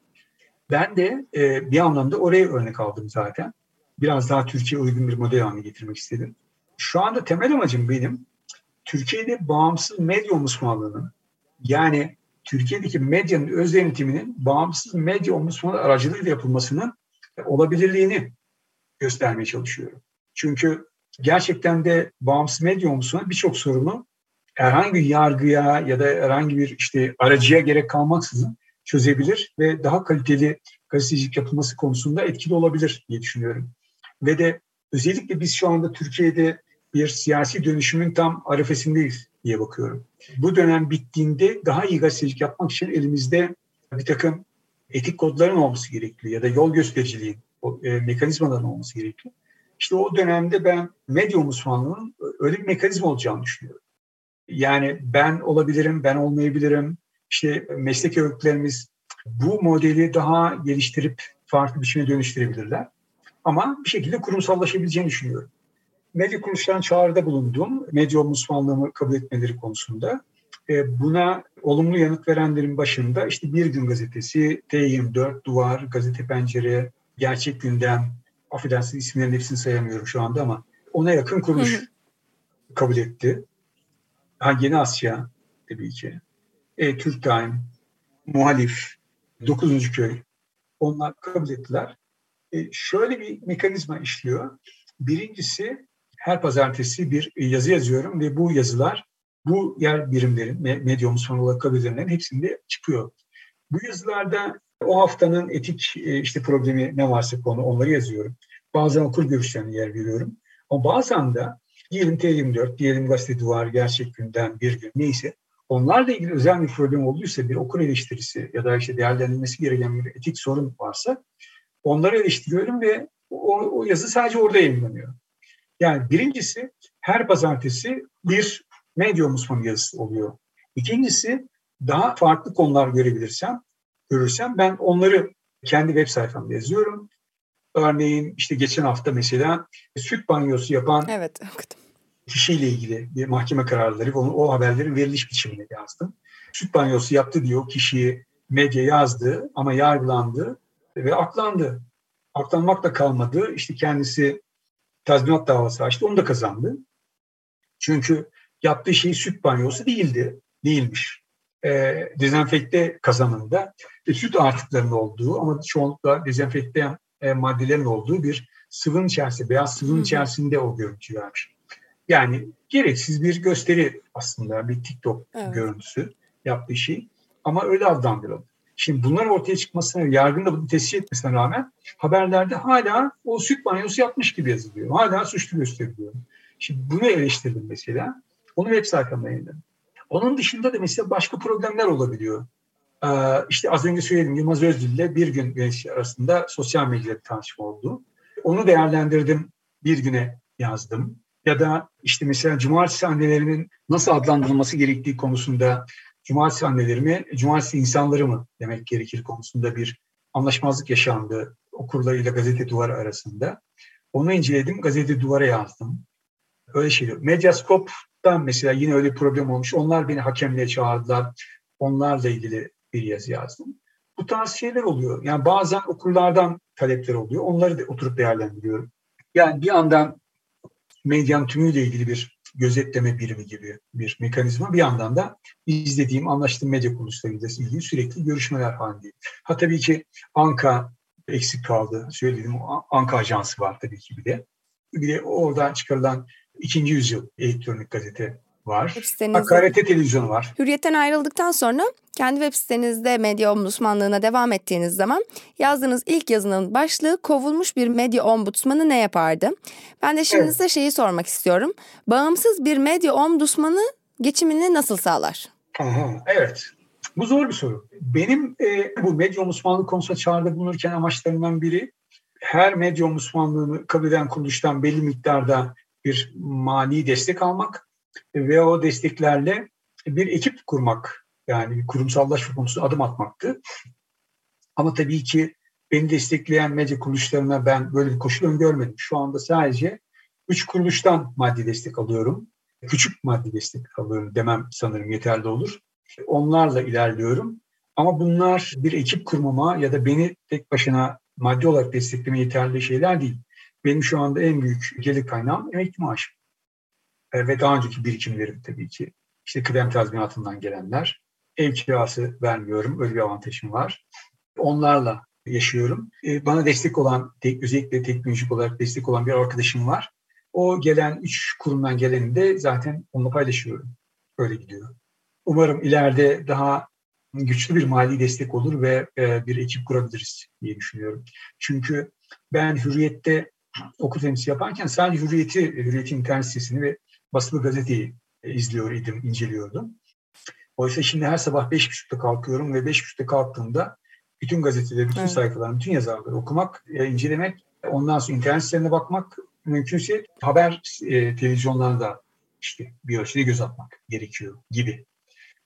Ben de e, bir anlamda oraya örnek aldım zaten. Biraz daha Türkiye uygun bir model haline getirmek istedim. Şu anda temel amacım benim Türkiye'de bağımsız medya ombudsmanlığının yani Türkiye'deki medyanın öz denetiminin bağımsız medya ombudsmanı aracılığıyla yapılmasının olabilirliğini göstermeye çalışıyorum. Çünkü gerçekten de bağımsız medya ombudsmanı birçok sorunu herhangi bir yargıya ya da herhangi bir işte aracıya gerek kalmaksızın çözebilir ve daha kaliteli gazetecilik yapılması konusunda etkili olabilir diye düşünüyorum. Ve de özellikle biz şu anda Türkiye'de bir siyasi dönüşümün tam arifesindeyiz diye bakıyorum. Bu dönem bittiğinde daha iyi gazetecilik yapmak için elimizde bir takım etik kodların olması gerekli ya da yol göstericiliğin e, mekanizmaların olması gerekli. İşte o dönemde ben medya uzmanlığının öyle bir mekanizma olacağını düşünüyorum. Yani ben olabilirim, ben olmayabilirim. İşte meslek örgütlerimiz bu modeli daha geliştirip farklı biçime dönüştürebilirler. Ama bir şekilde kurumsallaşabileceğini düşünüyorum. Medya kuruluşlarına çağrıda bulundum. Medya ombudsmanlığımı kabul etmeleri konusunda. E, buna olumlu yanıt verenlerin başında işte Bir Gün Gazetesi, T24, Duvar, Gazete Pencere, Gerçek Gündem, affedersiniz isimlerin hepsini sayamıyorum şu anda ama ona yakın kuruluş kabul etti. Ha, Yeni Asya tabii ki. E, Türk Time, Muhalif, 9. Köy. Onlar kabul ettiler. E, şöyle bir mekanizma işliyor. Birincisi her pazartesi bir yazı yazıyorum ve bu yazılar bu yer birimlerin, medya ombudsman olarak kabul edilenlerin hepsinde çıkıyor. Bu yazılarda o haftanın etik e, işte problemi ne varsa konu onları yazıyorum. Bazen okur görüşlerine yer veriyorum. Ama bazen de diyelim T24, diyelim gazete duvar, gerçek günden bir gün neyse onlarla ilgili özel bir problem olduysa bir okur eleştirisi ya da işte değerlendirilmesi gereken bir etik sorun varsa onları eleştiriyorum ve o, o yazı sadece orada yayınlanıyor. Yani birincisi her pazartesi bir medya uzmanı yazısı oluyor. İkincisi daha farklı konular görebilirsem, görürsem ben onları kendi web sayfamda yazıyorum. Örneğin işte geçen hafta mesela süt banyosu yapan evet, okudum. kişiyle ilgili bir mahkeme kararları ve o haberlerin veriliş biçimini yazdım. Süt banyosu yaptı diyor kişiyi medya yazdı ama yargılandı ve aklandı. Aklanmak da kalmadı. İşte kendisi tazminat davası açtı. Onu da kazandı. Çünkü yaptığı şey süt banyosu değildi. Değilmiş. E, dezenfekte kazanında ve süt artıklarının olduğu ama çoğunlukla dezenfekte e, maddelerin olduğu bir sıvının içerisinde, beyaz sıvının içerisinde o görüntü vermiş. Yani gereksiz bir gösteri aslında bir TikTok evet. görüntüsü yaptığı şey. Ama öyle adlandırıldı. Şimdi bunlar ortaya çıkmasına, yargının da bunu tescil etmesine rağmen haberlerde hala o süt banyosu yapmış gibi yazılıyor. Hala suçlu gösteriliyor. Şimdi bunu eleştirdim mesela. Onu web sayfamda yayınladım. Onun dışında da mesela başka problemler olabiliyor. Ee, işte az önce söyledim Yılmaz Özdil ile bir gün yönetici arasında sosyal medyada tanışma oldu. Onu değerlendirdim, bir güne yazdım. Ya da işte mesela cumartesi annelerinin nasıl adlandırılması gerektiği konusunda cumartesi anneleri mi, cumartesi insanları mı demek gerekir konusunda bir anlaşmazlık yaşandı okurlarıyla gazete duvar arasında. Onu inceledim, gazete duvara yazdım. Öyle şeyler. Medyaskop'tan mesela yine öyle bir problem olmuş. Onlar beni hakemliğe çağırdılar. Onlarla ilgili bir yazı yazdım. Bu tarz şeyler oluyor. Yani bazen okurlardan talepler oluyor. Onları da oturup değerlendiriyorum. Yani bir yandan medyanın tümüyle ilgili bir gözetleme birimi gibi bir mekanizma. Bir yandan da izlediğim, anlaştığım medya kuruluşlarıyla ilgili sürekli görüşmeler halindeyim. Ha tabii ki Anka eksik kaldı. Söylediğim Anka Ajansı var tabii ki bir de. Bir de oradan çıkarılan ikinci yüzyıl elektronik gazete var. Hakarete televizyonu var. Hürriyetten ayrıldıktan sonra kendi web sitenizde medya ombudsmanlığına devam ettiğiniz zaman yazdığınız ilk yazının başlığı kovulmuş bir medya ombudsmanı ne yapardı? Ben de şimdi evet. size şeyi sormak istiyorum. Bağımsız bir medya ombudsmanı geçimini nasıl sağlar? Aha, evet. Bu zor bir soru. Benim e, bu medya ombudsmanlığı konusunda çağrıda bulunurken amaçlarımdan biri her medya ombudsmanlığını kabul eden kuruluştan belli miktarda bir mali destek almak ve o desteklerle bir ekip kurmak yani kurumsallaşma konusunda adım atmaktı. Ama tabii ki beni destekleyen medya kuruluşlarına ben böyle bir koşul öngörmedim. Şu anda sadece üç kuruluştan maddi destek alıyorum. Küçük maddi destek alıyorum demem sanırım yeterli olur. Onlarla ilerliyorum. Ama bunlar bir ekip kurmama ya da beni tek başına maddi olarak destekleme yeterli şeyler değil. Benim şu anda en büyük gelir kaynağım emekli maaşım. E, ve daha önceki birikimlerim tabii ki. İşte kıdem tazminatından gelenler. Ev kirası vermiyorum. Öyle bir avantajım var. Onlarla yaşıyorum. E, bana destek olan, özellikle teknolojik olarak destek olan bir arkadaşım var. O gelen üç kurumdan geleni de zaten onunla paylaşıyorum. Öyle gidiyor. Umarım ileride daha güçlü bir mali destek olur ve e, bir ekip kurabiliriz diye düşünüyorum. Çünkü ben Hürriyet'te okul temsilci yaparken sadece Hürriyet'i, Hürriyet'in internet sitesini ve basılı gazeteyi e, izliyor idim, inceliyordum. Oysa şimdi her sabah beş buçukta kalkıyorum ve beş buçukta kalktığımda bütün gazeteleri, bütün evet. sayfaları, bütün yazarları okumak, e, incelemek, ondan sonra internet sitelerine bakmak, mümkünse haber e, televizyonlarında işte bir ölçüde göz atmak gerekiyor gibi.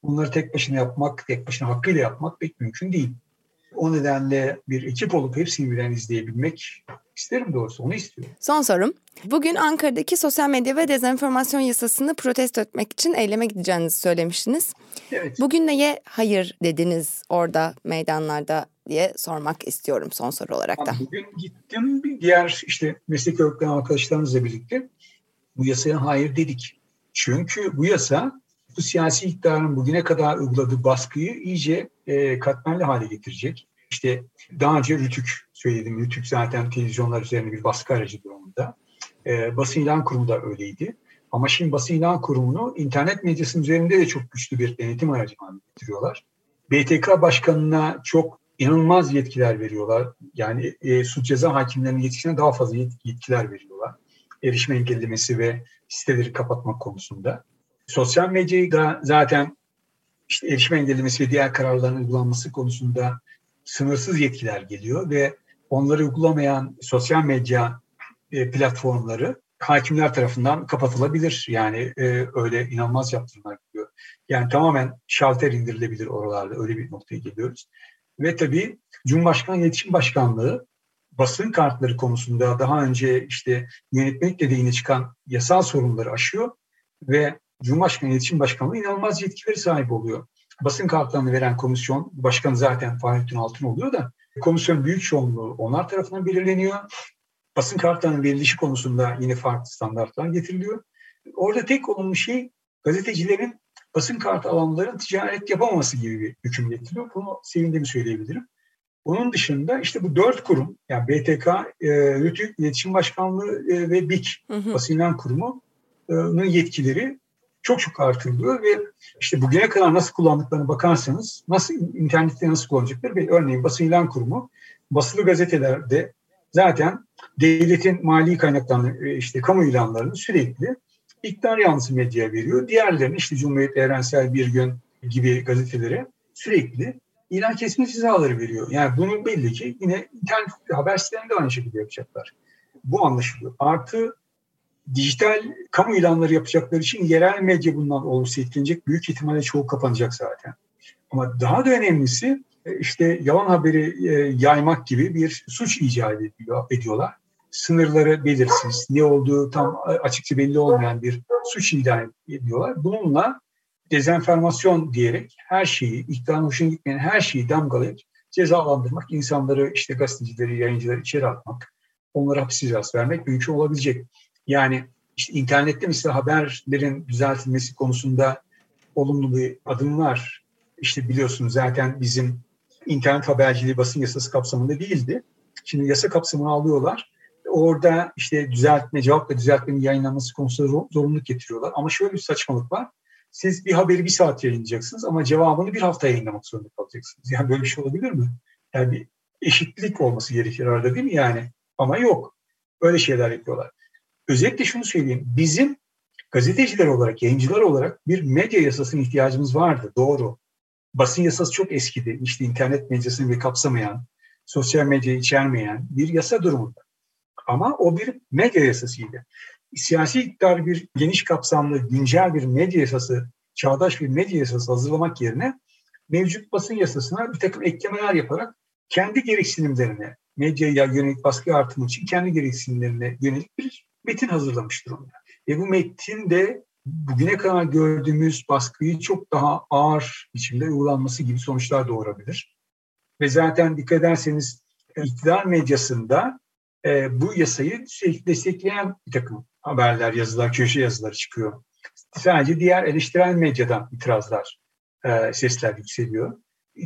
Bunları tek başına yapmak, tek başına hakkıyla yapmak pek mümkün değil. O nedenle bir ekip olup hepsini birden izleyebilmek isterim doğrusu. Onu istiyorum. Son sorum. Bugün Ankara'daki sosyal medya ve dezenformasyon yasasını protesto etmek için eyleme gideceğinizi söylemiştiniz. Evet. Bugün neye hayır dediniz orada meydanlarda diye sormak istiyorum son soru olarak da. Bugün gittim bir diğer işte meslek örgütleri arkadaşlarımızla birlikte bu yasaya hayır dedik. Çünkü bu yasa bu siyasi iktidarın bugüne kadar uyguladığı baskıyı iyice e, katmerli hale getirecek. İşte daha önce Rütük söyledim. Rütük zaten televizyonlar üzerine bir baskı aracı durumunda. E, basın ilan kurumu da öyleydi. Ama şimdi basın ilan kurumunu internet medyasının üzerinde de çok güçlü bir denetim aracı haline getiriyorlar. BTK başkanına çok inanılmaz yetkiler veriyorlar. Yani e, suç ceza hakimlerinin yetkisine daha fazla yetkiler veriyorlar. Erişme engellemesi ve siteleri kapatmak konusunda. Sosyal medyayı da zaten işte erişme engellemesi ve diğer kararların uygulanması konusunda sınırsız yetkiler geliyor ve onları uygulamayan sosyal medya e, platformları hakimler tarafından kapatılabilir. Yani e, öyle inanılmaz yaptırımlar geliyor. Yani tamamen şalter indirilebilir oralarda. Öyle bir noktaya geliyoruz. Ve tabii Cumhurbaşkanı İletişim Başkanlığı basın kartları konusunda daha önce işte yönetmelikle de yine çıkan yasal sorunları aşıyor ve Cumhurbaşkanı İletişim Başkanlığı inanılmaz yetkileri sahip oluyor. Basın kartlarını veren komisyon, başkanı zaten Fahrettin Altın oluyor da komisyon büyük çoğunluğu onlar tarafından belirleniyor. Basın kartlarının verilişi konusunda yine farklı standartlar getiriliyor. Orada tek olumlu şey gazetecilerin basın kartı alanların ticaret yapamaması gibi bir hüküm getiriyor. Bunu sevindiğimi söyleyebilirim. Onun dışında işte bu dört kurum yani BTK, e, Rütük, İletişim Başkanlığı e, ve BİK basın ilan kurumunun yetkileri çok çok artırılıyor ve işte bugüne kadar nasıl kullandıklarına bakarsanız nasıl internette nasıl kullanacaklar ve örneğin basın ilan kurumu basılı gazetelerde zaten devletin mali kaynaklarını işte kamu ilanlarını sürekli iktidar yanlısı medyaya veriyor. Diğerlerini işte Cumhuriyet Evrensel Bir Gün gibi gazetelere sürekli ilan kesme cezaları veriyor. Yani bunu belli ki yine internet haber sitelerinde aynı şekilde yapacaklar. Bu anlaşılıyor. Artı dijital kamu ilanları yapacakları için yerel medya bundan olursa etkilenecek. Büyük ihtimalle çoğu kapanacak zaten. Ama daha da önemlisi e, işte yalan haberi e, yaymak gibi bir suç icat ediyorlar. Sınırları belirsiz, ne olduğu tam açıkça belli olmayan bir suç ilan ediyorlar. Bununla dezenformasyon diyerek her şeyi, iktidarın hoşuna gitmeyen her şeyi damgalayıp cezalandırmak, insanları işte gazetecileri, yayıncıları içeri atmak, onlara hapis cezası vermek mümkün olabilecek. Yani işte internette mesela haberlerin düzeltilmesi konusunda olumlu bir adım var. İşte biliyorsunuz zaten bizim internet haberciliği basın yasası kapsamında değildi. Şimdi yasa kapsamını alıyorlar. Orada işte düzeltme, cevap ve düzeltmenin yayınlanması konusunda zorunluluk getiriyorlar. Ama şöyle bir saçmalık var. Siz bir haberi bir saat yayınlayacaksınız ama cevabını bir hafta yayınlamak zorunda kalacaksınız. Yani böyle bir şey olabilir mi? Yani bir eşitlik olması gerekir arada değil mi yani? Ama yok. Öyle şeyler yapıyorlar. Özellikle şunu söyleyeyim. Bizim gazeteciler olarak, yayıncılar olarak bir medya yasasına ihtiyacımız vardı. Doğru. Basın yasası çok eskidi. İşte internet medyasını bir kapsamayan, sosyal medyayı içermeyen bir yasa durumunda. Ama o bir medya yasasıydı. siyasi iktidar bir geniş kapsamlı, güncel bir medya yasası, çağdaş bir medya yasası hazırlamak yerine mevcut basın yasasına bir takım eklemeler yaparak kendi gereksinimlerine, medyaya yönelik baskı artımı için kendi gereksinimlerine yönelik bir metin hazırlamış durumda. Ve bu metin de bugüne kadar gördüğümüz baskıyı çok daha ağır biçimde uygulanması gibi sonuçlar doğurabilir. Ve zaten dikkat ederseniz iktidar medyasında e, bu yasayı destekleyen bir takım haberler, yazılar, köşe yazıları çıkıyor. Sadece diğer eleştirel medyadan itirazlar, e, sesler yükseliyor.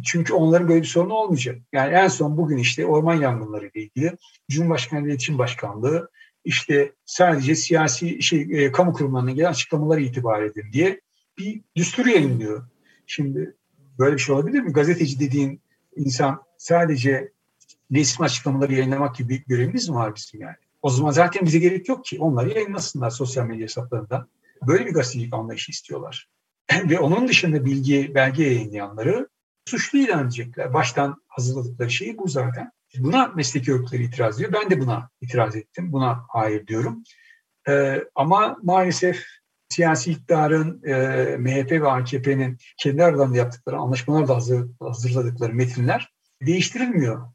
Çünkü onların böyle bir sorunu olmayacak. Yani en son bugün işte orman yangınları ile ilgili Cumhurbaşkanlığı İletişim Başkanlığı işte sadece siyasi şey e, kamu kurumlarından gelen açıklamaları itibar edin diye bir düstur yayınlıyor. Şimdi böyle bir şey olabilir mi? Gazeteci dediğin insan sadece resmi açıklamaları yayınlamak gibi bir görevimiz mi var bizim yani? O zaman zaten bize gerek yok ki. Onları yayınlasınlar sosyal medya hesaplarında. Böyle bir gazetecilik anlayışı istiyorlar. Ve onun dışında bilgi, belge yayınlayanları suçlu ilan edecekler. Baştan hazırladıkları şey bu zaten. Buna mesleki örgütleri itiraz ediyor. Ben de buna itiraz ettim. Buna hayır diyorum. Ee, ama maalesef siyasi iktidarın, e, MHP ve AKP'nin kendi aralarında yaptıkları anlaşmalar hazır, hazırladıkları metinler değiştirilmiyor.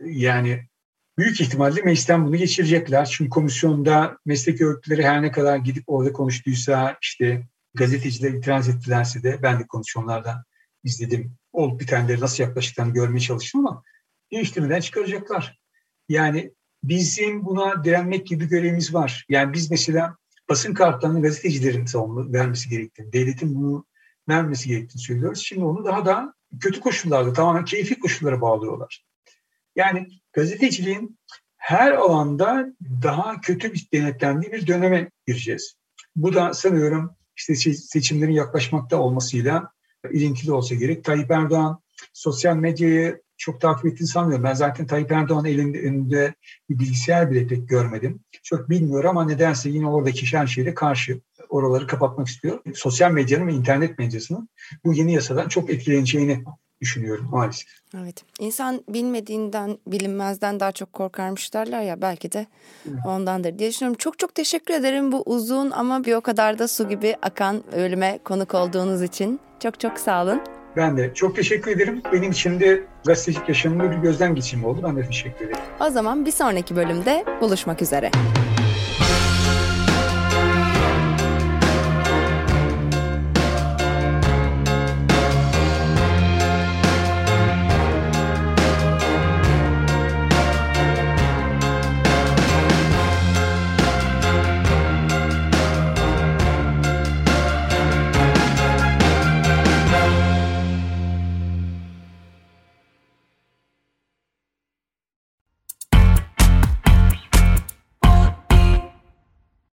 Yani büyük ihtimalle meclisten bunu geçirecekler. Çünkü komisyonda meslek örgütleri her ne kadar gidip orada konuştuysa işte gazeteciler itiraz ettilerse de ben de komisyonlardan izledim. Olup bitenleri nasıl yaklaştıklarını görmeye çalıştım ama değiştirmeden çıkaracaklar. Yani bizim buna direnmek gibi görevimiz var. Yani biz mesela basın kartlarını gazetecilerin savunma vermesi gerektiğini, devletin bunu vermesi gerektiğini söylüyoruz. Şimdi onu daha da kötü koşullarda, tamamen keyfi koşullara bağlıyorlar. Yani gazeteciliğin her alanda daha kötü bir denetlendiği bir döneme gireceğiz. Bu da sanıyorum işte seçimlerin yaklaşmakta olmasıyla ilintili olsa gerek. Tayyip Erdoğan sosyal medyayı çok takip ettiğini sanmıyorum. Ben zaten Tayyip Erdoğan elinde, elinde bir bilgisayar bile pek görmedim. Çok bilmiyorum ama nedense yine oradaki her şeyle karşı oraları kapatmak istiyor. Sosyal medyanın ve internet medyasının bu yeni yasadan çok etkileneceğini düşünüyorum maalesef. Evet. İnsan bilmediğinden, bilinmezden daha çok korkarmış derler ya belki de ondandır diye düşünüyorum. Çok çok teşekkür ederim bu uzun ama bir o kadar da su gibi akan bölüme konuk olduğunuz için. Çok çok sağ olun. Ben de çok teşekkür ederim. Benim için de gazetecilik yaşamında bir gözlem geçirme oldu. Ben de teşekkür ederim. O zaman bir sonraki bölümde buluşmak üzere.